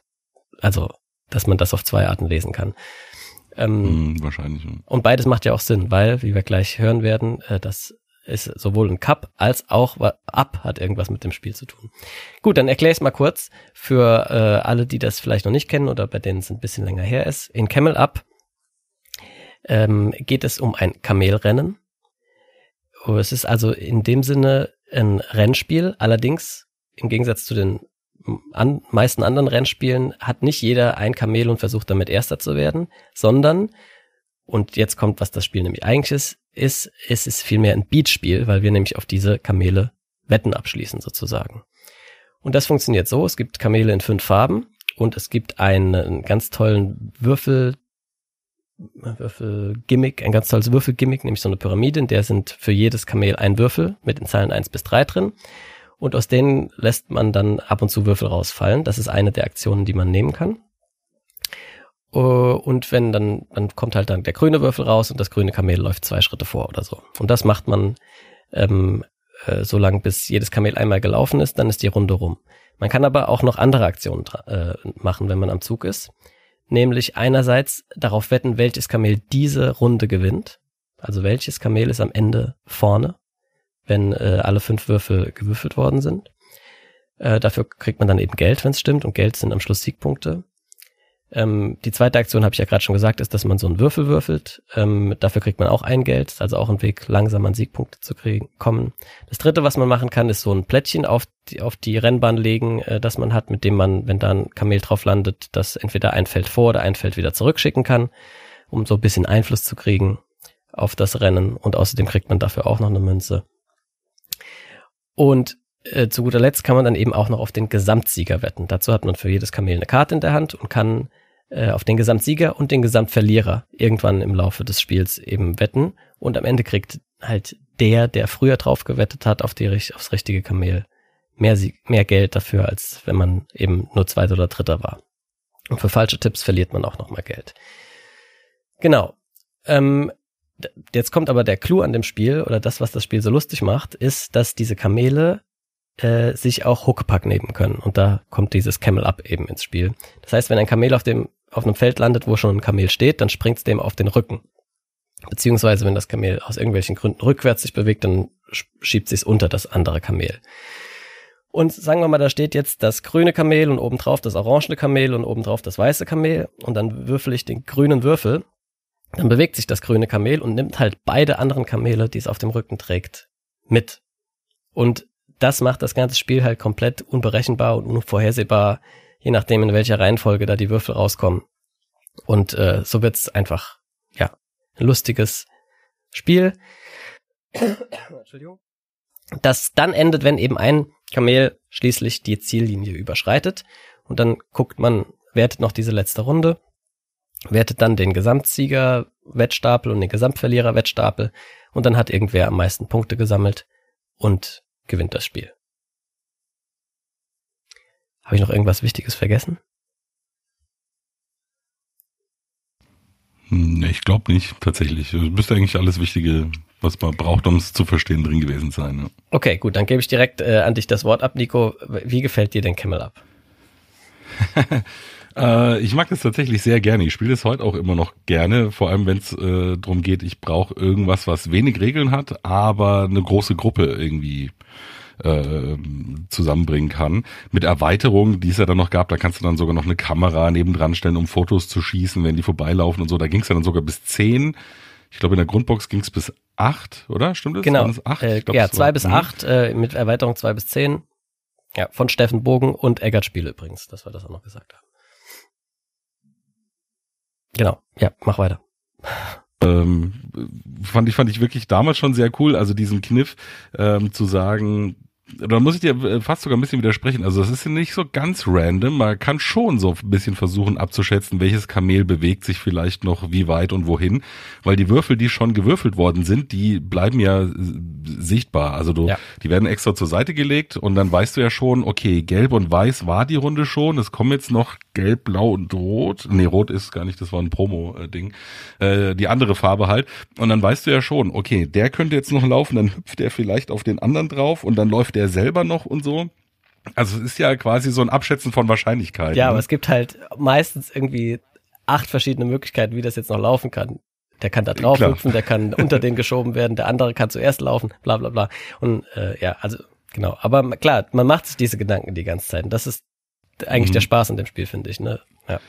Speaker 1: also dass man das auf zwei Arten lesen kann.
Speaker 2: Ähm, mm, wahrscheinlich.
Speaker 1: Und beides macht ja auch Sinn, weil, wie wir gleich hören werden, äh, das ist sowohl ein Cup als auch Up hat irgendwas mit dem Spiel zu tun. Gut, dann erkläre ich es mal kurz für äh, alle, die das vielleicht noch nicht kennen oder bei denen es ein bisschen länger her ist. In Camel Up ähm, geht es um ein Kamelrennen. Es ist also in dem Sinne ein Rennspiel, allerdings im Gegensatz zu den an meisten anderen Rennspielen hat nicht jeder ein Kamel und versucht damit Erster zu werden, sondern, und jetzt kommt, was das Spiel nämlich eigentlich ist, ist, es ist vielmehr ein Beatspiel, weil wir nämlich auf diese Kamele Wetten abschließen sozusagen. Und das funktioniert so, es gibt Kamele in fünf Farben und es gibt einen ganz tollen Würfel, Würfelgimmick, ein ganz tolles Würfelgimmick, nämlich so eine Pyramide, in der sind für jedes Kamel ein Würfel mit den Zahlen eins bis drei drin und aus denen lässt man dann ab und zu Würfel rausfallen. Das ist eine der Aktionen, die man nehmen kann. Uh, und wenn dann, dann kommt halt dann der grüne Würfel raus und das grüne Kamel läuft zwei Schritte vor oder so. Und das macht man ähm, äh, so lange, bis jedes Kamel einmal gelaufen ist, dann ist die Runde rum. Man kann aber auch noch andere Aktionen äh, machen, wenn man am Zug ist. Nämlich einerseits darauf wetten, welches Kamel diese Runde gewinnt. Also welches Kamel ist am Ende vorne wenn äh, alle fünf Würfel gewürfelt worden sind. Äh, dafür kriegt man dann eben Geld, wenn es stimmt, und Geld sind am Schluss Siegpunkte. Ähm, die zweite Aktion, habe ich ja gerade schon gesagt, ist, dass man so einen Würfel würfelt. Ähm, dafür kriegt man auch ein Geld, also auch ein Weg, langsam an Siegpunkte zu kriegen, kommen. Das dritte, was man machen kann, ist so ein Plättchen auf die, auf die Rennbahn legen, äh, das man hat, mit dem man, wenn da ein Kamel drauf landet, das entweder ein Feld vor oder ein Feld wieder zurückschicken kann, um so ein bisschen Einfluss zu kriegen auf das Rennen. Und außerdem kriegt man dafür auch noch eine Münze. Und äh, zu guter Letzt kann man dann eben auch noch auf den Gesamtsieger wetten. Dazu hat man für jedes Kamel eine Karte in der Hand und kann äh, auf den Gesamtsieger und den Gesamtverlierer irgendwann im Laufe des Spiels eben wetten. Und am Ende kriegt halt der, der früher drauf gewettet hat, auf die, aufs richtige Kamel, mehr, mehr Geld dafür, als wenn man eben nur Zweiter oder Dritter war. Und für falsche Tipps verliert man auch noch mal Geld. Genau. Ähm, Jetzt kommt aber der Clou an dem Spiel oder das, was das Spiel so lustig macht, ist, dass diese Kamele äh, sich auch Huckepack nehmen können. Und da kommt dieses Camel Up eben ins Spiel. Das heißt, wenn ein Kamel auf dem auf einem Feld landet, wo schon ein Kamel steht, dann springt es dem auf den Rücken. Beziehungsweise, wenn das Kamel aus irgendwelchen Gründen rückwärts sich bewegt, dann schiebt sich unter das andere Kamel. Und sagen wir mal, da steht jetzt das grüne Kamel und obendrauf das orange Kamel und obendrauf das weiße Kamel und dann würfel ich den grünen Würfel dann bewegt sich das grüne Kamel und nimmt halt beide anderen Kamele, die es auf dem Rücken trägt, mit. Und das macht das ganze Spiel halt komplett unberechenbar und unvorhersehbar, je nachdem, in welcher Reihenfolge da die Würfel rauskommen. Und äh, so wird's einfach, ja, ein lustiges Spiel. Entschuldigung. Das dann endet, wenn eben ein Kamel schließlich die Ziellinie überschreitet. Und dann guckt man, wertet noch diese letzte Runde wertet dann den Gesamtsieger Wettstapel und den Gesamtverlierer Wettstapel und dann hat irgendwer am meisten Punkte gesammelt und gewinnt das Spiel. Habe ich noch irgendwas Wichtiges vergessen?
Speaker 2: Hm, Ich glaube nicht, tatsächlich. Es müsste eigentlich alles Wichtige, was man braucht, um es zu verstehen, drin gewesen sein. Ja.
Speaker 1: Okay, gut, dann gebe ich direkt äh, an dich das Wort ab, Nico. Wie gefällt dir denn Camel Up? (laughs)
Speaker 2: Äh, ich mag das tatsächlich sehr gerne. Ich spiele das heute auch immer noch gerne, vor allem wenn es äh, darum geht, ich brauche irgendwas, was wenig Regeln hat, aber eine große Gruppe irgendwie äh, zusammenbringen kann. Mit Erweiterungen, die es ja dann noch gab, da kannst du dann sogar noch eine Kamera nebendran stellen, um Fotos zu schießen, wenn die vorbeilaufen und so. Da ging es ja dann sogar bis zehn. Ich glaube, in der Grundbox ging es bis acht, oder? Stimmt das?
Speaker 1: Genau.
Speaker 2: Es acht?
Speaker 1: Äh,
Speaker 2: glaub,
Speaker 1: ja, zwei
Speaker 2: war-
Speaker 1: bis
Speaker 2: Mhm.
Speaker 1: acht, äh, mit Erweiterung zwei bis zehn. Ja, von Steffen Bogen und Eggert Spiele übrigens, dass wir das auch noch gesagt haben. Genau, ja, mach weiter.
Speaker 2: ähm, fand ich fand ich wirklich damals schon sehr cool. Also diesen Kniff ähm, zu sagen, da muss ich dir äh, fast sogar ein bisschen widersprechen. Also das ist ja nicht so ganz random. Man kann schon so ein bisschen versuchen abzuschätzen, welches Kamel bewegt sich vielleicht noch wie weit und wohin, weil die Würfel, die schon gewürfelt worden sind, die bleiben ja äh, sichtbar. Also du,
Speaker 1: Ja.
Speaker 2: die werden extra zur Seite gelegt und dann weißt du ja schon, okay, gelb und weiß war die Runde schon. Es kommen jetzt noch gelb, blau und rot. Nee, rot ist gar nicht, das war ein Promo-Ding. Äh, die andere Farbe halt. Und dann weißt du ja schon, okay, der könnte jetzt noch laufen, dann hüpft er vielleicht auf den anderen drauf und dann läuft der selber noch und so. Also es ist ja quasi so ein Abschätzen von Wahrscheinlichkeiten.
Speaker 1: Ja,
Speaker 2: ne?
Speaker 1: aber es gibt halt meistens irgendwie acht verschiedene Möglichkeiten, wie das jetzt noch laufen kann. Der kann da drauf
Speaker 2: Klar.
Speaker 1: hüpfen, der kann unter den geschoben werden, der andere kann zuerst laufen, bla bla bla. Und äh, ja, also genau. Aber klar, man macht sich diese Gedanken die ganze Zeit. Und das ist eigentlich
Speaker 2: Mhm.
Speaker 1: der Spaß an dem Spiel, finde ich. Ne? Ja.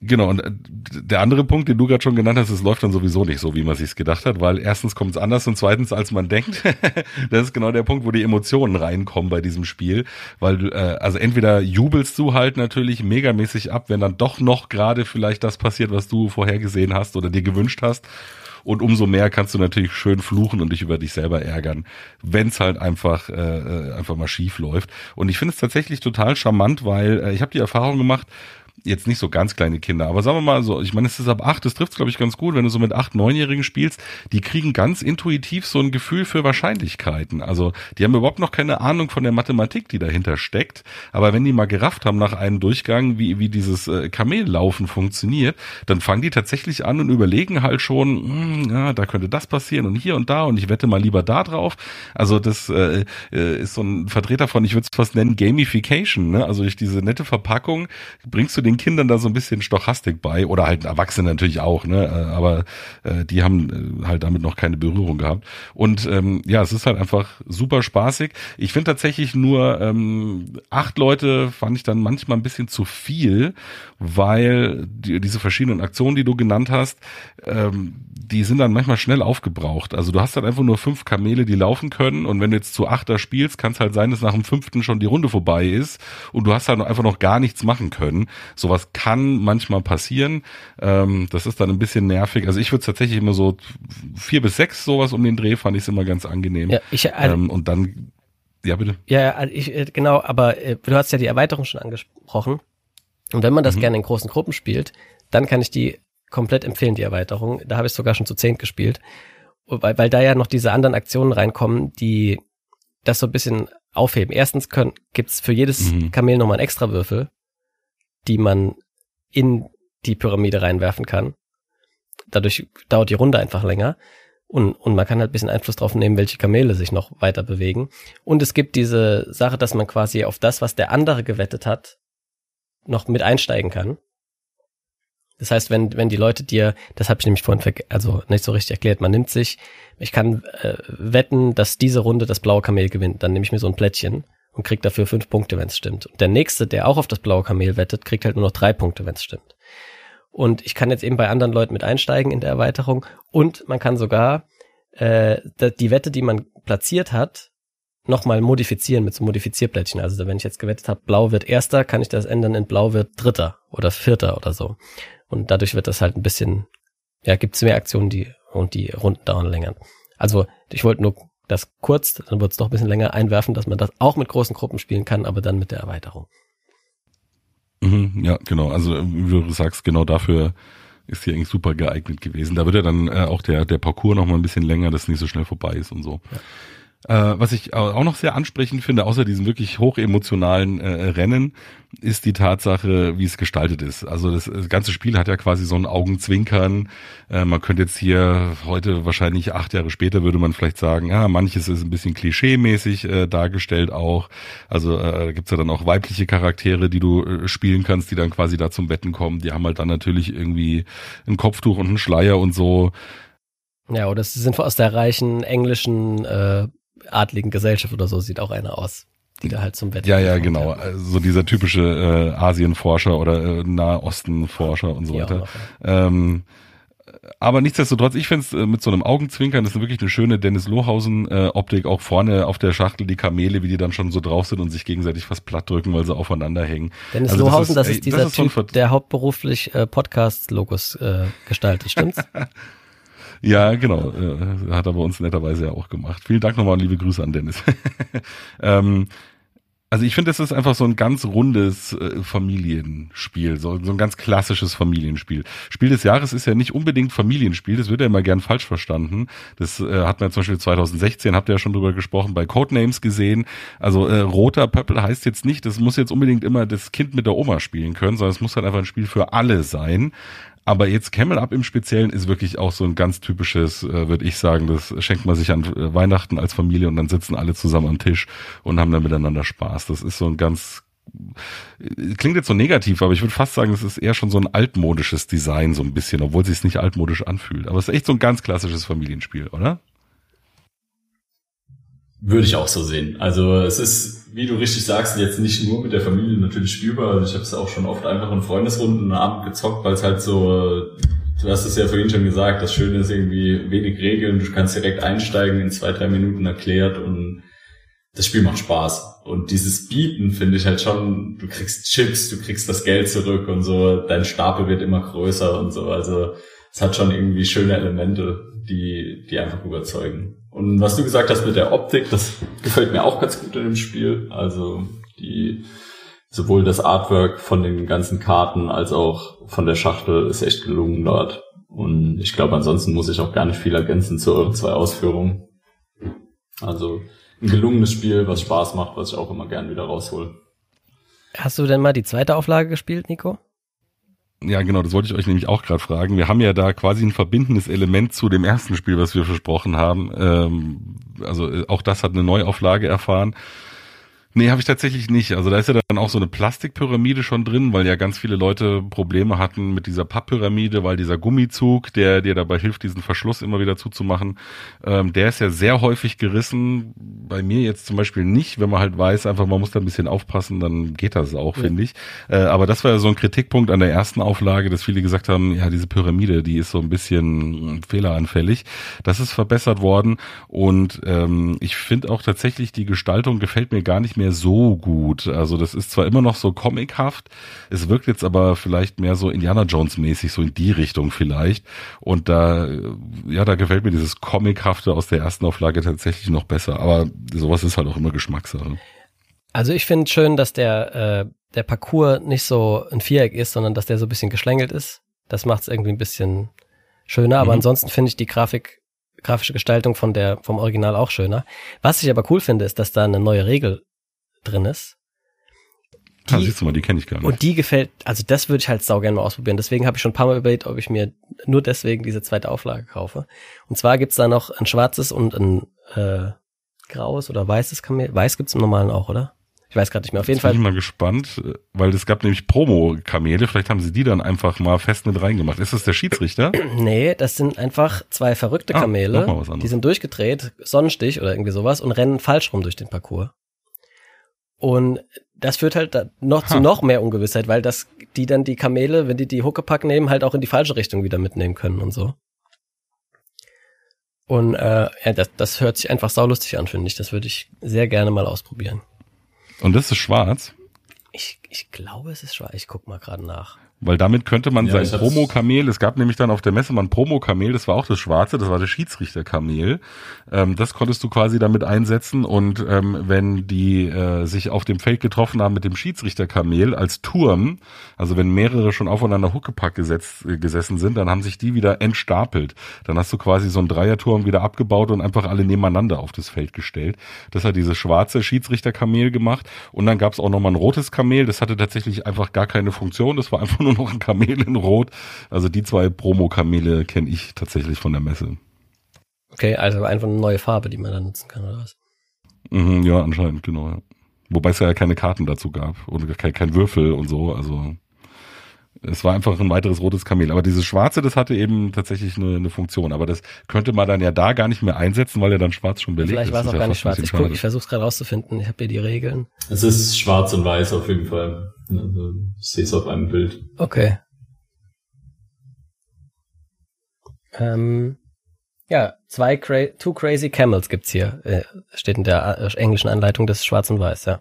Speaker 2: Genau, und äh, der andere Punkt, den du gerade schon genannt hast, es läuft dann sowieso nicht so, wie man sich's gedacht hat, weil erstens kommt es anders und zweitens, als man denkt. (laughs) das ist genau der Punkt, wo die Emotionen reinkommen bei diesem Spiel, weil du, äh, also entweder jubelst du halt natürlich megamäßig ab, wenn dann doch noch gerade vielleicht das passiert, was du vorhergesehen hast oder dir gewünscht hast. Und umso mehr kannst du natürlich schön fluchen und dich über dich selber ärgern, wenn es halt einfach äh, äh, einfach mal schief läuft. Und ich finde es tatsächlich total charmant, weil äh, ich habe die Erfahrung gemacht, jetzt nicht so ganz kleine Kinder, aber sagen wir mal so, ich meine, es ist ab acht, das trifft glaube ich ganz gut, wenn du so mit acht, neunjährigen spielst, die kriegen ganz intuitiv so ein Gefühl für Wahrscheinlichkeiten. Also die haben überhaupt noch keine Ahnung von der Mathematik, die dahinter steckt, aber wenn die mal gerafft haben nach einem Durchgang, wie, wie dieses äh, Kamellaufen funktioniert, dann fangen die tatsächlich an und überlegen halt schon, hm, ja, da könnte das passieren und hier und da und ich wette mal lieber da drauf. Also das äh, äh, ist so ein Vertreter von, ich würde es fast nennen, Gamification. Ne? Also durch diese nette Verpackung bringst du den Kindern da so ein bisschen Stochastik bei oder halt Erwachsene natürlich auch, ne? Äh, aber äh, die haben äh, halt damit noch keine Berührung gehabt. Und ähm, ja, es ist halt einfach super spaßig. Ich finde tatsächlich nur ähm, acht Leute fand ich dann manchmal ein bisschen zu viel, weil die, diese verschiedenen Aktionen, die du genannt hast, ähm, die sind dann manchmal schnell aufgebraucht. Also du hast halt einfach nur fünf Kamele, die laufen können und wenn du jetzt zu achter spielst, kann es halt sein, dass nach dem fünften schon die Runde vorbei ist und du hast halt einfach noch gar nichts machen können. Sowas kann manchmal passieren. Ähm, das ist dann ein bisschen nervig. Also ich würde tatsächlich immer so vier bis sechs sowas um den Dreh fand ich immer ganz angenehm.
Speaker 1: Ja, ich, also,
Speaker 2: ähm, und dann, ja bitte.
Speaker 1: Ja, also ich, äh, genau, aber äh, du hast ja die Erweiterung schon angesprochen. Und wenn man das
Speaker 2: Mhm.
Speaker 1: gerne in großen Gruppen spielt, dann kann ich die komplett empfehlen, die Erweiterung. Da habe ich sogar schon zu zehn gespielt. Weil, weil da ja noch diese anderen Aktionen reinkommen, die das so ein bisschen aufheben. Erstens können, gibt's für jedes
Speaker 2: Mhm.
Speaker 1: Kamel nochmal einen extra Würfel, die man in die Pyramide reinwerfen kann. Dadurch dauert die Runde einfach länger. Und, und man kann halt ein bisschen Einfluss drauf nehmen, welche Kamele sich noch weiter bewegen. Und es gibt diese Sache, dass man quasi auf das, was der andere gewettet hat, noch mit einsteigen kann. Das heißt, wenn, wenn die Leute dir, das habe ich nämlich vorhin also nicht so richtig erklärt, man nimmt sich, ich kann äh, wetten, dass diese Runde das blaue Kamel gewinnt, dann nehme ich mir so ein Plättchen und krieg dafür fünf Punkte, wenn es stimmt. Und der nächste, der auch auf das blaue Kamel wettet, kriegt halt nur noch drei Punkte, wenn es stimmt. Und ich kann jetzt eben bei anderen Leuten mit einsteigen in der Erweiterung und man kann sogar äh, die Wette, die man platziert hat, nochmal modifizieren mit so Modifizierplättchen. Also wenn ich jetzt gewettet habe, blau wird erster, kann ich das ändern in blau wird dritter oder vierter oder so. Und dadurch wird das halt ein bisschen, ja, gibt's mehr Aktionen, die und die Runden dauern länger. Also ich wollte nur das kurz, dann wird's doch ein bisschen länger einwerfen, dass man das auch mit großen Gruppen spielen kann, aber dann mit der Erweiterung.
Speaker 2: Mhm, ja, genau. Also wie du sagst, genau dafür ist die eigentlich super geeignet gewesen. Da wird ja dann äh, auch der, der Parcours noch mal ein bisschen länger, dass es nicht so schnell vorbei ist und so. Äh, was ich auch noch sehr ansprechend finde, außer diesem wirklich hochemotionalen äh, Rennen, ist die Tatsache, wie es gestaltet ist. Also das, das ganze Spiel hat ja quasi so ein Augenzwinkern. Äh, man könnte jetzt hier heute wahrscheinlich acht Jahre später würde man vielleicht sagen, ja, manches ist ein bisschen klischee-mäßig äh, dargestellt auch. Also äh, gibt's ja dann auch weibliche Charaktere, die du äh, spielen kannst, die dann quasi da zum Wetten kommen. Die haben halt dann natürlich irgendwie ein Kopftuch und einen Schleier und so.
Speaker 1: Ja, oder sie sind aus der reichen englischen äh, adligen Gesellschaft oder so, sieht auch einer aus, die da halt zum Wetten
Speaker 2: Ja, ja, genau. Also so dieser typische äh, Asienforscher oder äh, Nahostenforscher und so
Speaker 1: Die
Speaker 2: weiter.
Speaker 1: noch,
Speaker 2: Ähm, aber nichtsdestotrotz, ich finde es äh, mit so einem Augenzwinkern, das ist wirklich eine schöne Dennis Lohausen-Optik, auch vorne auf der Schachtel die Kamele, wie die dann schon so drauf sind und sich gegenseitig fast platt drücken, weil sie aufeinander hängen.
Speaker 1: Dennis
Speaker 2: Also das
Speaker 1: Lohausen, das
Speaker 2: ist-
Speaker 1: ist,
Speaker 2: ey,
Speaker 1: dieser
Speaker 2: das ist
Speaker 1: Typ, der hauptberuflich äh, Podcast-Logos äh, gestaltet, stimmt's? (laughs)
Speaker 2: Ja, genau. Äh, hat er bei uns netterweise ja auch gemacht. Vielen Dank nochmal und liebe Grüße an Dennis. (laughs) ähm, also ich finde, das ist einfach so ein ganz rundes äh, Familienspiel, so, so ein ganz klassisches Familienspiel. Spiel des Jahres ist ja nicht unbedingt Familienspiel, das wird ja immer gern falsch verstanden. Das äh, hat man zum Beispiel 2016, habt ihr ja schon drüber gesprochen, bei Codenames gesehen. Also äh, roter Pöppel heißt jetzt nicht, das muss jetzt unbedingt immer das Kind mit der Oma spielen können, sondern es muss halt einfach ein Spiel für alle sein. Aber jetzt Camel Up im Speziellen ist wirklich auch so ein ganz typisches, äh, würde ich sagen, das schenkt man sich an äh, Weihnachten als Familie und dann sitzen alle zusammen am Tisch und haben dann miteinander Spaß. Das ist so ein ganz äh, klingt jetzt so negativ, aber ich würde fast sagen, es ist eher schon so ein altmodisches Design so ein bisschen, obwohl es sich nicht altmodisch anfühlt. Aber es ist echt so ein ganz klassisches Familienspiel, oder?
Speaker 3: Würde ich auch so sehen. Also es ist, wie du richtig sagst, jetzt nicht nur mit der Familie natürlich spielbar. Also ich habe es auch schon oft einfach in Freundesrunden am Abend gezockt, weil es halt so, du hast es ja vorhin schon gesagt, das Schöne ist irgendwie wenig Regeln, du kannst direkt einsteigen, in zwei, drei Minuten erklärt und das Spiel macht Spaß. Und dieses Bieten finde ich halt schon, du kriegst Chips, du kriegst das Geld zurück und so, dein Stapel wird immer größer und so. Also es hat schon irgendwie schöne Elemente, die, die einfach überzeugen. Und was du gesagt hast mit der Optik, das (laughs) gefällt mir auch ganz gut in dem Spiel. Also die sowohl das Artwork von den ganzen Karten als auch von der Schachtel ist echt gelungen dort. Und ich glaube, ansonsten muss ich auch gar nicht viel ergänzen zu euren zwei Ausführungen. Also ein gelungenes Spiel, was Spaß macht, was ich auch immer gern wieder raushol.
Speaker 1: Hast du denn mal die zweite Auflage gespielt, Nico?
Speaker 2: Ja, genau, das wollte ich euch nämlich auch gerade fragen. Wir haben ja da quasi ein verbindendes Element zu dem ersten Spiel, was wir versprochen haben. Ähm, also äh, auch das hat eine Neuauflage erfahren. Nee, habe ich tatsächlich nicht. Also da ist ja dann auch so eine Plastikpyramide schon drin, weil ja ganz viele Leute Probleme hatten mit dieser Papppyramide, weil dieser Gummizug, der dir dabei hilft, diesen Verschluss immer wieder zuzumachen, ähm, der ist ja sehr häufig gerissen. Bei mir jetzt zum Beispiel nicht, wenn man halt weiß, einfach man muss da ein bisschen aufpassen, dann geht das auch, finde ich. Äh, aber das war ja so ein Kritikpunkt an der ersten Auflage, dass viele gesagt haben, ja, diese Pyramide, die ist so ein bisschen fehleranfällig. Das ist verbessert worden und ähm, ich finde auch tatsächlich, die Gestaltung gefällt mir gar nicht mehr so gut. Also das ist zwar immer noch so comichaft, es wirkt jetzt aber vielleicht mehr so Indiana Jones mäßig, so in die Richtung vielleicht. Und da, ja, da gefällt mir dieses comichafte aus der ersten Auflage tatsächlich noch besser. Aber sowas ist halt auch immer Geschmackssache.
Speaker 1: Also ich finde schön, dass der, äh, der Parcours nicht so ein Viereck ist, sondern dass der so ein bisschen geschlängelt ist. Das macht es irgendwie ein bisschen schöner, aber
Speaker 2: Mhm.
Speaker 1: ansonsten finde ich die Grafik, grafische Gestaltung von der, vom Original auch schöner. Was ich aber cool finde, ist, dass da eine neue Regel drin ist.
Speaker 2: Da
Speaker 1: Die-
Speaker 2: siehst du mal, die kenne ich gar nicht.
Speaker 1: Und die gefällt, also das würde ich halt saugern mal ausprobieren. Deswegen habe ich schon ein paar Mal überlegt, ob ich mir nur deswegen diese zweite Auflage kaufe. Und zwar gibt's da noch ein schwarzes und ein äh, graues oder weißes Kamel. Weiß gibt's im normalen auch, oder? Ich weiß gerade nicht mehr. Auf jeden
Speaker 2: Jetzt bin
Speaker 1: Fall.
Speaker 2: ich mal gespannt, weil es gab nämlich Promo-Kamele. Vielleicht haben sie die dann einfach mal fest mit reingemacht. Ist das der Schiedsrichter? (clears throat)
Speaker 1: Nee, das sind einfach zwei verrückte
Speaker 2: Ah,
Speaker 1: Kamele.
Speaker 2: noch mal was anderes.
Speaker 1: die sind durchgedreht, Sonnenstich oder irgendwie sowas und rennen falsch rum durch den Parcours. Und das führt halt noch zu noch mehr Ungewissheit, weil das, die dann die Kamele, wenn die die Huckepack nehmen, halt auch in die falsche Richtung wieder mitnehmen können und so. Und äh, ja, das, das hört sich einfach saulustig an, finde ich. Das würde ich sehr gerne mal ausprobieren.
Speaker 2: Und das ist schwarz.
Speaker 1: Ich, ich glaube, es ist schwarz. Ich guck mal gerade nach.
Speaker 2: Weil damit könnte man
Speaker 3: Ja,
Speaker 2: sein Promo-Kamel, es gab nämlich dann auf der Messe mal ein Promo-Kamel, das war auch das schwarze, das war das Schiedsrichter-Kamel. Ähm, das konntest du quasi damit einsetzen und ähm, wenn die äh, sich auf dem Feld getroffen haben mit dem Schiedsrichter-Kamel als Turm, also wenn mehrere schon aufeinander Huckepack gesetzt, äh, gesessen sind, dann haben sich die wieder entstapelt. Dann hast du quasi so einen Dreierturm wieder abgebaut und einfach alle nebeneinander auf das Feld gestellt. Das hat dieses schwarze Schiedsrichter-Kamel gemacht und dann gab es auch nochmal ein rotes Kamel, das hatte tatsächlich einfach gar keine Funktion, das war einfach nur (laughs) noch ein Kamel in Rot. Also die zwei Promo-Kamele kenne ich tatsächlich von der Messe.
Speaker 1: Okay, also einfach eine neue Farbe, die man dann nutzen kann, oder was?
Speaker 2: Mhm, ja, anscheinend, genau. Ja. Wobei es ja keine Karten dazu gab und kein, kein Würfel und so. Also es war einfach ein weiteres rotes Kamel. Aber dieses schwarze, das hatte eben tatsächlich eine, eine Funktion. Aber das könnte man dann ja da gar nicht mehr einsetzen, weil ja dann schwarz schon belegt
Speaker 1: Vielleicht
Speaker 2: ist.
Speaker 1: war es
Speaker 2: Das
Speaker 1: auch
Speaker 2: ist ja
Speaker 1: gar nicht schwarz. Ich, guck, ich versuche es gerade rauszufinden. Ich habe hier die Regeln.
Speaker 3: Es ist schwarz und weiß auf jeden Fall. Also, ich sehe es auf einem Bild.
Speaker 1: Okay. Ähm, ja, zwei cra Two Crazy Camels gibt's hier. Äh, steht in der äh, englischen Anleitung des Schwarz und Weiß, ja.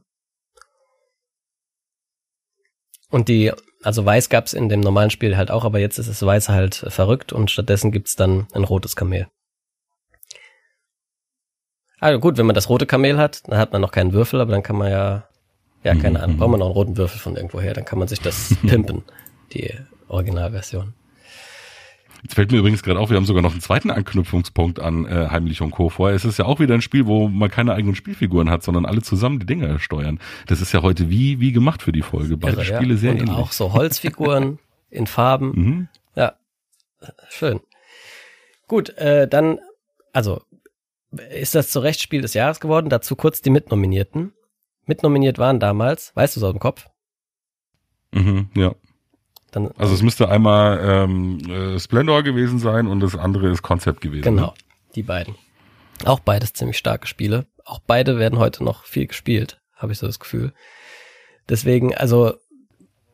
Speaker 1: Und die, also Weiß gab's in dem normalen Spiel halt auch, aber jetzt ist das Weiß halt verrückt und stattdessen gibt's dann ein rotes Kamel. Also gut, wenn man das rote Kamel hat, dann hat man noch keinen Würfel, aber dann kann man ja, ja, keine Ahnung, braucht man noch einen roten Würfel von irgendwoher, dann kann man sich das (laughs) pimpen, die Originalversion.
Speaker 2: Jetzt fällt mir übrigens gerade auf, wir haben sogar noch einen zweiten Anknüpfungspunkt an äh, Heimlich und Co. vor. Es ist ja auch wieder ein Spiel, wo man keine eigenen Spielfiguren hat, sondern alle zusammen die Dinger steuern. Das ist ja heute wie, wie gemacht für die Folge. Beide
Speaker 1: Irre, ja.
Speaker 2: Spiele sehr
Speaker 1: und
Speaker 2: ähnlich.
Speaker 1: auch so Holzfiguren (laughs) in Farben.
Speaker 2: Mhm.
Speaker 1: Ja, schön. Gut, äh, dann, also ist das zu Recht Spiel des Jahres geworden. Dazu kurz die Mitnominierten. Mitnominiert waren damals, weißt du so im Kopf?
Speaker 2: Mhm, ja.
Speaker 1: Dann,
Speaker 2: Also es müsste einmal ähm, äh, Splendor gewesen sein und das andere ist Concept gewesen.
Speaker 1: genau,
Speaker 2: Ne?
Speaker 1: die beiden. Auch beides ziemlich starke Spiele. Auch beide werden heute noch viel gespielt, habe ich so das Gefühl. Deswegen, also,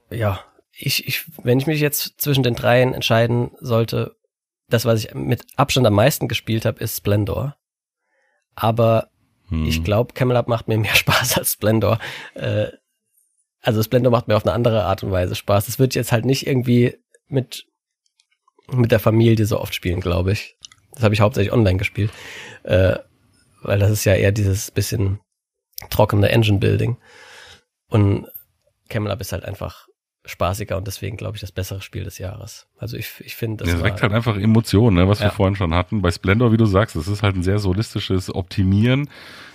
Speaker 1: ja, ich, ich, wenn ich mich jetzt zwischen den dreien entscheiden sollte, das, was ich mit Abstand am meisten gespielt habe, ist Splendor. Aber
Speaker 2: Hm.
Speaker 1: ich glaube, Camelot macht mir mehr (laughs) Spaß als Splendor. Äh, also Splendor macht mir auf eine andere Art und Weise Spaß. Das wird jetzt halt nicht irgendwie mit mit der Familie so oft spielen, glaube ich. Das habe ich hauptsächlich online gespielt, äh, weil das ist ja eher dieses bisschen trockene Engine Building und Camelot ist halt einfach spaßiger und deswegen glaube ich das bessere Spiel des Jahres. Also ich ich finde das war,
Speaker 2: weckt halt einfach Emotionen, ne, was
Speaker 1: Ja.
Speaker 2: wir vorhin schon hatten. Bei Splendor, wie du sagst, das ist halt ein sehr solistisches Optimieren.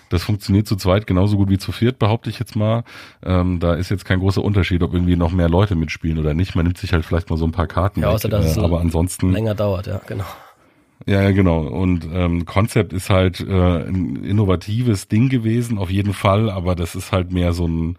Speaker 2: Das funktioniert zu zweit genauso gut wie zu viert, behaupte ich jetzt mal. Ähm, da ist jetzt kein großer Unterschied, ob irgendwie noch mehr Leute mitspielen oder nicht. Man nimmt sich halt vielleicht mal so ein paar Karten
Speaker 1: Ja,
Speaker 2: weg,
Speaker 1: außer dass
Speaker 2: äh,
Speaker 1: es
Speaker 2: aber ansonsten
Speaker 1: länger dauert, ja, genau.
Speaker 2: Ja, ja, genau. Und ähm, Concept ist halt äh, ein innovatives Ding gewesen, auf jeden Fall, aber das ist halt mehr so ein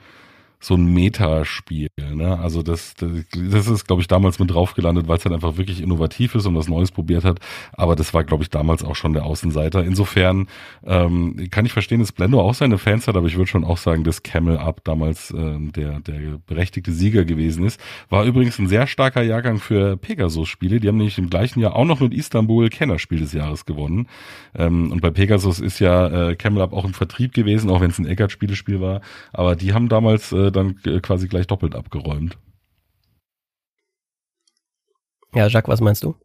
Speaker 2: so ein Metaspiel. Ne? Also das, das, das ist, glaube ich, damals mit drauf gelandet, weil es halt einfach wirklich innovativ ist und was Neues probiert hat. Aber das war, glaube ich, damals auch schon der Außenseiter. Insofern ähm, kann ich verstehen, dass Splendor auch seine Fans hat, aber ich würde schon auch sagen, dass Camel Up damals ähm, der, der berechtigte Sieger gewesen ist. War übrigens ein sehr starker Jahrgang für Pegasus-Spiele. Die haben nämlich im gleichen Jahr auch noch mit Istanbul Kennerspiel des Jahres gewonnen. Ähm, und bei Pegasus ist ja äh, Camel Up auch im Vertrieb gewesen, auch wenn es ein Eckart-Spielespiel war. Aber die haben damals äh, dann äh, quasi gleich doppelt abgeräumt.
Speaker 1: Ja, Jacques, was meinst du?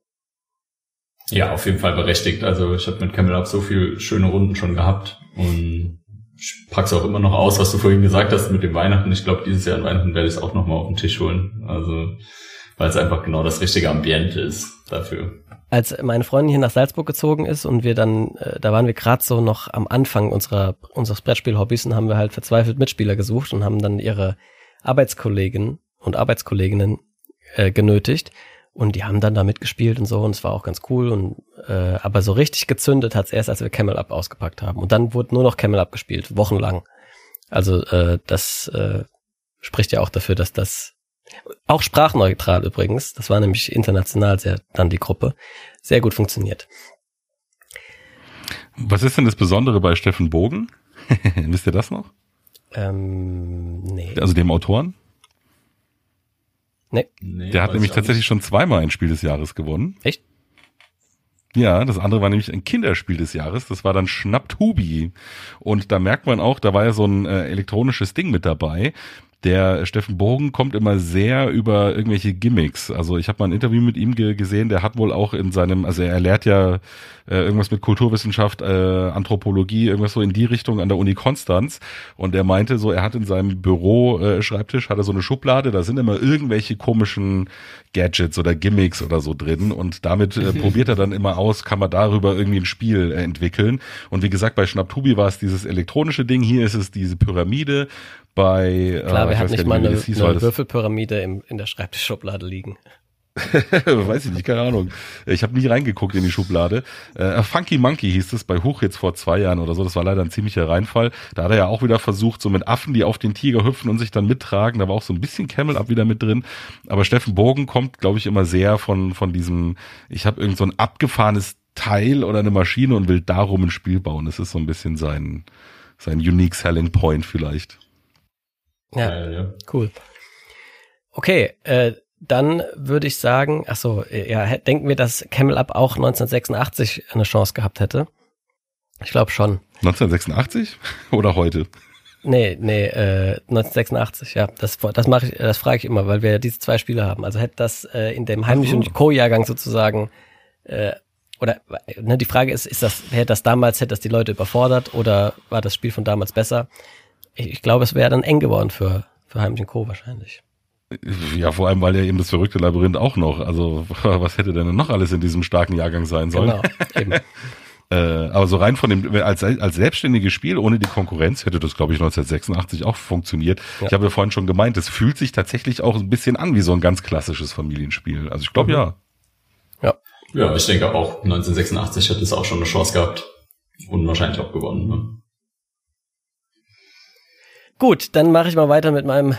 Speaker 3: Ja, auf jeden Fall berechtigt. Also ich habe mit Camel Up so viele schöne Runden schon gehabt und ich pack's auch immer noch aus, was du vorhin gesagt hast mit dem Weihnachten. Ich glaube, dieses Jahr an Weihnachten werde ich es auch nochmal auf den Tisch holen. Also weil es einfach genau das richtige Ambiente ist dafür.
Speaker 1: Als meine Freundin hier nach Salzburg gezogen ist und wir dann, äh, da waren wir gerade so noch am Anfang unserer unseres Brettspiel-Hobbys und haben wir halt verzweifelt Mitspieler gesucht und haben dann ihre Arbeitskollegen und Arbeitskolleginnen äh, genötigt und die haben dann da mitgespielt und so und es war auch ganz cool und äh, aber so richtig gezündet hat's erst, als wir Camel Up ausgepackt haben und dann wurde nur noch Camel Up gespielt, wochenlang. Also äh, das äh, spricht ja auch dafür, dass das auch sprachneutral übrigens, das war nämlich international sehr dann die Gruppe, sehr gut funktioniert.
Speaker 2: Was ist denn das Besondere bei Steffen Bogen? (laughs) Wisst ihr das noch?
Speaker 1: Ähm, nee.
Speaker 2: Also dem Autoren?
Speaker 1: Nee,
Speaker 3: Nee,
Speaker 2: Der hat nämlich tatsächlich schon zweimal ein Spiel des Jahres gewonnen.
Speaker 1: echt?
Speaker 2: Ja, das andere war nämlich ein Kinderspiel des Jahres. Das war dann Schnappt Hubi. Und da merkt man auch, da war ja so ein äh, elektronisches Ding mit dabei. Der Steffen Bogen kommt immer sehr über irgendwelche Gimmicks. Also ich habe mal ein Interview mit ihm ge gesehen, der hat wohl auch in seinem, also er lehrt ja äh, irgendwas mit Kulturwissenschaft, äh, Anthropologie, irgendwas so in die Richtung an der Uni Konstanz. Und er meinte so, er hat in seinem Büro äh, Schreibtisch hat er so eine Schublade, da sind immer irgendwelche komischen Gadgets oder Gimmicks oder so drin und damit äh, (laughs) probiert er dann immer aus, kann man darüber irgendwie ein Spiel äh, entwickeln. Und wie gesagt, bei Schnapptubi war es dieses elektronische Ding, hier ist es diese Pyramide. Bei
Speaker 1: Klar,
Speaker 2: äh,
Speaker 1: wer
Speaker 2: ich
Speaker 1: hat
Speaker 2: weiß
Speaker 1: nicht mal eine,
Speaker 2: hieß,
Speaker 1: eine Würfelpyramide im, in der Schreibtischschublade liegen? (laughs)
Speaker 2: Weiß ich nicht, keine Ahnung. Ich habe nie reingeguckt in die Schublade. Äh, Funky Monkey hieß es bei Hoch jetzt vor zwei Jahren oder so. Das war leider ein ziemlicher Reinfall. Da hat er ja auch wieder versucht, so mit Affen, die auf den Tiger hüpfen und sich dann mittragen. Da war auch so ein bisschen Camel Up wieder mit drin. Aber Steffen Bogen kommt, glaube ich, immer sehr von von diesem. Ich habe irgend so ein abgefahrenes Teil oder eine Maschine und will darum ein Spiel bauen. Das ist so ein bisschen sein sein unique selling point vielleicht.
Speaker 1: Ja,
Speaker 3: ja.
Speaker 1: cool. Okay, äh, dann würde ich sagen, ach so, ja, denken wir, dass Camel Up auch 1986 eine Chance gehabt hätte? Ich glaube schon.
Speaker 2: 1986 (laughs) oder heute?
Speaker 1: Nee, nee, äh, 1986, ja. Das, das mache ich, das frage ich immer, weil wir ja diese zwei Spiele haben. Also hätte das äh, in dem Heimlich- und Co-Jahrgang sozusagen, äh, oder ne, die Frage ist, ist das, hätte das damals, hätte das die Leute überfordert oder war das Spiel von damals besser? Ich, ich glaube, es wäre dann eng geworden für, für Heimlich und Co. wahrscheinlich.
Speaker 2: Ja, vor allem, weil ja eben das verrückte Labyrinth auch noch. Also, (laughs) was hätte denn noch alles in diesem starken Jahrgang sein sollen?
Speaker 1: Genau, eben. (laughs)
Speaker 2: Äh, aber so rein von dem, als, als selbstständiges Spiel ohne die Konkurrenz hätte das, glaube ich, 1986 auch funktioniert.
Speaker 1: Ja.
Speaker 2: Ich habe ja vorhin schon gemeint, es fühlt sich tatsächlich auch ein bisschen an wie so ein ganz klassisches Familienspiel. Also ich glaube ja.
Speaker 3: Ja, ich denke auch 1986 hat es auch schon eine Chance gehabt und wahrscheinlich auch gewonnen. Ne?
Speaker 1: Gut, dann mache ich mal weiter mit meinem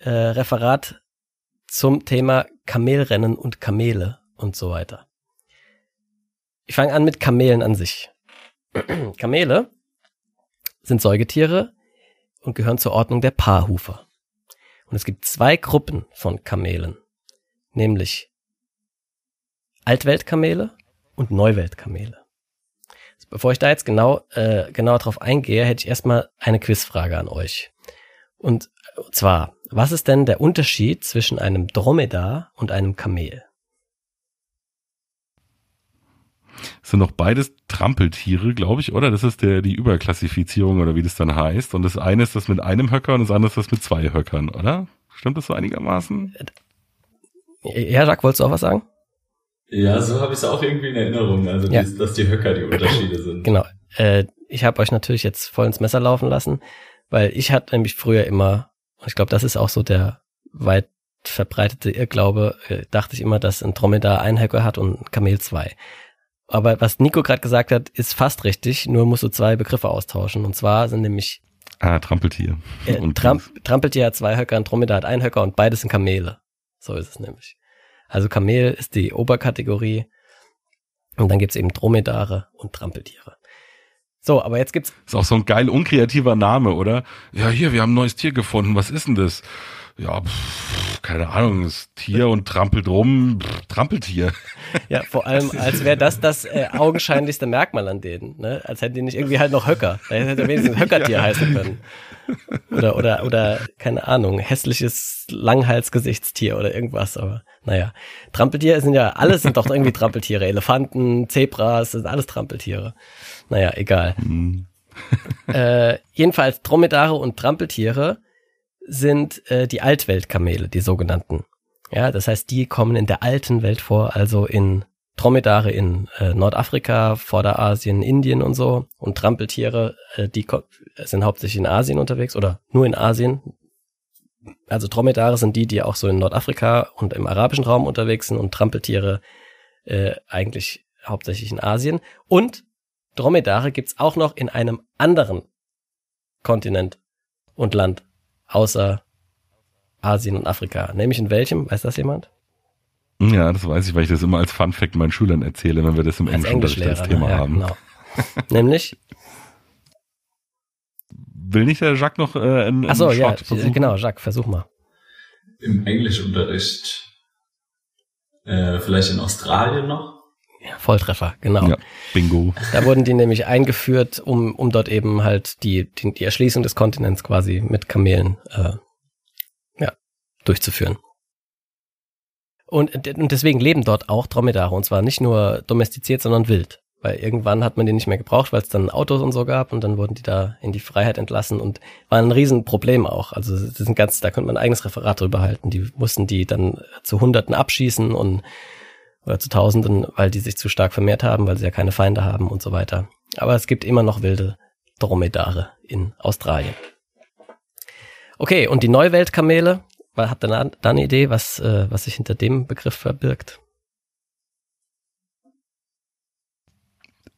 Speaker 1: äh, Referat zum Thema Kamelrennen und Kamele und so weiter. Ich fange an mit Kamelen an sich. (clears throat) Kamele sind Säugetiere und gehören zur Ordnung der Paarhufer. Und es gibt zwei Gruppen von Kamelen, nämlich Altweltkamele und Neuweltkamele. Bevor ich da jetzt genau äh, genauer drauf eingehe, hätte ich erstmal eine Quizfrage an euch. Und zwar, was ist denn der Unterschied zwischen einem Dromedar und einem Kamel?
Speaker 2: Das sind doch beides Trampeltiere, glaube ich, oder? Das ist der, die Überklassifizierung oder wie das dann heißt. Und das eine ist das mit einem Höcker und das andere ist das mit zwei Höckern, oder? Stimmt das so einigermaßen?
Speaker 1: Ja, Jacques, wolltest du auch was sagen?
Speaker 3: Ja, so habe ich es auch irgendwie in Erinnerung, also
Speaker 1: Ja.
Speaker 3: die, dass die Höcker die Unterschiede (clears throat) sind.
Speaker 1: Genau. Äh, ich habe euch natürlich jetzt voll ins Messer laufen lassen, weil ich hatte nämlich früher immer, und ich glaube, das ist auch so der weit verbreitete Irrglaube, äh, dachte ich immer, dass ein Dromedar ein Höcker hat und ein Kamel zwei. Aber was Nico gerade gesagt hat, ist fast richtig, nur musst du zwei Begriffe austauschen. Und zwar sind nämlich
Speaker 2: Ah, Trampeltier.
Speaker 1: äh,
Speaker 2: Und
Speaker 1: Tramp Trampeltier hat zwei Höcker, ein Dromedar hat ein Höcker und beides sind Kamele. So ist es nämlich. Also Kamel ist die Oberkategorie und dann gibt's eben Dromedare und Trampeltiere. So, aber jetzt gibt's
Speaker 2: Ist auch so ein geil unkreativer Name, oder? Ja, hier, wir haben ein neues Tier gefunden. Was ist denn das? Ja, pff, keine Ahnung, das Tier und trampelt rum, pff, Trampeltier. (laughs)
Speaker 1: Ja, vor allem, als wäre das das äh, augenscheinlichste Merkmal an denen, ne? Als hätten die nicht irgendwie halt noch Höcker. Da hätte wenigstens Höckertier (laughs) heißen können. Oder, oder, oder, keine Ahnung, hässliches Langhalsgesichtstier oder irgendwas, aber naja. Trampeltiere sind ja, alles sind doch irgendwie Trampeltiere. Elefanten, Zebras, sind alles Trampeltiere. Naja, egal.
Speaker 2: Hm. (laughs)
Speaker 1: Äh, jedenfalls Dromedare und Trampeltiere sind äh, die Altweltkamele, die sogenannten. Ja, das heißt, die kommen in der alten Welt vor, also in Dromedare in äh, Nordafrika, Vorderasien, Indien und so. Und Trampeltiere, äh, die sind hauptsächlich in Asien unterwegs oder nur in Asien. Also Dromedare sind die, die auch so in Nordafrika und im arabischen Raum unterwegs sind und Trampeltiere äh, eigentlich hauptsächlich in Asien. Und Dromedare gibt's auch noch in einem anderen Kontinent und Land, außer Asien und Afrika. Nämlich in welchem? Weiß das jemand?
Speaker 2: Ja, das weiß ich, weil ich das immer als Fun Fact meinen Schülern erzähle, wenn wir das im
Speaker 1: Als
Speaker 2: Englischunterricht als. Thema
Speaker 1: ja,
Speaker 2: haben.
Speaker 1: genau. (laughs) Nämlich,
Speaker 2: Will nicht der Jacques noch äh, einen, einen
Speaker 1: ach so, ja,
Speaker 2: versuchen?
Speaker 1: genau, Jacques, versuch mal.
Speaker 3: Im Englischunterricht äh, vielleicht in Australien noch.
Speaker 1: Ja, Volltreffer, genau.
Speaker 2: Ja, Bingo.
Speaker 1: Da wurden die nämlich eingeführt, um, um dort eben halt die, die, die Erschließung des Kontinents quasi mit Kamelen äh, durchzuführen. Und, und deswegen leben dort auch Dromedare und zwar nicht nur domestiziert, sondern wild. Weil irgendwann hat man die nicht mehr gebraucht, weil es dann Autos und so gab und dann wurden die da in die Freiheit entlassen und war ein Riesenproblem auch. Also das sind ganz, da könnte man ein eigenes Referat drüber halten. Die mussten die dann zu Hunderten abschießen und oder zu Tausenden, weil die sich zu stark vermehrt haben, weil sie ja keine Feinde haben und so weiter. Aber es gibt immer noch wilde Dromedare in Australien. Okay, und die Neuweltkamele, habt ihr da, eine Idee, was, äh, was sich hinter dem Begriff verbirgt?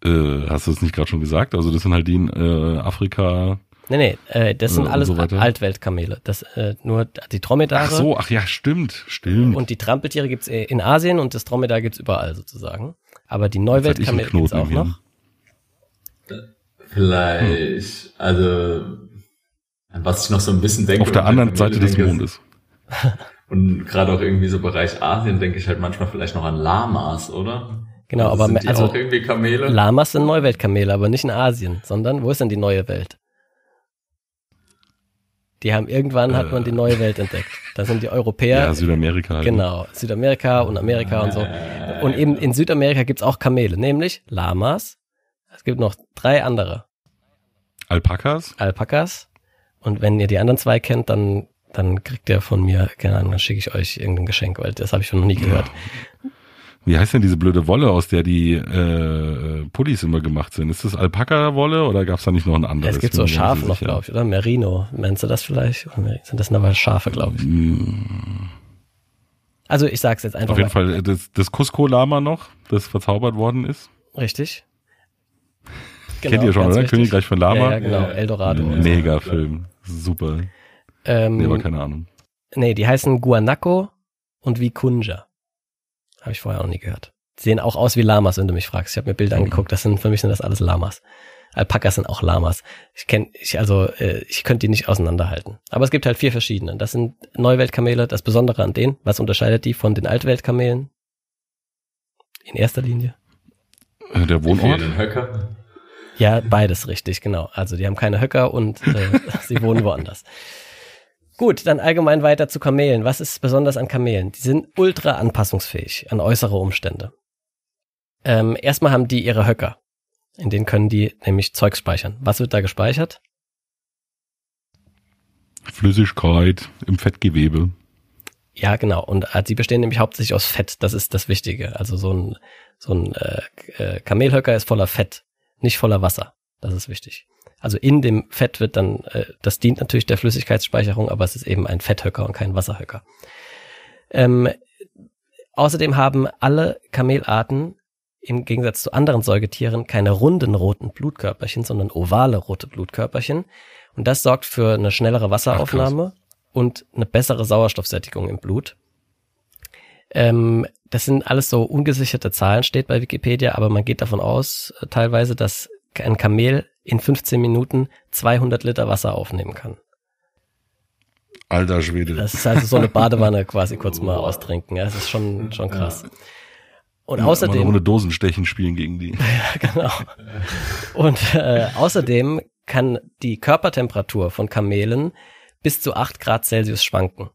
Speaker 2: Äh, hast du es nicht gerade schon gesagt? Also das sind halt die in äh, Afrika.
Speaker 1: Nee, nee, äh, das sind
Speaker 2: Äh,
Speaker 1: alles
Speaker 2: so.
Speaker 1: Altweltkamele. Das äh, nur die Dromedare
Speaker 2: Ach so, ach ja, stimmt, stimmt.
Speaker 1: und die Trampeltiere gibt's äh, in Asien und das Dromedar gibt's überall sozusagen. Aber die Neuweltkamele gibt's
Speaker 2: Knoten
Speaker 1: auch noch.
Speaker 3: Vielleicht, also, was ich noch so ein bisschen denke.
Speaker 2: Auf der anderen Seite des Mondes. (laughs)
Speaker 3: Und gerade auch irgendwie so Bereich Asien denke ich halt manchmal vielleicht noch an Lamas, oder?
Speaker 1: Genau,
Speaker 3: also
Speaker 1: aber
Speaker 3: sind
Speaker 1: me-
Speaker 3: die
Speaker 1: also
Speaker 3: auch irgendwie Kamele?
Speaker 1: Lamas sind Neuweltkamele, aber nicht in Asien, sondern wo ist denn die neue Welt? Die haben irgendwann hat man die neue Welt entdeckt. Da sind die Europäer,
Speaker 2: Ja, Südamerika halt.
Speaker 1: genau, Südamerika und Amerika und so. Und eben in Südamerika gibt's auch Kamele, nämlich Lamas. Es gibt noch drei andere.
Speaker 2: Alpakas?
Speaker 1: Alpakas. Und wenn ihr die anderen zwei kennt, dann, dann kriegt ihr von mir, keine Ahnung, dann schicke ich euch irgendein Geschenk, weil das habe ich noch nie gehört.
Speaker 2: Wie heißt denn diese blöde Wolle, aus der die äh, Pullis immer gemacht sind? Ist das Alpaka-Wolle oder gab's da nicht noch ein anderes?
Speaker 1: es gibt so Schafe noch, glaube ich, oder? Merino. Meinst du das vielleicht? Sind das aber Schafe, glaube ich.
Speaker 2: Mm,
Speaker 1: Also ich sag's jetzt einfach
Speaker 2: Auf jeden
Speaker 1: mal.
Speaker 2: Fall äh, das, das Cusco-Lama noch, das verzaubert worden ist.
Speaker 1: Richtig. (laughs)
Speaker 2: Kennt ihr schon,
Speaker 1: ganz
Speaker 2: oder?
Speaker 1: richtig.
Speaker 2: Königreich von Lama?
Speaker 1: Ja, ja genau. Eldorado. so.
Speaker 2: Mega Film. Super.
Speaker 1: Ähm,
Speaker 2: Nee, aber keine Ahnung.
Speaker 1: nee, die heißen Guanaco und Vikunja. Habe ich vorher noch nie gehört. Die sehen auch aus wie Lamas, wenn du mich fragst. Ich habe mir Bilder
Speaker 2: Mhm.
Speaker 1: angeguckt. Das sind für mich sind das alles Lamas. Alpakas sind auch Lamas. Ich kenne, ich also äh, ich könnte die nicht auseinanderhalten. Aber es gibt halt vier verschiedene. Das sind Neuweltkamele. Das Besondere an denen, was unterscheidet die von den Altweltkamelen? In erster Linie.
Speaker 2: Äh, Der Wohnort?
Speaker 1: Ja, beides richtig, genau. Also die haben keine Höcker und äh, (laughs) sie wohnen woanders. Gut, dann allgemein weiter zu Kamelen. Was ist besonders an Kamelen? Die sind ultra anpassungsfähig an äußere Umstände. Ähm, erstmal haben die ihre Höcker. In denen können die nämlich Zeugs speichern. Was wird da gespeichert?
Speaker 2: Flüssigkeit im Fettgewebe.
Speaker 1: Ja, genau. Und äh, sie bestehen nämlich hauptsächlich aus Fett. Das ist das Wichtige. Also so ein, so ein äh, äh, Kamelhöcker ist voller Fett, nicht voller Wasser. Das ist wichtig. Also in dem Fett wird dann, äh, das dient natürlich der Flüssigkeitsspeicherung, aber es ist eben ein Fetthöcker und kein Wasserhöcker. Ähm, außerdem haben alle Kamelarten im Gegensatz zu anderen Säugetieren keine runden roten Blutkörperchen, sondern ovale rote Blutkörperchen. Und das sorgt für eine schnellere Wasseraufnahme und eine bessere Sauerstoffsättigung im Blut. Ähm, das sind alles so ungesicherte Zahlen, steht bei Wikipedia, aber man geht davon aus, äh, teilweise, dass ein Kamel in 15 Minuten 200 Liter Wasser aufnehmen kann.
Speaker 2: Alter Schwede.
Speaker 1: Das ist also so eine (laughs) Badewanne quasi kurz mal austrinken. Ja, das ist schon, schon krass. Und
Speaker 2: Ja,
Speaker 1: außerdem,
Speaker 2: ohne Dosenstechen spielen gegen die. (laughs)
Speaker 1: genau. Und äh, außerdem kann die Körpertemperatur von Kamelen bis zu 8 Grad Celsius schwanken.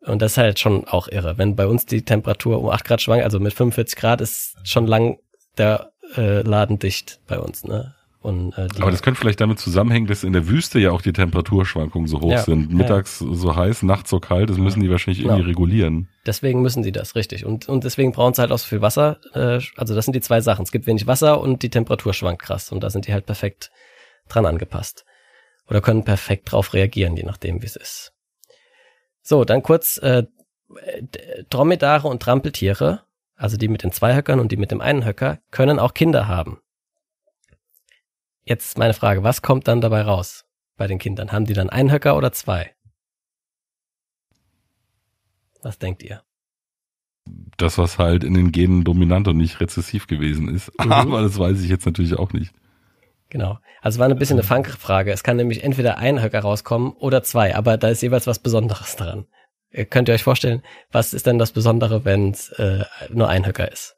Speaker 1: Und das ist halt schon auch irre. Wenn bei uns die Temperatur um 8 Grad schwankt, also mit 45 Grad ist schon lang der äh, Laden dicht bei uns, ne? Und, äh,
Speaker 2: Aber das könnte vielleicht damit zusammenhängen, dass in der Wüste ja auch die Temperaturschwankungen so hoch
Speaker 1: Ja,
Speaker 2: sind.
Speaker 1: ja.
Speaker 2: Mittags so heiß, nachts so kalt. Das müssen die wahrscheinlich irgendwie
Speaker 1: Genau.
Speaker 2: regulieren.
Speaker 1: deswegen müssen die das, richtig. Und, und deswegen brauchen sie halt auch so viel Wasser. Äh, also das sind die zwei Sachen. Es gibt wenig Wasser und die Temperatur schwankt krass. Und da sind die halt perfekt dran angepasst. Oder können perfekt drauf reagieren, je nachdem, wie es ist. So, dann kurz äh, Dromedare und Trampeltiere, also die mit den zwei Höckern und die mit dem einen Höcker, können auch Kinder haben. Jetzt meine Frage, was kommt dann dabei raus bei den Kindern? Haben die dann einen Höcker oder zwei? Was denkt ihr?
Speaker 2: Das, was halt in den Genen dominant und nicht rezessiv gewesen ist.
Speaker 1: Mhm. (laughs)
Speaker 2: Aber das weiß ich jetzt natürlich auch nicht.
Speaker 1: Genau. Also es war ein bisschen eine Fangfrage. Es kann nämlich entweder ein Höcker rauskommen oder zwei, aber da ist jeweils was Besonderes dran. Ihr könnt ihr euch vorstellen, was ist denn das Besondere, wenn es äh, nur ein Höcker ist?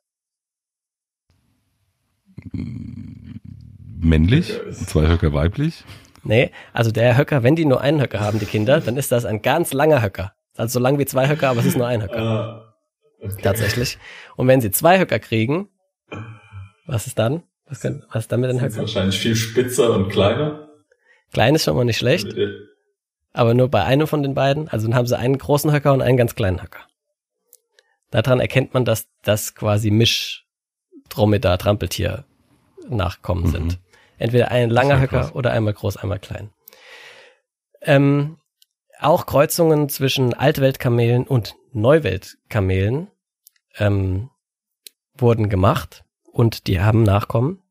Speaker 2: Männlich, zwei Höcker weiblich.
Speaker 1: Nee, also der Höcker, wenn die nur einen Höcker haben, die Kinder, dann ist das ein ganz langer Höcker. Also so lang wie zwei Höcker, aber es ist nur ein Höcker.
Speaker 3: Ah, okay.
Speaker 1: Tatsächlich. Und wenn sie zwei Höcker kriegen, was ist dann? Was, kann, was ist dann mit den
Speaker 3: Das ist
Speaker 1: Höckern?
Speaker 3: wahrscheinlich viel spitzer und kleiner.
Speaker 1: Klein ist schon mal nicht schlecht, aber nur bei einem von den beiden. Also dann haben sie einen großen Höcker und einen ganz kleinen Höcker. Daran erkennt man, dass das quasi Misch-Dromedar, Trampeltier Nachkommen
Speaker 2: Mhm.
Speaker 1: sind. Entweder ein langer Höcker
Speaker 2: krass.
Speaker 1: oder einmal groß, einmal klein. Ähm, auch Kreuzungen zwischen Altweltkamelen und Neuweltkamelen ähm, wurden gemacht und die haben Nachkommen.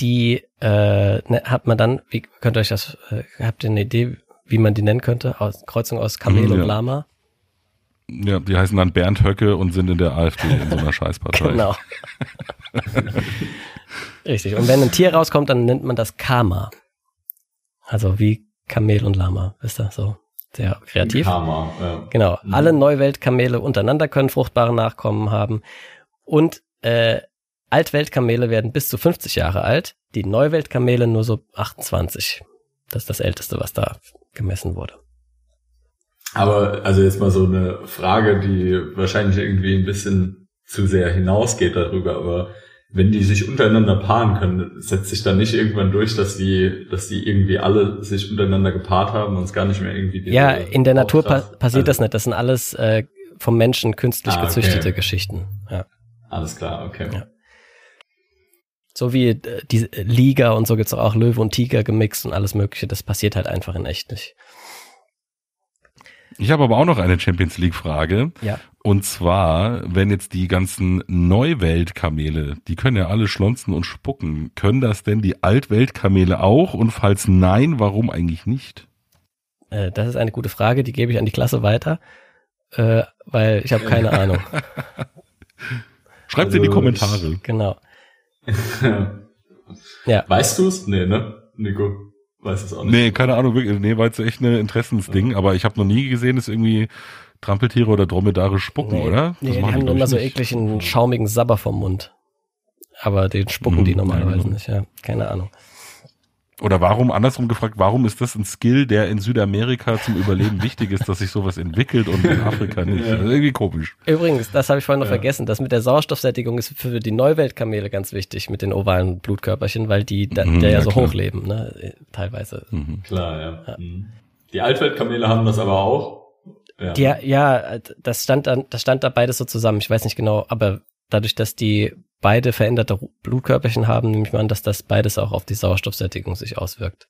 Speaker 1: Die äh, ne, hat man dann, wie könnt ihr euch das, äh, habt ihr eine Idee, wie man die nennen könnte? Aus, Kreuzung aus Kamel
Speaker 2: Mhm,
Speaker 1: und
Speaker 2: ja.
Speaker 1: Lama?
Speaker 2: Ja, die heißen dann Bernd Höcke und sind in der AfD in so einer (laughs) Scheißpartei.
Speaker 1: Genau. Richtig. Und wenn ein Tier rauskommt, dann nennt man das Kama. Also wie Kamel und Lama, wisst ihr, so sehr kreativ.
Speaker 3: Karma, ja.
Speaker 1: Genau.
Speaker 3: Mhm.
Speaker 1: Alle Neuweltkamele untereinander können fruchtbare Nachkommen haben. Und äh, Altweltkamele werden bis zu 50 Jahre alt, die Neuweltkamele nur so 28. Das ist das Älteste, was da gemessen wurde.
Speaker 3: Aber also jetzt mal so eine Frage, die wahrscheinlich irgendwie ein bisschen zu sehr hinausgeht darüber, aber wenn die sich untereinander paaren können, setzt sich dann nicht irgendwann durch, dass die, dass die irgendwie alle sich untereinander gepaart haben und es gar nicht mehr irgendwie
Speaker 1: Ja, in der Natur pa passiert das
Speaker 3: also,
Speaker 1: nicht. Das sind alles äh, vom Menschen künstlich
Speaker 3: Ah, okay.
Speaker 1: gezüchtete Geschichten. Ja.
Speaker 3: Alles klar, okay.
Speaker 1: Ja. So wie äh, die Liga und so gibt's auch Löwe und Tiger gemixt und alles mögliche. Das passiert halt einfach in echt nicht.
Speaker 2: Ich habe aber auch noch eine Champions League Frage.
Speaker 1: Ja.
Speaker 2: Und zwar, wenn jetzt die ganzen Neuweltkamele, die können ja alle schlonzen und spucken, können das denn die Altweltkamele auch? Und falls nein, warum eigentlich nicht?
Speaker 1: Äh, das ist eine gute Frage, die gebe ich an die Klasse weiter, äh, weil ich habe keine (laughs) Ahnung.
Speaker 2: Schreibt in die
Speaker 3: Also,
Speaker 2: Kommentare.
Speaker 1: Genau. (laughs) Ja.
Speaker 3: Weißt du es? Nee, ne? Nico, weiß es auch nicht.
Speaker 2: Nee, keine Ahnung, wirklich, nee, war jetzt echt eine Interessensding, aber ich habe noch nie gesehen, dass irgendwie Trampeltiere oder Dromedare spucken,
Speaker 1: Nee,
Speaker 2: oder?
Speaker 1: nee, die haben
Speaker 2: glaub
Speaker 1: immer so ekligen, schaumigen Sabber vom Mund. Aber den spucken die
Speaker 2: Mhm,
Speaker 1: normalerweise
Speaker 2: ja, genau.
Speaker 1: nicht, ja. Keine Ahnung.
Speaker 2: Oder warum, andersrum gefragt, warum ist das ein Skill, der in Südamerika zum Überleben wichtig ist, dass sich sowas entwickelt und in Afrika nicht?
Speaker 3: Ja.
Speaker 2: Das ist irgendwie komisch.
Speaker 1: Übrigens, das habe ich vorhin noch
Speaker 3: Ja.
Speaker 1: vergessen, das mit der Sauerstoffsättigung ist für die Neuweltkamele ganz wichtig mit den ovalen Blutkörperchen, weil die da,
Speaker 2: Mhm,
Speaker 1: der ja
Speaker 2: ja,
Speaker 1: so
Speaker 2: klar.
Speaker 1: hoch leben, ne? äh, Teilweise.
Speaker 2: Mhm.
Speaker 3: Klar, ja.
Speaker 1: Ja.
Speaker 3: Mhm. Die Altweltkamele haben das aber auch. Ja.
Speaker 1: Die, ja, das stand dann, das stand da beides so zusammen. Ich weiß nicht genau, aber dadurch, dass die beide veränderte Blutkörperchen haben, nehme ich mal an, dass das beides auch auf die Sauerstoffsättigung sich auswirkt.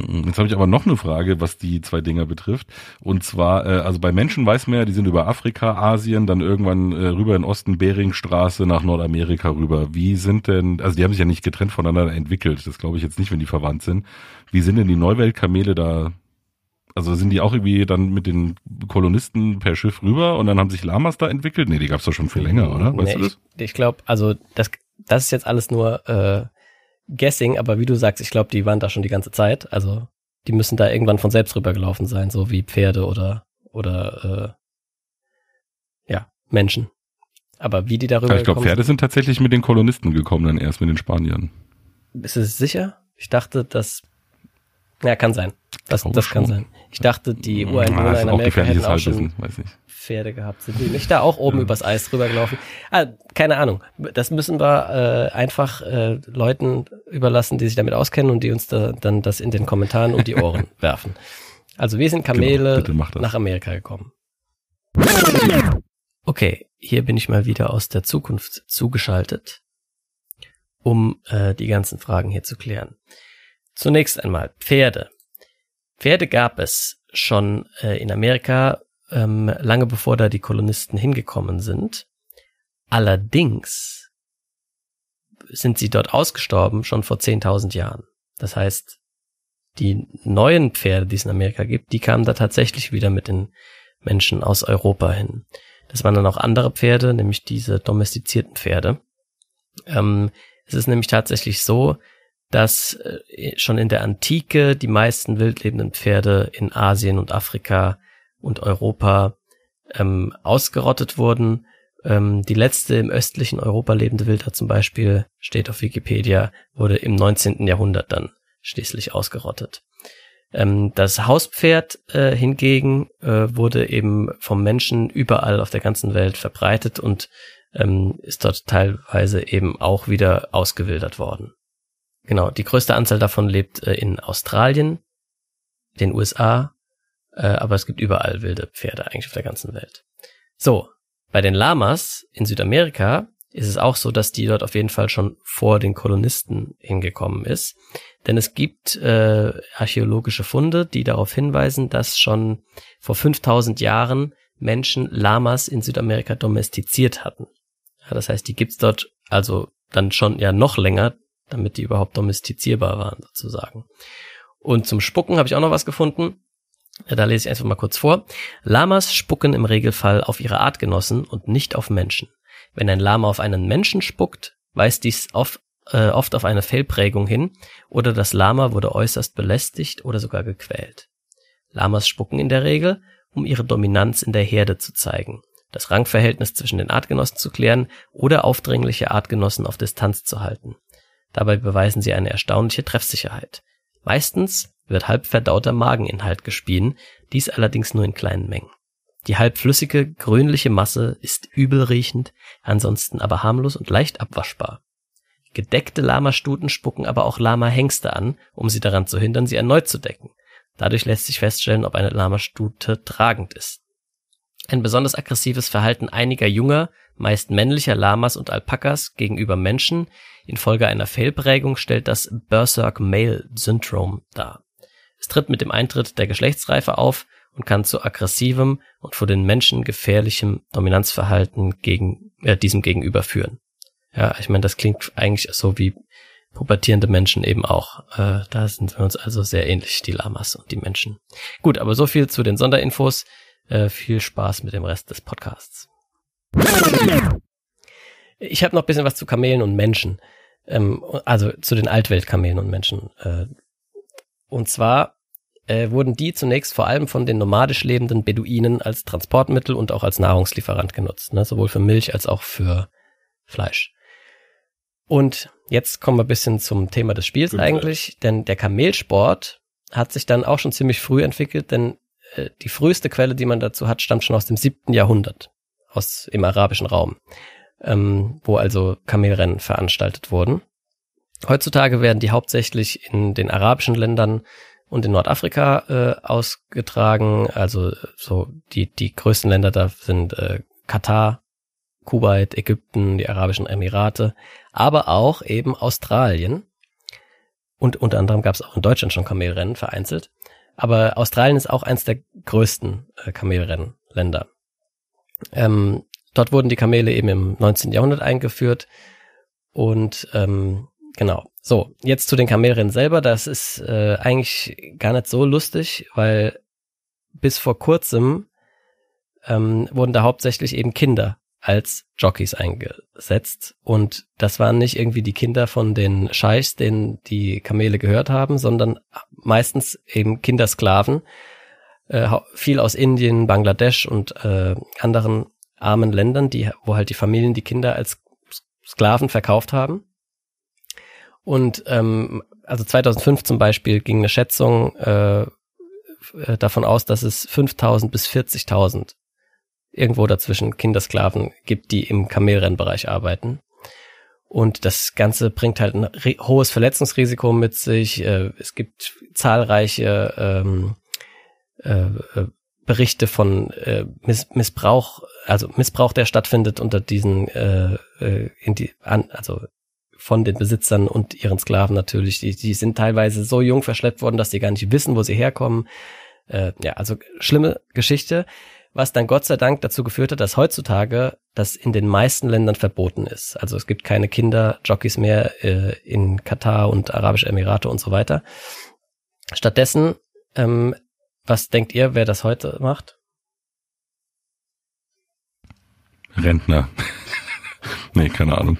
Speaker 2: Jetzt habe ich aber noch eine Frage, was die zwei Dinger betrifft. Und zwar, äh, also bei Menschen weiß man ja, die sind über Afrika, Asien, dann irgendwann äh, rüber in Osten, Beringstraße nach Nordamerika rüber. Wie sind denn, also die haben sich ja nicht getrennt voneinander entwickelt, das glaube ich jetzt nicht, wenn die verwandt sind. Wie sind denn die Neuweltkamele da? Also sind die auch irgendwie dann mit den Kolonisten per Schiff rüber und dann haben sich Lamas da entwickelt? Nee, die gab's doch schon viel länger, oder? Weißt
Speaker 1: nee,
Speaker 2: du das?
Speaker 1: ich ich glaube, also das, das ist jetzt alles nur äh, Guessing, aber wie du sagst, ich glaube, die waren da schon die ganze Zeit. Also die müssen da irgendwann von selbst rübergelaufen sein, so wie Pferde oder oder äh, ja Menschen. Aber wie die darüber
Speaker 2: Ja, ich glaube, Pferde sind tatsächlich mit den Kolonisten gekommen, dann erst mit den Spaniern.
Speaker 1: sind, ist es sicher? Ich dachte, das ja kann sein. Das, das kann sein. Ich dachte, die
Speaker 2: Ah,
Speaker 1: Ureinwohner
Speaker 2: ist
Speaker 1: in Amerika hätten auch schon. Pferde gehabt. Sind die nicht da auch oben übers Eis drüber gelaufen? Ah, keine Ahnung. Das müssen wir äh, einfach äh, Leuten überlassen, die sich damit auskennen und die uns da, dann das in den Kommentaren um die Ohren (laughs) werfen. Also wir sind Kamele
Speaker 2: Genau,
Speaker 1: nach Amerika gekommen. Okay, hier bin ich mal wieder aus der Zukunft zugeschaltet, um äh, die ganzen Fragen hier zu klären. Zunächst einmal Pferde. Pferde gab es schon äh, in Amerika ähm, lange bevor da die Kolonisten hingekommen sind. Allerdings sind sie dort ausgestorben schon vor 10.000 Jahren. Das heißt, die neuen Pferde, die es in Amerika gibt, die kamen da tatsächlich wieder mit den Menschen aus Europa hin. Das waren dann auch andere Pferde, nämlich diese domestizierten Pferde. Ähm, es ist nämlich tatsächlich so, dass äh, schon in der Antike die meisten wildlebenden Pferde in Asien und Afrika und Europa ähm, ausgerottet wurden. Ähm, die letzte im östlichen Europa lebende Wilder zum Beispiel, steht auf Wikipedia, wurde im 19. Jahrhundert dann schließlich ausgerottet. Ähm, das Hauspferd äh, hingegen äh, wurde eben vom Menschen überall auf der ganzen Welt verbreitet und ähm, ist dort teilweise eben auch wieder ausgewildert worden. Genau, die größte Anzahl davon lebt äh, in Australien, den USA, äh, aber es gibt überall wilde Pferde eigentlich auf der ganzen Welt. So, bei den Lamas in Südamerika ist es auch so, dass die dort auf jeden Fall schon vor den Kolonisten hingekommen ist. Denn es gibt äh, archäologische Funde, die darauf hinweisen, dass schon vor 5000 Jahren Menschen Lamas in Südamerika domestiziert hatten. Ja, das heißt, die gibt's dort also dann schon ja noch länger, damit die überhaupt domestizierbar waren sozusagen. Und zum Spucken habe ich auch noch was gefunden. Da lese ich einfach mal kurz vor. Lamas spucken im Regelfall auf ihre Artgenossen und nicht auf Menschen. Wenn ein Lama auf einen Menschen spuckt, weist dies auf, äh, oft auf eine Fehlprägung hin oder das Lama wurde äußerst belästigt oder sogar gequält. Lamas spucken in der Regel, um ihre Dominanz in der Herde zu zeigen, das Rangverhältnis zwischen den Artgenossen zu klären oder aufdringliche Artgenossen auf Distanz zu halten. Dabei beweisen sie eine erstaunliche Treffsicherheit. Meistens wird halbverdauter Mageninhalt gespien, dies allerdings nur in kleinen Mengen. Die halbflüssige, grünliche Masse ist übelriechend, ansonsten aber harmlos und leicht abwaschbar. Gedeckte Lamastuten spucken aber auch Lama-Hengste an, um sie daran zu hindern, sie erneut zu decken. Dadurch lässt sich feststellen, ob eine Lamastute tragend ist. Ein besonders aggressives Verhalten einiger junger, meist männlicher Lamas und Alpakas gegenüber Menschen infolge einer Fehlprägung stellt das Berserk Male Syndrome dar. Es tritt mit dem Eintritt der Geschlechtsreife auf und kann zu aggressivem und vor den Menschen gefährlichem Dominanzverhalten gegen äh, diesem gegenüber führen. Ja, ich meine, das klingt eigentlich so wie pubertierende Menschen eben auch. Äh, da sind wir uns also sehr ähnlich, die Lamas und die Menschen. Gut, aber so viel zu den Sonderinfos. Äh, viel Spaß mit dem Rest des Podcasts. Ich habe noch ein bisschen was zu Kamelen und Menschen. Ähm, also zu den Altweltkamelen und Menschen. Äh, und zwar äh, wurden die zunächst vor allem von den nomadisch lebenden Beduinen als Transportmittel und auch als Nahrungslieferant genutzt, ne? sowohl für Milch als auch für Fleisch. Und jetzt kommen wir ein bisschen zum Thema des Spiels
Speaker 3: Gut,
Speaker 1: eigentlich, denn der Kamelsport hat sich dann auch schon ziemlich früh entwickelt, denn äh, die früheste Quelle, die man dazu hat, stammt schon aus dem siebten Jahrhundert, aus im arabischen Raum, ähm, wo also Kamelrennen veranstaltet wurden. Heutzutage werden die hauptsächlich in den arabischen Ländern und in Nordafrika äh, ausgetragen. Also so die, die größten Länder da sind äh, Katar, Kuwait, Ägypten, die Arabischen Emirate, aber auch eben Australien. Und unter anderem gab es auch in Deutschland schon Kamelrennen vereinzelt. Aber Australien ist auch eins der größten äh, Kamelrennländer. Ähm, dort wurden die Kamele eben im 19. Jahrhundert eingeführt und ähm, Genau. So, jetzt zu den Kamelrennen selber. Das ist äh, eigentlich gar nicht so lustig, weil bis vor kurzem ähm, wurden da hauptsächlich eben Kinder als Jockeys eingesetzt. Und das waren nicht irgendwie die Kinder von den Scheichs, denen die Kamele gehört haben, sondern meistens eben Kindersklaven, äh, viel aus Indien, Bangladesch und äh, anderen armen Ländern, die, wo halt die Familien die Kinder als Sklaven verkauft haben. Und ähm, also 2005 zum Beispiel ging eine Schätzung äh, davon aus, dass es 5.000 bis 40.000 irgendwo dazwischen Kindersklaven gibt, die im Kamelrennbereich arbeiten. Und das Ganze bringt halt ein hohes Verletzungsrisiko mit sich. Äh, es gibt zahlreiche ähm, äh, äh, Berichte von äh, Miss Missbrauch, also Missbrauch, der stattfindet unter diesen, äh, äh, in die, an, also von den Besitzern und ihren Sklaven natürlich. Die, die sind teilweise so jung verschleppt worden, dass die gar nicht wissen, wo sie herkommen. Äh, ja, also schlimme Geschichte, was dann Gott sei Dank dazu geführt hat, dass heutzutage das in den meisten Ländern verboten ist. Also es gibt keine Kinderjockeys mehr äh, in Katar und Arabische Emirate und so weiter. Stattdessen, ähm, was denkt ihr, wer das heute macht?
Speaker 2: Rentner. (laughs) nee, keine Ahnung.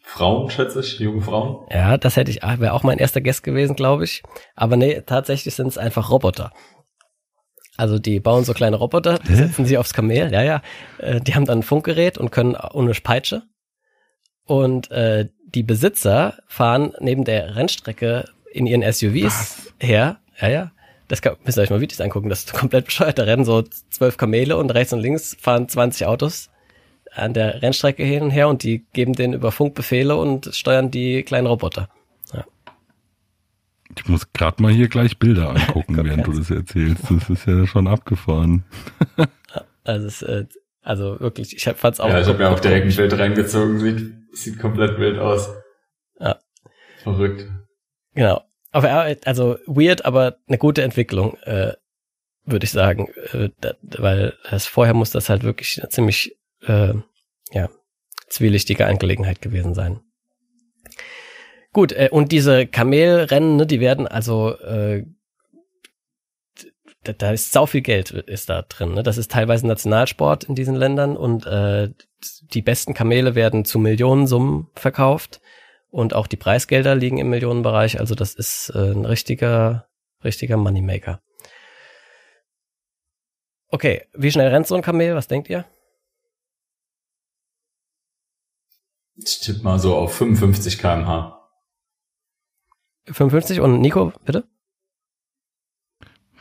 Speaker 3: Frauen, schätze ich, junge Frauen.
Speaker 1: Ja, das hätte ich, wäre auch mein erster Guest gewesen, glaube ich. Aber nee, tatsächlich sind es einfach Roboter. Also die bauen so kleine Roboter, die setzen sie aufs Kamel, ja, ja. Äh, die haben dann ein Funkgerät und können ohne Peitsche. Und äh, die Besitzer fahren neben der Rennstrecke in ihren SUVs her. Ja, ja. Das kann, müsst ihr euch mal Videos angucken. Das ist komplett bescheuert. Da rennen so zwölf Kamele und rechts und links fahren 20 Autos an der Rennstrecke hin und her und die geben denen über Funk Befehle und steuern die kleinen Roboter.
Speaker 2: Ich muss gerade mal hier gleich Bilder (laughs) angucken, während du das erzählst. Das ist ja schon abgefahren.
Speaker 1: Also, es, äh, also wirklich, ich hab- fand's auch.
Speaker 3: Ja, ich habe mir auch direkt ein Bild reingezogen. Sieht, sieht komplett wild aus.
Speaker 1: Ja.
Speaker 3: Verrückt.
Speaker 1: Genau. Aber er- also weird, aber eine gute Entwicklung, äh, würde ich sagen. Äh, da, weil das vorher muss das halt wirklich eine ziemlich äh, ja, zwielichtige Angelegenheit gewesen sein. Gut, äh, und diese Kamelrennen, ne, die werden also äh, da, da ist sau viel Geld ist da drin. Ne? Das ist teilweise Nationalsport in diesen Ländern und äh, die besten Kamele werden zu Millionensummen verkauft und auch die Preisgelder liegen im Millionenbereich. Also das ist äh, ein richtiger, richtiger Moneymaker. Okay, wie schnell rennt so ein Kamel? Was denkt ihr?
Speaker 3: Ich tippe mal so auf 55 kmh.
Speaker 1: 55 und Nico, bitte?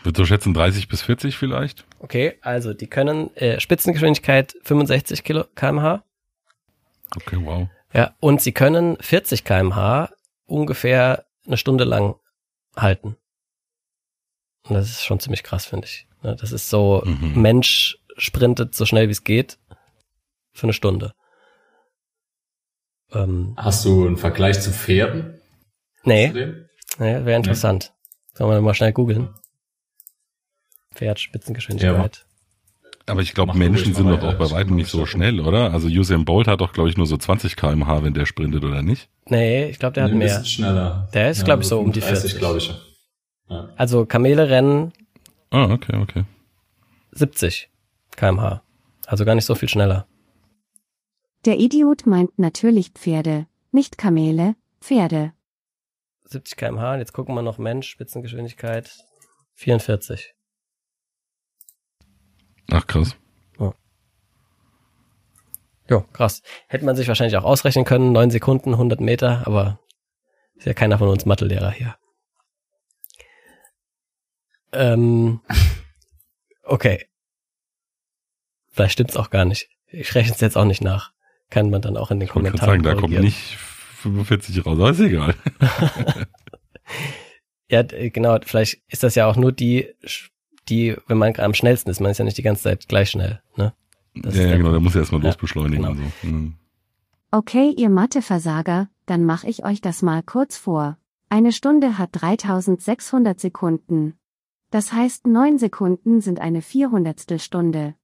Speaker 2: Würde so schätzen 30 bis 40 vielleicht.
Speaker 1: Okay, also die können äh, Spitzengeschwindigkeit 65 Kilo, kmh.
Speaker 2: Okay, wow.
Speaker 1: Ja, und sie können 40 kmh ungefähr eine Stunde lang halten. Und das ist schon ziemlich krass, finde ich. Ne, Das ist so,
Speaker 2: Mhm.
Speaker 1: Mensch sprintet so schnell wie es geht für eine Stunde. Ähm,
Speaker 3: Hast du einen Vergleich zu Pferden?
Speaker 1: Nee, nee wäre interessant. Sollen wir mal schnell googeln? Pferd, Spitzengeschwindigkeit.
Speaker 2: Aber ich glaube, Menschen sind doch auch bei weitem nicht so schnell, oder? Also Usain Bolt hat doch, glaube ich, nur so 20 kmh, wenn der sprintet, oder nicht?
Speaker 1: Nee, ich glaube, der hat
Speaker 3: Nee, ein
Speaker 1: mehr.
Speaker 3: bisschen schneller.
Speaker 1: Der ist, glaub ich, so um die 40.
Speaker 3: glaube ich. Ja.
Speaker 1: Also Kamele rennen
Speaker 2: Ah, okay, okay.
Speaker 1: 70 kmh. Also gar nicht so viel schneller.
Speaker 6: Der Idiot meint natürlich Pferde, nicht Kamele, Pferde.
Speaker 1: 70 kmh. Und jetzt gucken wir noch Mensch, Spitzengeschwindigkeit 44.
Speaker 2: Ach, krass.
Speaker 1: Jo, krass. Hätte man sich wahrscheinlich auch ausrechnen können, 9 Sekunden, 100 Meter, aber ist ja keiner von uns Mathelehrer hier. Ähm, (laughs) okay. Vielleicht stimmt's auch gar nicht. Ich rechne es jetzt auch nicht nach. Kann man dann auch in den
Speaker 2: Ich
Speaker 1: Kommentaren
Speaker 2: sagen, da kommt nicht 45 raus, aber ist egal. (laughs)
Speaker 1: Ja, genau, vielleicht ist das ja auch nur die, die, wenn man am schnellsten ist, man ist ja nicht die ganze Zeit gleich schnell, ne? Das
Speaker 2: ja, ja, genau, da muss er erstmal
Speaker 1: Ja,
Speaker 2: losbeschleunigen
Speaker 1: genau.
Speaker 2: so. Mhm.
Speaker 6: Okay, ihr Mathe-Versager, dann mach ich euch das mal kurz vor. Eine Stunde hat 3600 Sekunden. Das heißt, 9 Sekunden sind eine Vierhundertstel Stunde.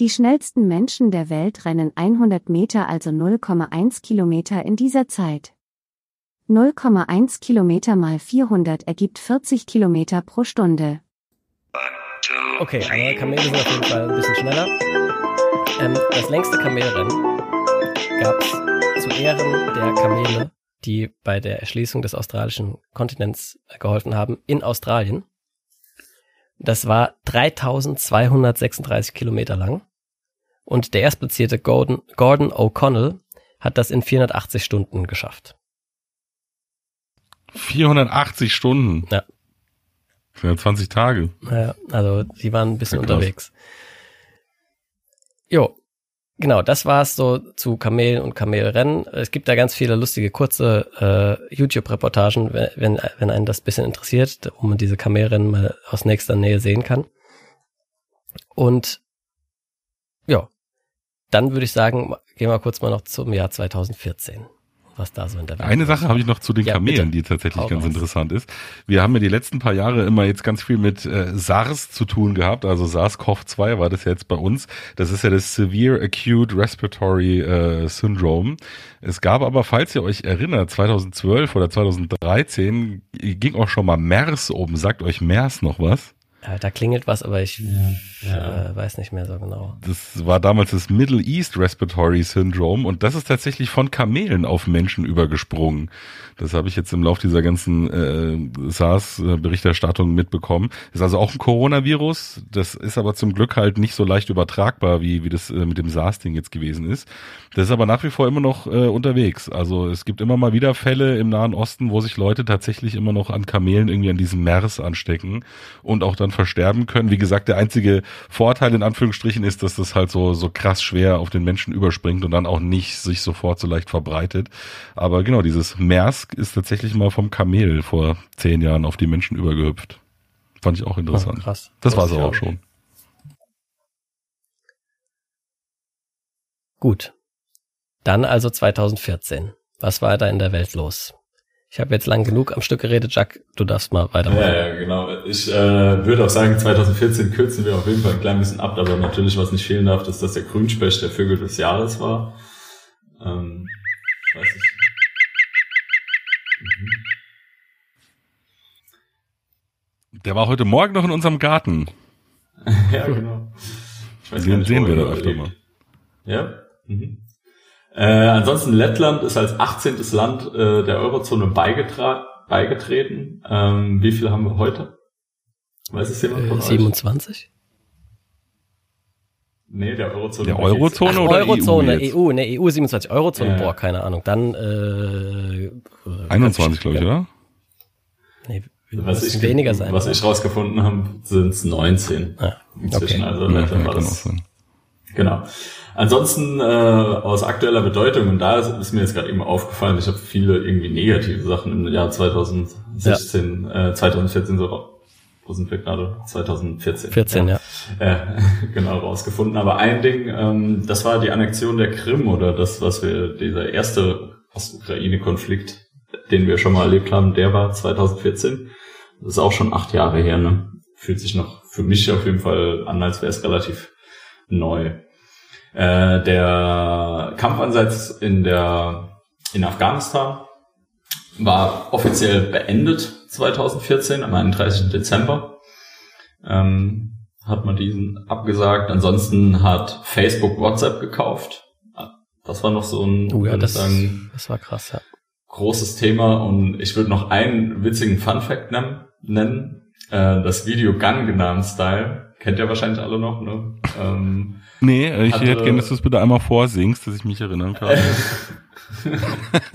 Speaker 6: Die schnellsten Menschen der Welt rennen 100 Meter, also 0,1 Kilometer in dieser Zeit. 0,1 Kilometer mal 400 ergibt 40 Kilometer pro Stunde.
Speaker 1: Okay, aber Kamele sind auf jeden Fall ein bisschen schneller. Ähm, das längste Kamelrennen gab's zu Ehren der Kamele, die bei der Erschließung des australischen Kontinents geholfen haben, in Australien. Das war 3236 Kilometer lang. Und der erstplatzierte Gordon, Gordon O'Connell hat das in 480 Stunden geschafft.
Speaker 2: 480 Stunden.
Speaker 1: Ja.
Speaker 2: Das sind ja 20 Tage.
Speaker 1: Naja, also die waren ein bisschen
Speaker 2: Ja,
Speaker 1: unterwegs. Jo, genau, das war's so zu Kamelen und Kamelrennen. Es gibt da ganz viele lustige kurze äh, YouTube-Reportagen, wenn, wenn wenn einen das bisschen interessiert, wo man diese Kamelrennen mal aus nächster Nähe sehen kann. Und ja, dann würde ich sagen, gehen wir kurz mal noch zum Jahr 2014, was da so in der Welt
Speaker 2: Eine Sache habe ich noch zu den
Speaker 1: Ja,
Speaker 2: Kamelen,
Speaker 1: bitte.
Speaker 2: die tatsächlich
Speaker 1: Hau
Speaker 2: ganz
Speaker 1: raus.
Speaker 2: interessant ist. Wir haben ja die letzten paar Jahre immer jetzt ganz viel mit äh, SARS zu tun gehabt, also SARS-CoV-2 war das jetzt bei uns. Das ist ja das Severe Acute Respiratory äh, Syndrome. Es gab aber, falls ihr euch erinnert, 2012 oder 2013 ging auch schon mal MERS oben. Sagt euch MERS noch was?
Speaker 1: Ja, da klingelt was, aber ich
Speaker 3: Ja.
Speaker 1: Äh, weiß nicht mehr so genau.
Speaker 2: Das war damals das Middle East Respiratory Syndrome und das ist tatsächlich von Kamelen auf Menschen übergesprungen. Das habe ich jetzt im Laufe dieser ganzen äh, SARS-Berichterstattung mitbekommen. Ist also auch ein Coronavirus. Das ist aber zum Glück halt nicht so leicht übertragbar, wie, wie das äh, mit dem SARS-Ding jetzt gewesen ist. Das ist aber nach wie vor immer noch äh, unterwegs. Also es gibt immer mal wieder Fälle im Nahen Osten, wo sich Leute tatsächlich immer noch an Kamelen irgendwie an diesem MERS anstecken und auch dann versterben können. Wie gesagt, der einzige Vorteil in Anführungsstrichen ist, dass das halt so, so krass schwer auf den Menschen überspringt und dann auch nicht sich sofort so leicht verbreitet. Aber genau, dieses MERS ist tatsächlich mal vom Kamel vor zehn Jahren auf die Menschen übergehüpft. Fand ich auch
Speaker 1: Oh,
Speaker 2: interessant.
Speaker 1: krass.
Speaker 2: Das
Speaker 3: ich
Speaker 2: aber
Speaker 3: auch
Speaker 2: auch schon.
Speaker 1: Gut. Dann also 2014. Was war da in der Welt los? Ich habe jetzt lang genug am Stück geredet, Jack, du darfst mal weitermachen.
Speaker 3: Ja, ja, genau. Ich äh, würde auch sagen, 2014 kürzen wir auf jeden Fall ein klein bisschen ab, aber natürlich, was nicht fehlen darf, ist, dass der Grünspecht der Vögel des Jahres war. Ähm, ich weiß nicht. Mhm.
Speaker 2: Der war heute Morgen noch in unserem Garten. (laughs)
Speaker 3: Ja, genau. Ich weiß
Speaker 2: Den sehen
Speaker 3: wo
Speaker 2: wir da öfter mal.
Speaker 3: Ja. Mhm. Äh, ansonsten Lettland ist als 18. Land äh, der Eurozone beigetra beigetreten. Ähm, wie viel haben wir heute? Weiß es jemand von
Speaker 1: Äh,
Speaker 3: euch?
Speaker 1: 27?
Speaker 3: Nee, der Eurozone.
Speaker 2: Der Eurozone
Speaker 1: Ach,
Speaker 2: oder
Speaker 1: Eurozone,
Speaker 2: EU?
Speaker 1: EU, ne, EU 27, Eurozone,
Speaker 3: Ja.
Speaker 1: boah, keine Ahnung. Dann äh,
Speaker 2: 21, glaube ich, oder?
Speaker 1: Nee,
Speaker 3: Was ich,
Speaker 1: weniger sein.
Speaker 3: was ich rausgefunden habe, sind es 19.
Speaker 1: Ah,
Speaker 3: Inzwischen,
Speaker 1: okay.
Speaker 3: also
Speaker 2: Ja,
Speaker 3: Lettland war das. Genau. Ansonsten äh, aus aktueller Bedeutung, und da ist, ist mir jetzt gerade eben aufgefallen, ich habe viele irgendwie negative Sachen im Jahr 2016, äh, 2014 so, wo sind wir gerade? 2014.
Speaker 1: 14, ja.
Speaker 3: äh, (laughs) genau rausgefunden. Aber ein Ding, ähm, das war die Annexion der Krim oder das, was wir, dieser erste Ostukraine-Konflikt, den wir schon mal erlebt haben, der war 2014. Das ist auch schon acht Jahre her, ne? Fühlt sich noch für mich auf jeden Fall an, als wäre es relativ neu. Äh, der Kampfansatz in der in Afghanistan war offiziell beendet 2014 am 31. Dezember. Ähm, hat man diesen abgesagt. Ansonsten hat Facebook WhatsApp gekauft. Das war noch so ein,
Speaker 1: Oh ja, das,
Speaker 3: sagen,
Speaker 1: das war krass, ja.
Speaker 3: großes Thema. Und ich würde noch einen witzigen Fun Fact nennen. Äh, das Video Gun Gunam Style. Kennt ihr wahrscheinlich alle noch, ne? Ähm,
Speaker 2: Nee, ich
Speaker 3: Hatte-
Speaker 2: hätte gerne, dass du es bitte einmal vorsingst, dass ich mich erinnern kann. (laughs)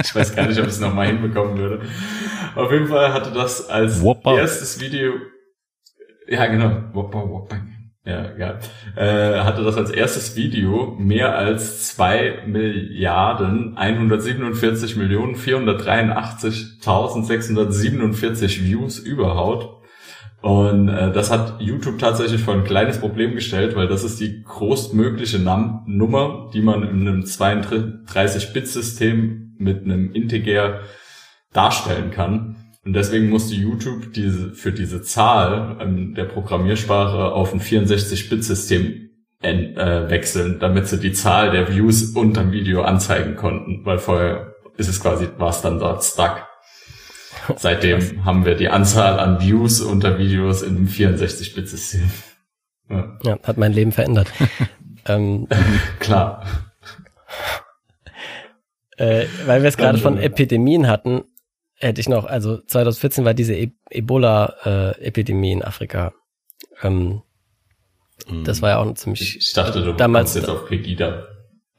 Speaker 3: ich weiß gar nicht, ob ich es nochmal hinbekommen würde. Auf jeden Fall hatte das als
Speaker 2: Whopper.
Speaker 3: erstes Video, ja genau, Whopper, Whopper. Ja, ja. Äh, hatte das als erstes Video mehr als zwei Milliarden 147 Millionen 483.647 Views überhaupt. Und äh, das hat YouTube tatsächlich vor ein kleines Problem gestellt, weil das ist die größtmögliche Nam Nummer, die man in einem 32-Bit-System mit einem Integer darstellen kann. Und deswegen musste YouTube diese, für diese Zahl ähm, der Programmiersprache auf ein 64-Bit-System en- äh, wechseln, damit sie die Zahl der Views unterm Video anzeigen konnten, weil vorher ist es quasi, war es dann dort stuck. Seitdem haben wir die Anzahl an Views unter Videos in einem 64-Bit-System. Ja,
Speaker 1: Ja, hat mein Leben verändert. (laughs) ähm,
Speaker 3: klar.
Speaker 1: äh, weil wir es gerade von
Speaker 3: äh,
Speaker 1: Epidemien hatten, hätte ich noch, also 2014 war diese e Ebola-Epidemie in Afrika. Ähm, das war ja auch ein ziemlich
Speaker 3: Ich dachte, du
Speaker 1: damals
Speaker 3: kommst jetzt auf Pegida.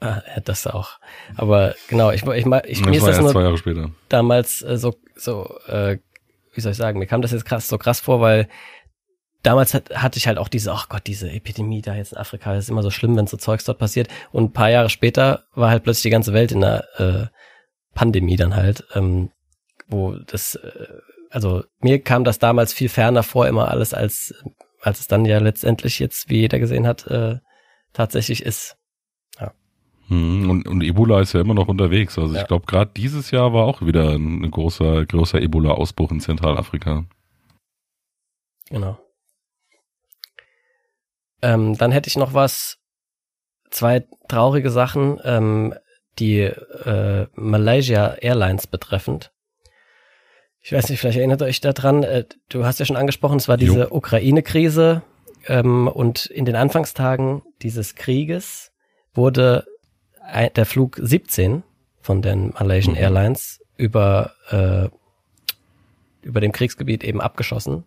Speaker 1: Ah, ja, das auch. Aber genau, ich, ich, ich, ich mir ist das nur
Speaker 2: zwei Jahre später.
Speaker 1: damals äh, so, so, äh, wie soll ich sagen, mir kam das jetzt krass, so krass vor, weil damals hat, hatte ich halt auch diese, ach Gott, diese Epidemie da jetzt in Afrika, das ist immer so schlimm, wenn so Zeugs dort passiert. Und ein paar Jahre später war halt plötzlich die ganze Welt in einer äh, Pandemie dann halt, ähm, wo das, äh, also mir kam das damals viel ferner vor, immer alles als, als es dann ja letztendlich jetzt, wie jeder gesehen hat, äh, tatsächlich ist.
Speaker 2: Hm, Und, und Ebola ist ja immer noch unterwegs. Also
Speaker 1: Ja.
Speaker 2: ich glaube, gerade dieses Jahr war auch wieder ein, ein großer, großer Ebola-Ausbruch in Zentralafrika.
Speaker 1: Genau. Ähm, dann hätte ich noch was, zwei traurige Sachen, ähm, die äh, Malaysia Airlines betreffend. Ich weiß nicht, vielleicht erinnert euch daran, äh, du hast ja schon angesprochen, es war diese Ukraine-Krise ähm, und in den Anfangstagen dieses Krieges wurde der Flug 17 von den Malaysian
Speaker 2: Mhm.
Speaker 1: Airlines über, äh, über dem Kriegsgebiet eben abgeschossen.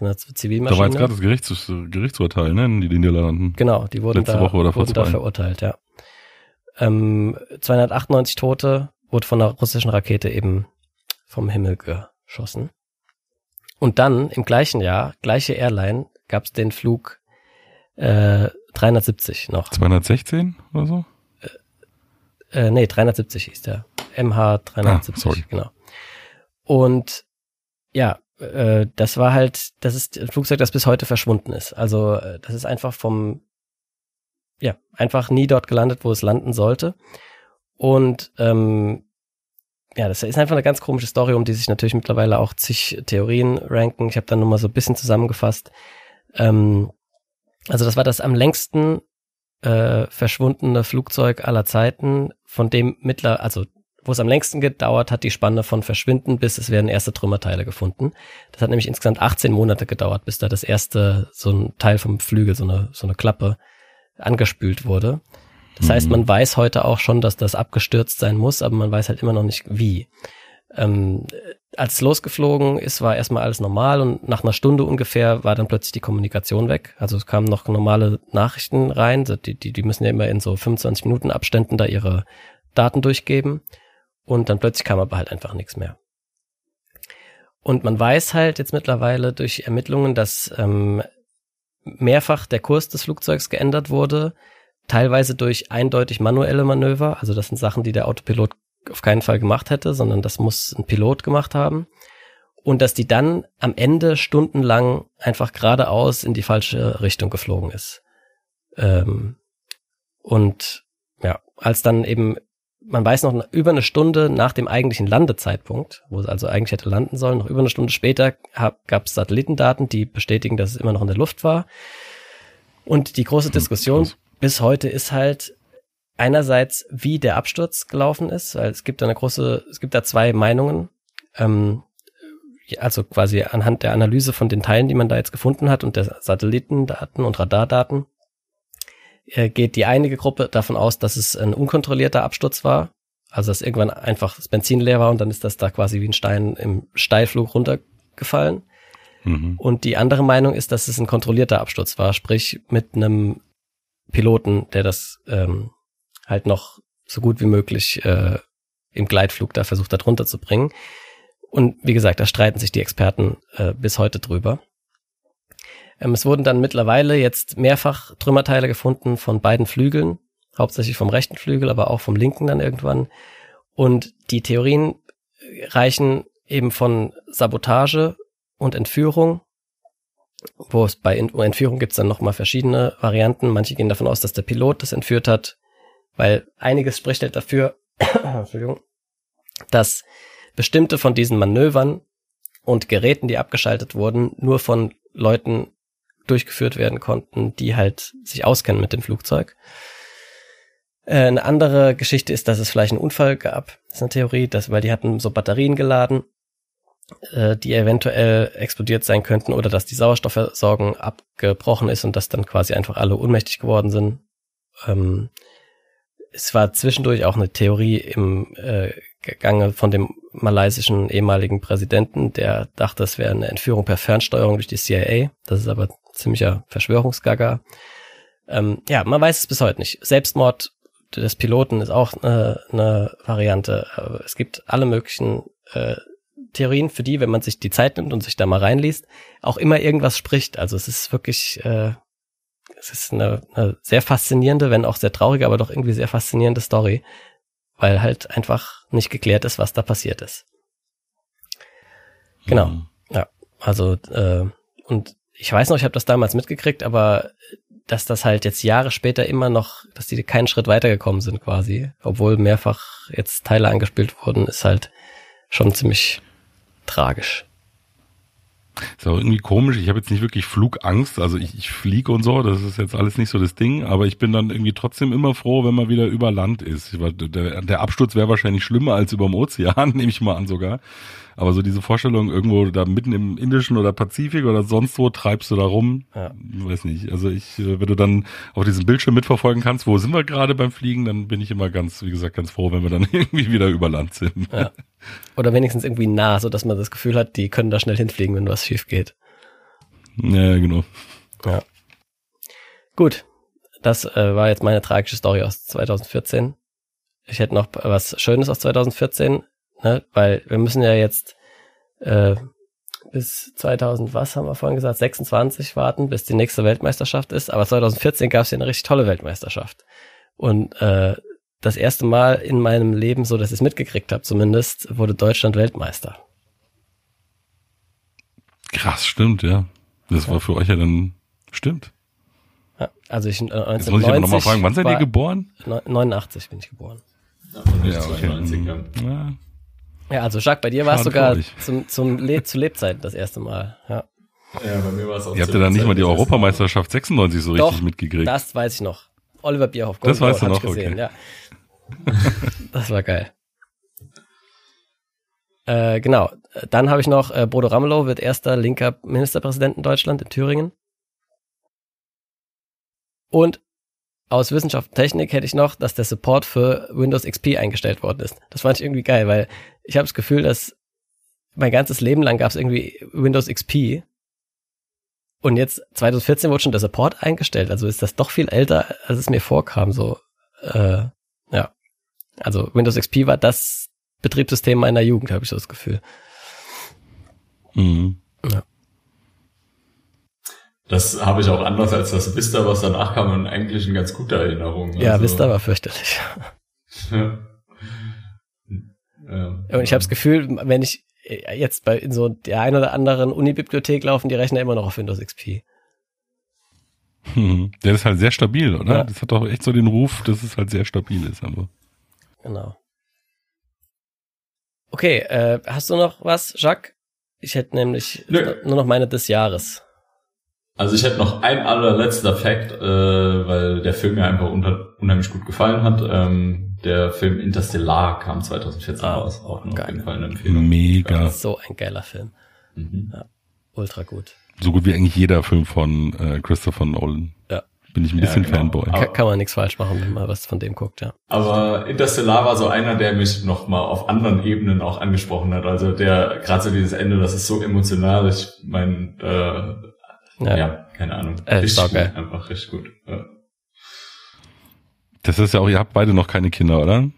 Speaker 1: Eine
Speaker 2: Da war jetzt
Speaker 1: Zivilmaschine.
Speaker 2: gerade das Gerichts, Gerichtsurteil, ne, in den Niederlanden.
Speaker 1: Genau, die wurden
Speaker 2: Letzte
Speaker 1: da,
Speaker 2: Woche oder vor
Speaker 1: wurden da
Speaker 2: zwei.
Speaker 1: verurteilt, ja. Ähm, 298 Tote wurde von einer russischen Rakete eben vom Himmel geschossen. Und dann im gleichen Jahr, gleiche Airline, gab es den Flug äh, 370 noch.
Speaker 2: 216 oder so?
Speaker 1: Äh, nee, 370 hieß der. MH 370,
Speaker 2: Ah,
Speaker 1: genau. Und ja, äh, das war halt, das ist ein Flugzeug, das bis heute verschwunden ist. Also äh, das ist einfach vom, ja, einfach nie dort gelandet, wo es landen sollte. Und ähm, ja, das ist einfach eine ganz komische Story, um die sich natürlich mittlerweile auch zig Theorien ranken. Ich habe dann nur mal so ein bisschen zusammengefasst. Ähm, also das war das am längsten äh, verschwundene Flugzeug aller Zeiten, von dem mittler, also wo es am längsten gedauert hat, die Spanne von Verschwinden bis es werden erste Trümmerteile gefunden. Das hat nämlich insgesamt 18 Monate gedauert, bis da das erste so ein Teil vom Flügel, so eine so eine Klappe angespült wurde. Das heißt, man weiß heute auch schon, dass das abgestürzt sein muss, aber man weiß halt immer noch nicht wie. Ähm, als es losgeflogen ist, war erstmal alles normal und nach einer Stunde ungefähr war dann plötzlich die Kommunikation weg. Also es kamen noch normale Nachrichten rein. Die, die, die müssen ja immer in so 25 Minuten Abständen da ihre Daten durchgeben. Und dann plötzlich kam aber halt einfach nichts mehr. Und man weiß halt jetzt mittlerweile durch Ermittlungen, dass ähm, mehrfach der Kurs des Flugzeugs geändert wurde, teilweise durch eindeutig manuelle Manöver. Also das sind Sachen, die der Autopilot auf keinen Fall gemacht hätte, sondern das muss ein Pilot gemacht haben. Und dass die dann am Ende stundenlang einfach geradeaus in die falsche Richtung geflogen ist. Ähm, und ja, als dann eben, man weiß noch über eine Stunde nach dem eigentlichen Landezeitpunkt, wo es also eigentlich hätte landen sollen, noch über eine Stunde später gab es Satellitendaten, die bestätigen, dass es immer noch in der Luft war. Und die große Diskussion
Speaker 2: krass.
Speaker 1: bis heute ist halt einerseits, wie der Absturz gelaufen ist, weil es gibt da eine große, es gibt da zwei Meinungen. Ähm, also quasi anhand der Analyse von den Teilen, die man da jetzt gefunden hat und der Satellitendaten und Radardaten, äh, geht die einige Gruppe davon aus, dass es ein unkontrollierter Absturz war. Also dass irgendwann einfach das Benzin leer war und dann ist das da quasi wie ein Stein im Steilflug runtergefallen.
Speaker 2: Mhm.
Speaker 1: Und die andere Meinung ist, dass es ein kontrollierter Absturz war, sprich mit einem Piloten, der das ähm, halt noch so gut wie möglich äh, im Gleitflug da versucht hat runterzubringen. Und wie gesagt, da streiten sich die Experten äh, bis heute drüber. Ähm, es wurden dann mittlerweile jetzt mehrfach Trümmerteile gefunden von beiden Flügeln, hauptsächlich vom rechten Flügel, aber auch vom linken dann irgendwann. Und die Theorien reichen eben von Sabotage und Entführung, wo es bei Entführung gibt es dann nochmal verschiedene Varianten. Manche gehen davon aus, dass der Pilot das entführt hat, weil einiges spricht halt dafür, (coughs) dass bestimmte von diesen Manövern und Geräten, die abgeschaltet wurden, nur von Leuten durchgeführt werden konnten, die halt sich auskennen mit dem Flugzeug. Äh, eine andere Geschichte ist, dass es vielleicht einen Unfall gab. Das ist eine Theorie, dass, weil die hatten so Batterien geladen, äh, die eventuell explodiert sein könnten oder dass die Sauerstoffversorgung abgebrochen ist und dass dann quasi einfach alle ohnmächtig geworden sind. Ähm, es war zwischendurch auch eine Theorie im äh, Gange von dem malaysischen ehemaligen Präsidenten, der dachte, es wäre eine Entführung per Fernsteuerung durch die CIA. Das ist aber ziemlicher Verschwörungsgaga. Ähm, ja, man weiß es bis heute nicht. Selbstmord des Piloten ist auch eine, eine Variante. Es gibt alle möglichen äh, Theorien, für die, wenn man sich die Zeit nimmt und sich da mal reinliest, auch immer irgendwas spricht. Also es ist wirklich, äh, es ist eine, eine sehr faszinierende, wenn auch sehr traurige, aber doch irgendwie sehr faszinierende Story, weil halt einfach nicht geklärt ist, was da passiert ist. Genau.
Speaker 2: Mhm.
Speaker 1: Ja, also äh, und ich weiß noch, ich habe das damals mitgekriegt, aber dass das halt jetzt Jahre später immer noch, dass die keinen Schritt weitergekommen sind quasi, obwohl mehrfach jetzt Teile angespielt wurden, ist halt schon ziemlich tragisch.
Speaker 2: Ist auch irgendwie komisch. Ich habe jetzt nicht wirklich Flugangst. Also ich, ich fliege und so, das ist jetzt alles nicht so das Ding. Aber ich bin dann irgendwie trotzdem immer froh, wenn man wieder über Land ist. Der, der Absturz wäre wahrscheinlich schlimmer als über dem Ozean, (laughs) nehme ich mal an sogar. Aber so diese Vorstellung, irgendwo da mitten im Indischen oder Pazifik oder sonst wo treibst du da rum,
Speaker 1: Ja.
Speaker 2: weiß nicht. Also ich, äh, wenn du dann auf diesem Bildschirm mitverfolgen kannst, wo sind wir gerade beim Fliegen, dann bin ich immer ganz, wie gesagt, ganz froh, wenn wir dann (laughs) irgendwie wieder über Land sind.
Speaker 1: Ja. Oder wenigstens irgendwie nah, so dass man das Gefühl hat, die können da schnell hinfliegen, wenn was schief geht.
Speaker 2: Ja, genau.
Speaker 1: Ja. Gut. Das äh, war jetzt meine tragische Story aus 2014. Ich hätte noch was Schönes aus 2014, ne? weil wir müssen ja jetzt äh, bis 2000, was haben wir vorhin gesagt, 26 warten, bis die nächste Weltmeisterschaft ist. Aber 2014 gab es ja eine richtig tolle Weltmeisterschaft. Und äh, das erste Mal in meinem Leben, so dass ich es mitgekriegt habe zumindest, wurde Deutschland Weltmeister.
Speaker 2: Krass, stimmt, ja. Das war für euch ja dann, stimmt.
Speaker 1: Ja, also ich äh,
Speaker 2: Jetzt muss ich aber nochmal
Speaker 1: 1990
Speaker 2: fragen, wann seid ihr geboren?
Speaker 1: neun- 89 bin ich geboren.
Speaker 2: Ja, okay.
Speaker 3: 92, ja.
Speaker 2: Ja.
Speaker 1: Ja, also Jacques, bei dir war es sogar zum, zum Le zu Lebzeiten das erste Mal. Ja.
Speaker 3: Ja, bei mir war es auch
Speaker 2: Ihr habt ja dann nicht mal die. Europameisterschaft 96 so
Speaker 1: Doch,
Speaker 2: richtig mitgekriegt.
Speaker 1: Das weiß ich noch. Oliver Bierhoff.
Speaker 2: Das
Speaker 1: Gold
Speaker 2: weißt du
Speaker 1: Gold,
Speaker 2: noch,
Speaker 1: ich gesehen,
Speaker 2: okay.
Speaker 1: ja. (laughs) Das war geil. Äh, genau. Dann habe ich noch, äh, Bodo Ramelow wird erster linker Ministerpräsident in Deutschland, in Thüringen. Und aus Wissenschaft und Technik hätte ich noch, dass der Support für Windows XP eingestellt worden ist. Das fand ich irgendwie geil, weil ich habe das Gefühl, dass mein ganzes Leben lang gab es irgendwie Windows XP. Und jetzt 2014 wurde schon der Support eingestellt. Also ist das doch viel älter, als es mir vorkam. So, äh, ja. Also Windows XP war das Betriebssystem meiner Jugend, habe ich so das Gefühl.
Speaker 2: Mhm.
Speaker 3: Das habe ich auch anders als das Vista, was danach kam, und eigentlich eine ganz gute Erinnerung.
Speaker 1: Ja,
Speaker 3: Also,
Speaker 1: Vista war fürchterlich. (laughs)
Speaker 3: ja. Ja.
Speaker 1: Und ich habe das Gefühl, wenn ich jetzt bei in so der ein oder anderen Unibibliothek laufen, die rechnen immer noch auf Windows XP.
Speaker 2: Mhm. Der ist halt sehr stabil, oder?
Speaker 1: Ja.
Speaker 2: Das hat doch echt so den Ruf, dass es halt sehr stabil ist. Aber.
Speaker 1: Genau. Okay, äh, hast du noch was, Jacques? Ich hätte nämlich
Speaker 3: Nö.
Speaker 1: nur noch meine des Jahres.
Speaker 3: Also ich hätte noch ein allerletzter Fact, äh, weil der Film mir einfach unter, unheimlich gut gefallen hat. Ähm, der Film Interstellar kam 2014
Speaker 1: Ah,
Speaker 3: raus. Auch noch auf
Speaker 1: geil.
Speaker 3: jeden Fall eine Empfehlung.
Speaker 2: Mega.
Speaker 1: So ein geiler Film.
Speaker 3: Mhm.
Speaker 1: Ultra gut.
Speaker 2: So gut wie eigentlich jeder Film von äh, Christopher Nolan.
Speaker 1: Ja.
Speaker 2: Bin ich ein
Speaker 3: Ja,
Speaker 2: bisschen
Speaker 3: genau.
Speaker 2: Fanboy.
Speaker 3: Aber-
Speaker 1: Ka kann man nichts falsch machen, wenn man was von dem guckt, ja.
Speaker 3: Aber Interstellar war so einer, der mich noch mal auf anderen Ebenen auch angesprochen hat. Also der gerade so dieses Ende, das ist so emotional. Ich meine, äh,
Speaker 1: Ja.
Speaker 3: ja. keine Ahnung.
Speaker 1: Äh,
Speaker 3: richtig gut, einfach richtig gut. Ja.
Speaker 2: Das ist ja auch, ihr habt beide noch keine Kinder, oder?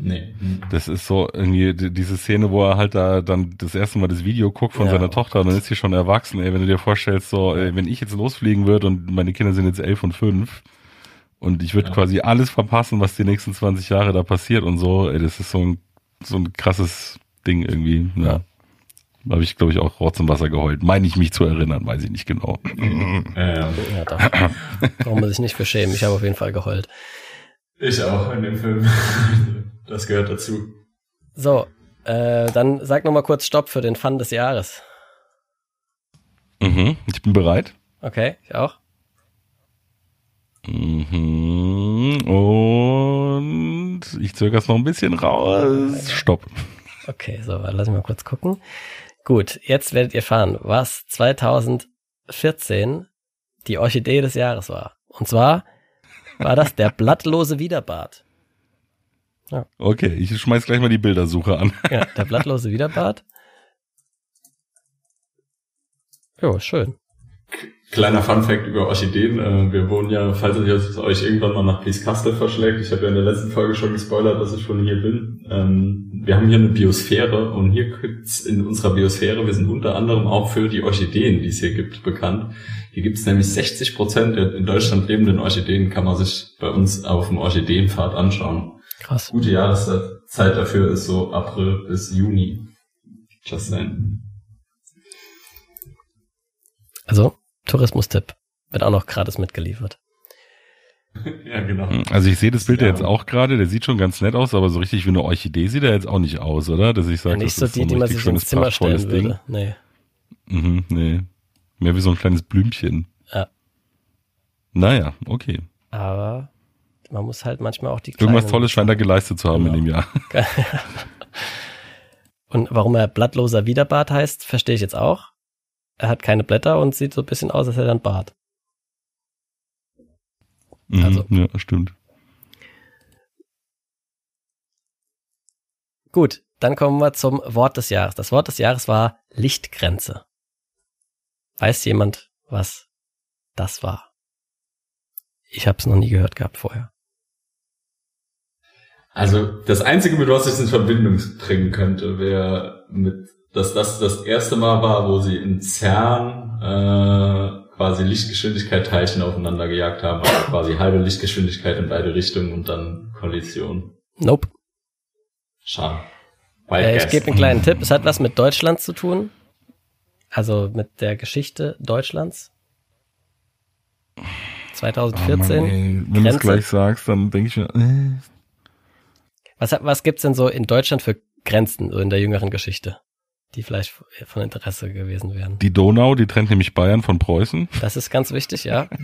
Speaker 3: Nee. Hm.
Speaker 2: Das ist so irgendwie die- diese Szene, wo er halt da dann das erste Mal das Video guckt von
Speaker 1: Ja.
Speaker 2: seiner Tochter und dann ist sie schon erwachsen. Ey, wenn du dir vorstellst, so, ey, wenn ich jetzt losfliegen würde und meine Kinder sind jetzt elf und fünf und ich würde
Speaker 3: Ja.
Speaker 2: quasi alles verpassen, was die nächsten 20 Jahre da passiert und so, ey, das ist so ein, so ein krasses Ding irgendwie. Ja. Da habe ich, glaube ich, auch Rotz im Wasser geheult. Meine ich mich zu erinnern, weiß ich nicht genau.
Speaker 3: Ja, ja.
Speaker 1: Da braucht man sich nicht für schämen. Ich habe auf jeden Fall geheult.
Speaker 3: Ich auch in dem Film. (laughs) Das gehört dazu.
Speaker 1: So, äh, dann sag noch mal kurz Stopp für den Fun des Jahres.
Speaker 2: Mhm, ich bin bereit.
Speaker 1: Okay, ich auch.
Speaker 2: Mhm. Und ich zögere es noch ein bisschen raus. Stopp.
Speaker 1: Okay, so, lass mich mal kurz gucken. Gut, jetzt werdet ihr fahren, was 2014 die Orchidee des Jahres war. Und zwar war das der blattlose Widerbart.
Speaker 2: Okay, ich schmeiß gleich mal die Bildersuche an. (laughs)
Speaker 1: Ja, der blattlose Widerbart. Jo, schön.
Speaker 3: Kleiner Funfact über Orchideen. Äh, Wir wohnen ja, falls es euch irgendwann mal nach Blieskastel verschlägt, ich habe ja in der letzten Folge schon gespoilert, dass ich schon hier bin. Ähm, Wir haben hier eine Biosphäre und hier gibt's in unserer Biosphäre, wir sind unter anderem auch für die Orchideen, die es hier gibt, bekannt. Hier gibt's nämlich 60 Prozent der in Deutschland lebenden Orchideen, kann man sich bei uns auf dem Orchideenpfad anschauen.
Speaker 1: Krass.
Speaker 3: Gute Jahreszeit dafür ist so April bis Juni. Just saying.
Speaker 1: Also, Tourismustipp. Wird auch noch gratis mitgeliefert. (laughs)
Speaker 3: Ja, genau.
Speaker 2: Also ich sehe das Bild ja
Speaker 3: Ja.
Speaker 2: jetzt auch gerade, der sieht schon ganz nett aus, aber so richtig wie eine Orchidee sieht er jetzt auch nicht aus, oder? Dass ich
Speaker 1: Ja,
Speaker 2: sage,
Speaker 1: nicht
Speaker 2: das
Speaker 1: so
Speaker 2: ist
Speaker 1: die,
Speaker 2: so ein
Speaker 1: die man
Speaker 2: richtig
Speaker 1: sich ins
Speaker 2: schönes,
Speaker 1: Zimmer stellen
Speaker 2: Ding.
Speaker 1: würde. Nee.
Speaker 2: Mhm, nee. Mehr wie so ein kleines Blümchen.
Speaker 1: Ja.
Speaker 2: Naja, okay.
Speaker 1: Aber man muss halt manchmal auch die
Speaker 2: Irgendwas
Speaker 1: kleinen-
Speaker 2: Tolles scheint er geleistet zu haben
Speaker 1: Genau.
Speaker 2: in dem Jahr. (laughs) (laughs)
Speaker 1: Und warum er blattloser Wiederbart heißt, verstehe ich jetzt auch. Er hat keine Blätter und sieht so ein bisschen aus, als hätte er einen Bart.
Speaker 2: Mhm,
Speaker 1: Also-
Speaker 2: Ja, stimmt.
Speaker 1: Gut, dann kommen wir zum Wort des Jahres. Das Wort des Jahres war Lichtgrenze. Weiß jemand, was das war? Ich habe es noch nie gehört gehabt vorher.
Speaker 3: Also das Einzige, mit was ich es in Verbindung bringen könnte, wäre mit, dass das das erste Mal war, wo sie in CERN äh, quasi Lichtgeschwindigkeit-Teilchen aufeinander gejagt haben, also quasi halbe Lichtgeschwindigkeit in beide Richtungen und dann Kollision.
Speaker 1: Nope.
Speaker 3: Schade.
Speaker 1: Äh, ich gebe einen kleinen Tipp. Es hat was mit Deutschland zu tun. Also mit der Geschichte Deutschlands.
Speaker 2: Ah,
Speaker 1: 2014.
Speaker 2: Mann, ey, wenn du es gleich sagst, dann denke ich mir, äh,
Speaker 1: Was, hat- was gibt's denn so in Deutschland für Grenzen, so in der jüngeren Geschichte, die vielleicht von Interesse gewesen wären?
Speaker 2: die Donau, die trennt nämlich Bayern von Preußen.
Speaker 1: Das ist ganz wichtig, ja. (laughs)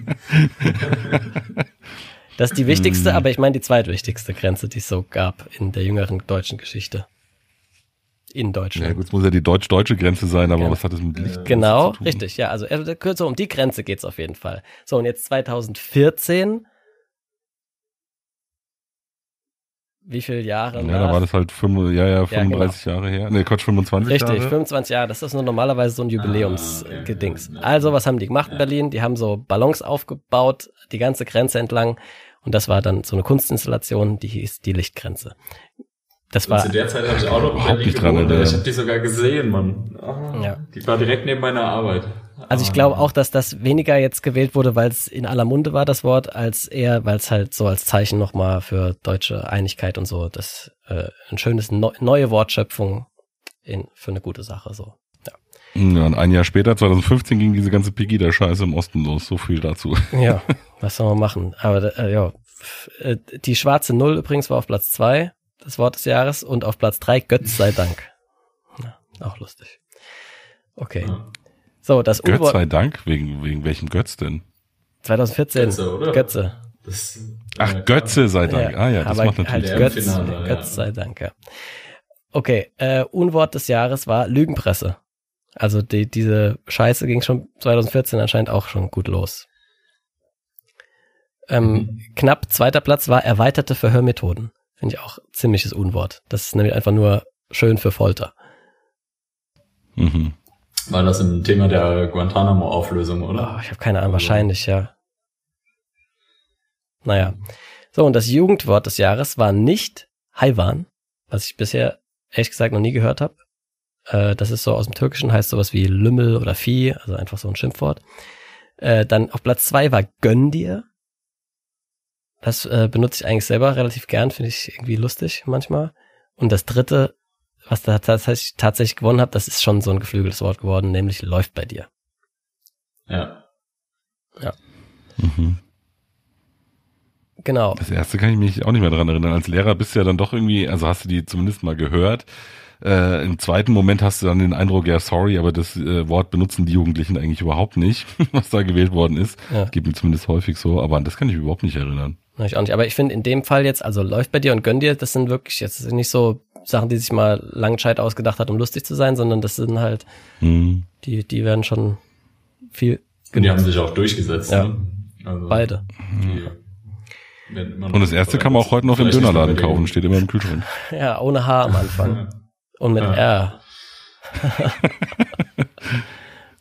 Speaker 1: Das ist die wichtigste,
Speaker 2: Hm.
Speaker 1: aber ich meine die zweitwichtigste Grenze, die es so gab in der jüngeren deutschen Geschichte. In
Speaker 2: Ja
Speaker 1: Deutschland.
Speaker 2: gut, es muss ja die deutsch-deutsche Grenze sein, aber
Speaker 1: Ja.
Speaker 2: was hat das mit Licht
Speaker 1: Genau,
Speaker 2: zu tun?
Speaker 1: richtig, ja. Also äh, so um die Grenze geht's auf jeden Fall. So, und jetzt 2014. Wie viele Jahre?
Speaker 2: Ja, da war das halt fünf, ja, ja, 35
Speaker 1: genau.
Speaker 2: Jahre her. Ne, Quatsch, 25
Speaker 1: Richtig,
Speaker 2: Jahre.
Speaker 1: 25 Jahre. Das ist nur normalerweise so ein
Speaker 3: Ah, okay.
Speaker 1: Jubiläumsgedings.
Speaker 3: Ja.
Speaker 1: Also, was haben die gemacht in Berlin? Die haben so Ballons aufgebaut, die ganze Grenze entlang. Und das war dann so eine Kunstinstallation, die hieß die Lichtgrenze. Das
Speaker 3: Und
Speaker 1: war,
Speaker 3: zu der Zeit habe ich auch noch in
Speaker 2: Überhaupt
Speaker 3: Berlin
Speaker 2: nicht dran erinnern.
Speaker 3: Ich habe die sogar gesehen, Mann. Ah,
Speaker 1: Ja.
Speaker 3: Die war direkt neben meiner Arbeit.
Speaker 1: also ich
Speaker 3: Ah.
Speaker 1: glaube auch, dass das weniger jetzt gewählt wurde, weil es in aller Munde war, das Wort, als eher, weil es halt so als Zeichen nochmal für deutsche Einigkeit und so, das äh, ein schönes neu, neue Wortschöpfung in, für eine gute Sache so.
Speaker 2: Ja, und ein Jahr später, 2015, ging diese ganze Pegida-Scheiße im Osten los. So viel dazu. (laughs)
Speaker 1: Ja, was soll man machen? Aber äh, ja, äh, die schwarze Null übrigens war auf Platz zwei das Wort des Jahres und auf Platz drei Götz sei Dank. Ja, auch lustig. Okay.
Speaker 3: Ja.
Speaker 1: So, das
Speaker 2: Götz
Speaker 1: Unwort
Speaker 2: sei Dank, wegen, wegen welchem Götz denn?
Speaker 1: 2014.
Speaker 3: Götze, oder?
Speaker 1: Götze.
Speaker 3: Das,
Speaker 2: Ach,
Speaker 3: ja,
Speaker 2: Götze sei Dank. ah ja, das
Speaker 1: aber
Speaker 2: macht natürlich
Speaker 1: halt Götz,
Speaker 3: Finale, ja.
Speaker 1: Götz sei Dank, ja. Okay, äh, Unwort des Jahres war Lügenpresse. Also die, diese Scheiße ging schon 2014 anscheinend auch schon gut los. Ähm,
Speaker 3: Mhm.
Speaker 1: Knapp zweiter Platz war erweiterte Verhörmethoden. Finde ich auch ziemliches Unwort. Das ist nämlich einfach nur schön für Folter.
Speaker 2: Mhm.
Speaker 3: War das im Thema der Guantanamo-Auflösung,
Speaker 1: Oh,
Speaker 3: oder?
Speaker 1: ich habe keine Ahnung,
Speaker 3: Also-
Speaker 1: wahrscheinlich, ja. Naja. So, und das Jugendwort des Jahres war nicht Haiwan, was ich bisher ehrlich gesagt noch nie gehört habe. Äh, das ist so aus dem Türkischen, heißt sowas wie Lümmel oder Vieh, also einfach so ein Schimpfwort. Äh, dann auf Platz zwei war Gönn dir. Das äh, benutze ich eigentlich selber relativ gern, finde ich irgendwie lustig manchmal. Und das dritte, was da tatsächlich, tatsächlich gewonnen hat, das ist schon so ein geflügeltes Wort geworden, nämlich läuft bei dir.
Speaker 3: Ja.
Speaker 2: Mhm.
Speaker 1: Genau.
Speaker 2: Das erste kann ich mich auch nicht mehr dran erinnern. Als Lehrer bist du ja dann doch irgendwie, also hast du die zumindest mal gehört. Äh, Im zweiten Moment hast du dann den Eindruck, ja, sorry, aber das äh, Wort benutzen die Jugendlichen eigentlich überhaupt nicht, (laughs) was da gewählt worden ist.
Speaker 1: Ja.
Speaker 2: Geht mir zumindest häufig so, aber an das kann ich mich überhaupt nicht erinnern.
Speaker 1: Na, Ich auch nicht. Aber ich finde in dem Fall jetzt, also läuft bei dir und gönn dir, das sind wirklich jetzt nicht so Sachen, die sich mal Langscheid ausgedacht hat, um lustig zu sein, sondern das sind halt,
Speaker 2: Hm.
Speaker 1: die, die werden schon viel
Speaker 3: Und die haben sich auch durchgesetzt.
Speaker 1: Ja.
Speaker 3: Ne? Also,
Speaker 1: beide.
Speaker 3: noch
Speaker 2: Und das erste kann man auch heute noch im Dönerladen kaufen, steht immer im Kühlschrank. (laughs)
Speaker 1: Ja, ohne H am Anfang. Und mit
Speaker 3: Ja.
Speaker 1: R. (laughs)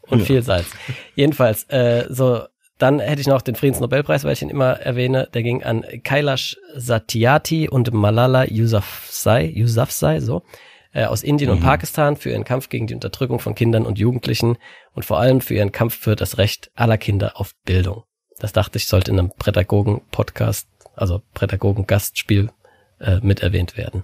Speaker 1: und viel Salz. Jedenfalls, äh, so, dann hätte ich noch den Friedensnobelpreis, weil ich ihn immer erwähne. Der ging an Kailash Satyarthi und Malala Yousafzai, Yousafzai, so, äh, aus Indien und
Speaker 2: Mhm.
Speaker 1: Pakistan für ihren Kampf gegen die Unterdrückung von Kindern und Jugendlichen und vor allem für ihren Kampf für das Recht aller Kinder auf Bildung. Das dachte ich, sollte in einem Pädagogen-Podcast, also Pädagogen-Gastspiel, äh, mit erwähnt werden.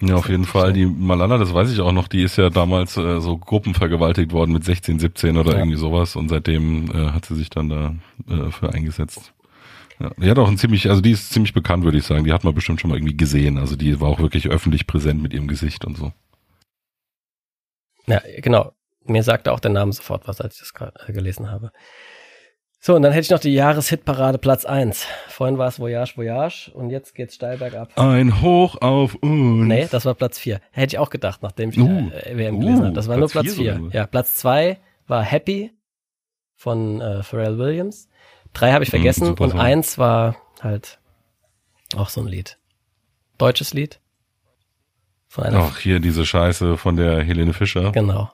Speaker 2: Ja, auf jeden Fall. Die Malala, das weiß ich auch noch, die ist ja damals äh, so gruppenvergewaltigt worden mit 16, 17 oder
Speaker 1: Ja.
Speaker 2: irgendwie sowas und seitdem äh, hat sie sich dann da äh, für eingesetzt. Ja. Die hat auch ein ziemlich, also die ist ziemlich bekannt, würde ich sagen. Die hat man bestimmt schon mal irgendwie gesehen. Also die war auch wirklich öffentlich präsent mit ihrem Gesicht und so.
Speaker 1: Ja, genau. Mir sagte auch der Name sofort was, als ich das gerade äh, gelesen habe. So, und dann hätte ich noch die Jahreshitparade Platz 1. Vorhin war es Voyage, Voyage und jetzt geht's steil bergab.
Speaker 2: Ein Hoch auf uns.
Speaker 1: Nee, das war Platz 4. Hätte ich auch gedacht, nachdem ich
Speaker 2: Uh,
Speaker 1: äh, WM gelesen
Speaker 2: uh,
Speaker 1: habe. Das war
Speaker 2: Platz
Speaker 1: nur Platz
Speaker 2: vier
Speaker 1: 4.
Speaker 2: sogar.
Speaker 1: Ja, Platz 2 war Happy von äh, Pharrell Williams. Drei habe ich
Speaker 2: Mhm,
Speaker 1: vergessen
Speaker 2: super
Speaker 1: und
Speaker 2: Song.
Speaker 1: eins war halt auch so ein Lied. Deutsches Lied. Von einer,
Speaker 2: Ach, hier diese Scheiße von der Helene Fischer.
Speaker 1: genau.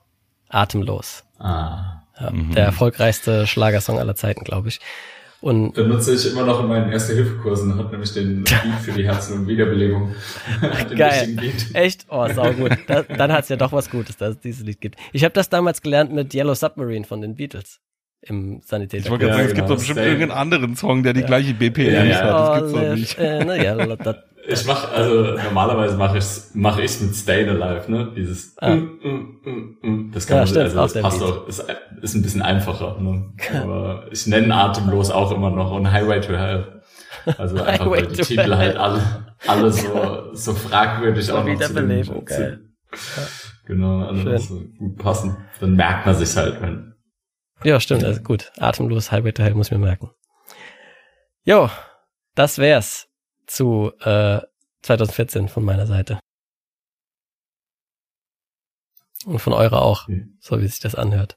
Speaker 1: Atemlos.
Speaker 3: Ah.
Speaker 1: Ja,
Speaker 2: Mhm.
Speaker 1: Der erfolgreichste Schlagersong aller Zeiten, glaube ich. Und
Speaker 3: Benutze ich immer noch in meinen Erste-Hilfe-Kursen, hat nämlich den (laughs) Beat für die Herzen- und Wiederbelebung. den
Speaker 1: Geil. Echt? Oh, saugut. Da, dann hat's ja doch was Gutes, dass es dieses Lied gibt. Ich habe das damals gelernt mit Yellow Submarine von den Beatles im Sanitäter.
Speaker 2: Ich wollte gerade
Speaker 3: Ja,
Speaker 2: sagen, es gibt
Speaker 3: genau,
Speaker 2: doch bestimmt
Speaker 3: Stay.
Speaker 2: irgendeinen anderen Song, der die gleiche BPM
Speaker 3: Ja, ja.
Speaker 2: hat. Das gibt's doch nicht.
Speaker 3: Ich mach, also normalerweise mache ich's, mache ich's mit Stayin' Alive, ne? Dieses
Speaker 1: Ah.
Speaker 3: mm, mm, mm, mm. das kann
Speaker 1: Ja,
Speaker 3: man,
Speaker 1: stimmt,
Speaker 3: also das passt
Speaker 1: Beat.
Speaker 3: auch, ist, ist ein bisschen einfacher, ne? Aber ich nenne atemlos auch immer noch und Highway to Hell. Also (laughs) einfach weil die Titel
Speaker 1: Hell.
Speaker 3: halt alle, alle so, so fragwürdig auch noch zu dem, zu. Genau, alle so gut passen. Dann merkt man sich halt, wenn,
Speaker 1: Ja, stimmt. Also gut. Atemlos, Highway to Hell muss ich mir merken. Jo, das wär's zu äh, 2014 von meiner Seite. Und von eurer auch,
Speaker 3: Mhm.
Speaker 1: so wie sich das anhört.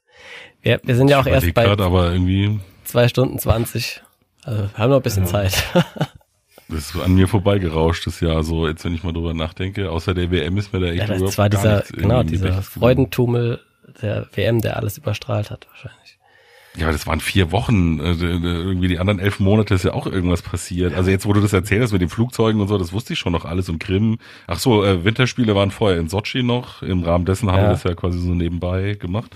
Speaker 1: Wir, wir sind ja auch erst bei
Speaker 2: grad, aber irgendwie,
Speaker 1: zwei Stunden 20. Also wir haben noch ein bisschen
Speaker 3: Ja.
Speaker 1: Zeit. (laughs)
Speaker 2: das ist an mir vorbeigerauscht, das Jahr so, jetzt wenn ich mal drüber nachdenke. Außer der WM ist mir da echt
Speaker 1: Ja, das
Speaker 2: überhaupt
Speaker 1: war
Speaker 2: gar
Speaker 1: dieser, genau, dieser. Freudentumel der WM, der alles überstrahlt hat, wahrscheinlich.
Speaker 2: Ja, aber das waren vier Wochen. äh, Irgendwie die anderen elf Monate ist ja auch irgendwas passiert. Also jetzt, wo du das erzählt hast mit den Flugzeugen und so, das wusste ich schon noch alles und Krim. Ach so, äh, Winterspiele waren vorher in Sochi noch. Im Rahmen dessen haben
Speaker 1: Ja.
Speaker 2: wir das ja quasi so nebenbei gemacht.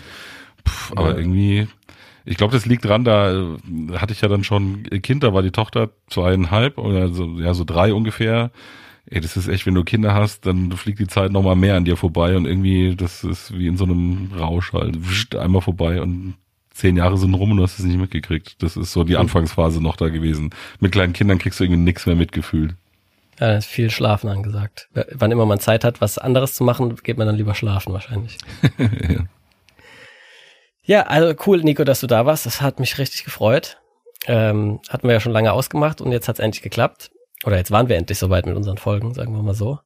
Speaker 2: Puh, aber
Speaker 3: Ja.
Speaker 2: irgendwie, ich glaube, das liegt dran, da äh, hatte ich ja dann schon Kind, da war die Tochter zweieinhalb oder so, ja, so drei ungefähr. Ey, das ist echt, wenn du Kinder hast, dann fliegt die Zeit nochmal mehr an dir vorbei und irgendwie, das ist wie in so einem Rausch halt, wischt einmal vorbei und zehn Jahre sind rum und du hast es nicht mitgekriegt. Das ist so die Anfangsphase noch da gewesen. Mit kleinen Kindern kriegst du irgendwie nichts mehr mitgefühlt.
Speaker 1: Ja, ist viel Schlafen angesagt. W- Wann immer man Zeit hat, was anderes zu machen, geht man dann lieber schlafen wahrscheinlich. (laughs)
Speaker 2: ja.
Speaker 1: Ja, also cool, Nico, dass du da warst. Das hat mich richtig gefreut. Ähm, hatten wir ja schon lange ausgemacht und jetzt hat es endlich geklappt. Oder jetzt waren wir endlich soweit mit unseren Folgen, sagen wir mal so.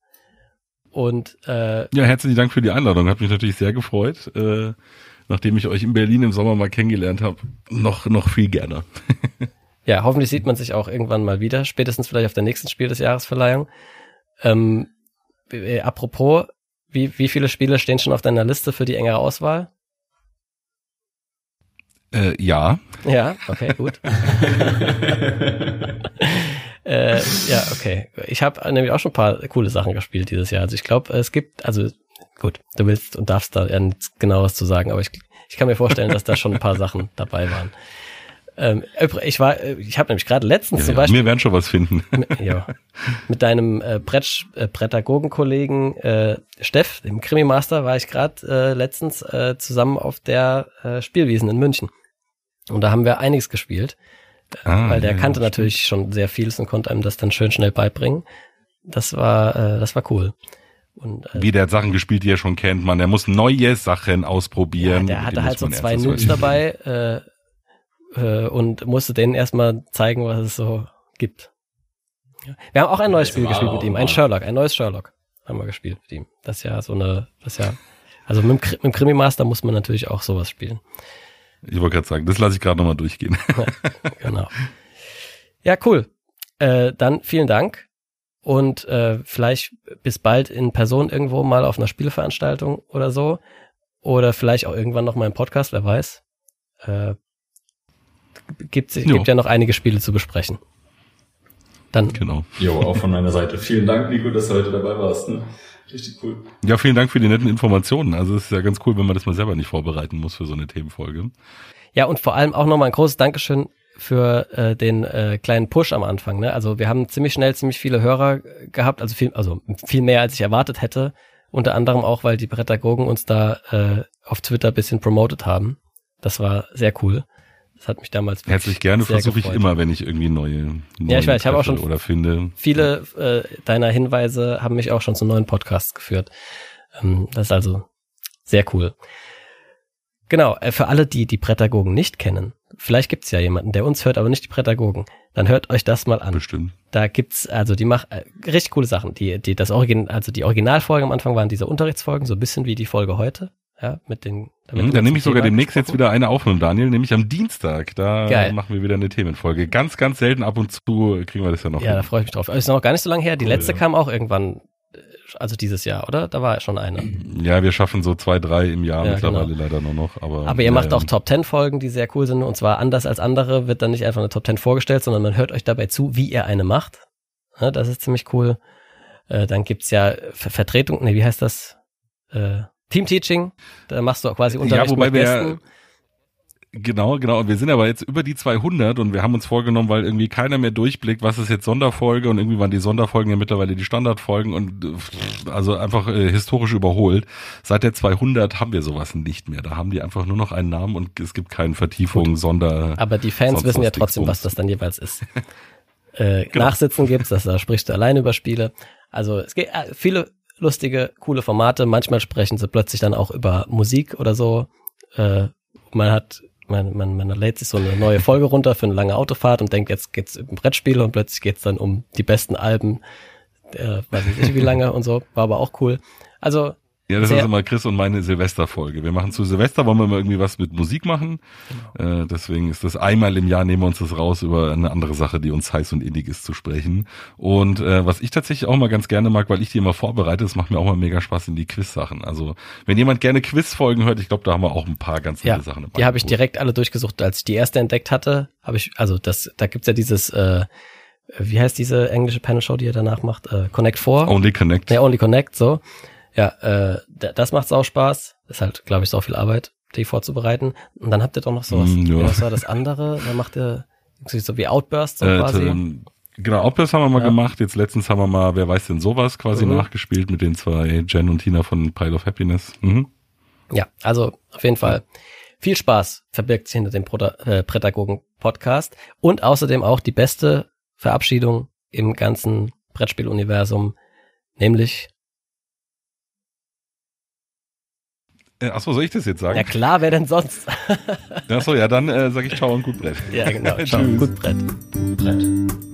Speaker 1: Und äh,
Speaker 2: ja, herzlichen Dank für die Einladung. Hat mich natürlich sehr gefreut. Äh, nachdem ich euch in Berlin im Sommer mal kennengelernt habe, noch, noch viel gerne. (laughs)
Speaker 1: ja, hoffentlich sieht man sich auch irgendwann mal wieder, spätestens vielleicht auf der nächsten Spiel des Jahresverleihung. Ähm, äh, apropos, wie, wie viele Spiele stehen schon auf deiner Liste für die engere Auswahl?
Speaker 2: Äh, ja,
Speaker 1: Ja, okay, gut. (laughs) äh, ja, okay. Ich habe nämlich auch schon ein paar coole Sachen gespielt dieses Jahr. Also ich glaube, es gibt, also gut, du willst und darfst da ja nichts genaues zu sagen, aber ich, ich kann mir vorstellen, dass da schon ein paar Sachen (laughs) dabei waren. Ähm, ich war, äh, ich habe nämlich gerade letztens
Speaker 2: ja,
Speaker 1: zum. Beispiel
Speaker 2: wir werden schon was finden. (laughs)
Speaker 1: mit, ja, mit deinem äh, Brett, äh, Prädagogenkollegen äh, Steff, dem Krimi-Master, war ich gerade äh, letztens äh, zusammen auf der äh, Spielwiesen in München. Und da haben wir einiges gespielt,
Speaker 2: Ah,
Speaker 1: weil der
Speaker 2: ja,
Speaker 1: kannte natürlich schon sehr vieles und konnte einem das dann schön schnell beibringen. Das war, äh, das war cool. Und äh,
Speaker 2: Wie der hat Sachen gespielt, die er schon kennt, man. Er muss neue Sachen
Speaker 1: ja,
Speaker 2: ausprobieren.
Speaker 1: der
Speaker 2: Mit
Speaker 1: hatte halt so zwei Noobs dabei äh, äh, und musste denen erstmal zeigen, was es so gibt. Ja. Wir haben auch ein neues
Speaker 3: Das
Speaker 1: Spiel gespielt mit ihm, ein. Sherlock, ein neues Sherlock haben wir gespielt mit ihm. Das ist ja so eine, das ist ja, also mit dem, mit dem Krimi-Master muss man natürlich auch sowas spielen.
Speaker 2: Ich wollte gerade sagen, das lasse ich gerade nochmal durchgehen. (laughs)
Speaker 1: Genau. Ja, cool. Äh, dann vielen Dank und äh, vielleicht bis bald in Person irgendwo mal auf einer Spieleveranstaltung oder so. Oder vielleicht auch irgendwann noch mal im Podcast, wer weiß. Äh, gibt,
Speaker 2: Jo.
Speaker 1: gibt ja noch einige Spiele zu besprechen. Dann,
Speaker 2: genau.
Speaker 3: Jo, auch von meiner Seite. Vielen Dank, Nico, dass du heute dabei warst. Ne? Richtig cool.
Speaker 2: Ja, vielen Dank für die netten Informationen. Also es ist ja ganz cool, wenn man das mal selber nicht vorbereiten muss für so eine Themenfolge.
Speaker 1: ja, und vor allem auch noch mal ein großes Dankeschön für äh, den äh, kleinen Push am Anfang. Ne? Also wir haben ziemlich schnell ziemlich viele Hörer gehabt, also viel, also viel mehr als ich erwartet hätte. Unter anderem auch, weil die Pädagogen uns da äh, auf Twitter ein bisschen promotet haben. Das war sehr cool. Das hat mich damals
Speaker 2: Herzlich gerne versuche ich immer, wenn ich irgendwie neue, neue
Speaker 1: Ja, ich weiß, ich habe auch schon
Speaker 2: oder finde.
Speaker 1: Viele äh, deiner Hinweise haben mich auch schon zu neuen Podcasts geführt. Ähm, das ist also sehr cool. Genau, äh, für alle, die die Prädagogen nicht kennen, vielleicht gibt's ja jemanden, der uns hört, aber nicht die Pädagogen. Dann hört euch das mal an.
Speaker 2: Bestimmt.
Speaker 1: Da gibt's, also die machen äh, richtig coole Sachen. Die, die, das Origin, also die Originalfolgen am Anfang waren diese Unterrichtsfolgen, so ein bisschen wie die Folge heute. Ja, mit den. damit
Speaker 2: Mhm, dann nehme ich sogar
Speaker 1: Thema
Speaker 2: demnächst jetzt wieder eine auf mit dem Daniel, nämlich am Dienstag. Da
Speaker 1: Geil.
Speaker 2: machen wir wieder eine Themenfolge. Ganz, ganz selten ab und zu kriegen wir das ja noch.
Speaker 1: Ja, da
Speaker 2: hin.
Speaker 1: freue ich mich drauf. Aber ist noch gar nicht so lange her. Die
Speaker 2: Cool,
Speaker 1: letzte
Speaker 2: ja.
Speaker 1: kam auch irgendwann, also dieses Jahr, oder? Da war ja schon eine.
Speaker 2: ja, wir schaffen so zwei, drei im Jahr
Speaker 1: Ja,
Speaker 2: mittlerweile
Speaker 1: genau.
Speaker 2: leider nur noch. Aber,
Speaker 1: Aber ihr macht
Speaker 2: ja,
Speaker 1: auch Top 10 Folgen, die sehr cool sind. Und zwar anders als andere wird dann nicht einfach eine Top 10 vorgestellt, sondern man hört euch dabei zu, wie ihr eine macht. Ja, das ist ziemlich cool. Äh, dann gibt's ja Ver Vertretung, nee, wie heißt das? Äh, Team Teaching. Da machst du auch quasi Unterricht
Speaker 2: wobei
Speaker 1: mit
Speaker 2: wir-
Speaker 1: Gästen.
Speaker 2: Genau, genau. Und wir sind aber jetzt über die 200 und wir haben uns vorgenommen, weil irgendwie keiner mehr durchblickt, was ist jetzt Sonderfolge und irgendwie waren die Sonderfolgen ja mittlerweile die Standardfolgen und äh, also einfach äh, historisch überholt. Seit der 200 haben wir sowas nicht mehr. Da haben die einfach nur noch einen Namen und es gibt keine Vertiefung, Sonder.
Speaker 1: Aber die Fans wissen ja trotzdem, was das dann jeweils ist. (laughs) äh,
Speaker 2: Genau.
Speaker 1: Nachsitzen gibt's, das, da sprichst du alleine über Spiele. Also es gibt äh, viele lustige, coole Formate. Manchmal sprechen sie plötzlich dann auch über Musik oder so. Äh, man hat, man, man, man lädt sich so eine neue Folge runter für eine lange Autofahrt und denkt, jetzt geht's um Brettspiele und plötzlich geht's dann um die besten Alben, äh, weiß ich nicht wie lange und so. War aber auch cool. Also
Speaker 2: Ja, das
Speaker 1: Sehr-
Speaker 2: ist immer Chris und meine Silvesterfolge. Wir machen zu Silvester, wollen wir mal irgendwie was mit Musik machen.
Speaker 1: Genau.
Speaker 2: Äh, deswegen ist das einmal im Jahr nehmen wir uns das raus, über eine andere Sache, die uns heiß und innig ist, zu sprechen. Und äh, was ich tatsächlich auch mal ganz gerne mag, weil ich die immer vorbereite, das macht mir auch mal mega Spaß in die Quiz-Sachen. Also wenn jemand gerne Quiz-Folgen hört, ich glaube, da haben wir auch ein paar ganz
Speaker 1: Ja,
Speaker 2: Sachen dabei.
Speaker 1: die habe ich direkt alle durchgesucht. Als ich die erste entdeckt hatte, habe ich, also das, da gibt's ja dieses, äh, wie heißt diese englische Panel-Show, die ihr danach macht? Äh, Connect 4?
Speaker 2: Only Connect.
Speaker 1: Ja, Only Connect, so. Ja, äh, da- das macht auch Spaß. Ist halt, glaube ich, so viel Arbeit, die vorzubereiten. Und dann habt ihr doch noch sowas.
Speaker 2: Mm, ja.
Speaker 1: Was war das andere? Da macht ihr so wie Outburst so
Speaker 2: Äh,
Speaker 1: quasi.
Speaker 2: ähm, Genau, Outburst haben wir mal
Speaker 1: Ja.
Speaker 2: gemacht. Jetzt letztens haben wir mal, wer weiß denn sowas, quasi
Speaker 1: Mhm.
Speaker 2: nachgespielt mit den zwei Jen und Tina von Pile of Happiness. Mhm.
Speaker 1: Ja, also auf jeden Fall viel Spaß verbirgt sich hinter dem Prota äh, Pädagogen-Podcast und außerdem auch die beste Verabschiedung im ganzen Brettspieluniversum, nämlich,
Speaker 2: achso, soll ich das jetzt sagen?
Speaker 1: ja klar, wer denn sonst?
Speaker 2: Achso, ja, dann äh, sage ich ciao und gut Brett.
Speaker 1: ja, genau, (laughs) ciao,
Speaker 2: Tschüss.
Speaker 1: gut Brett.
Speaker 3: Brett.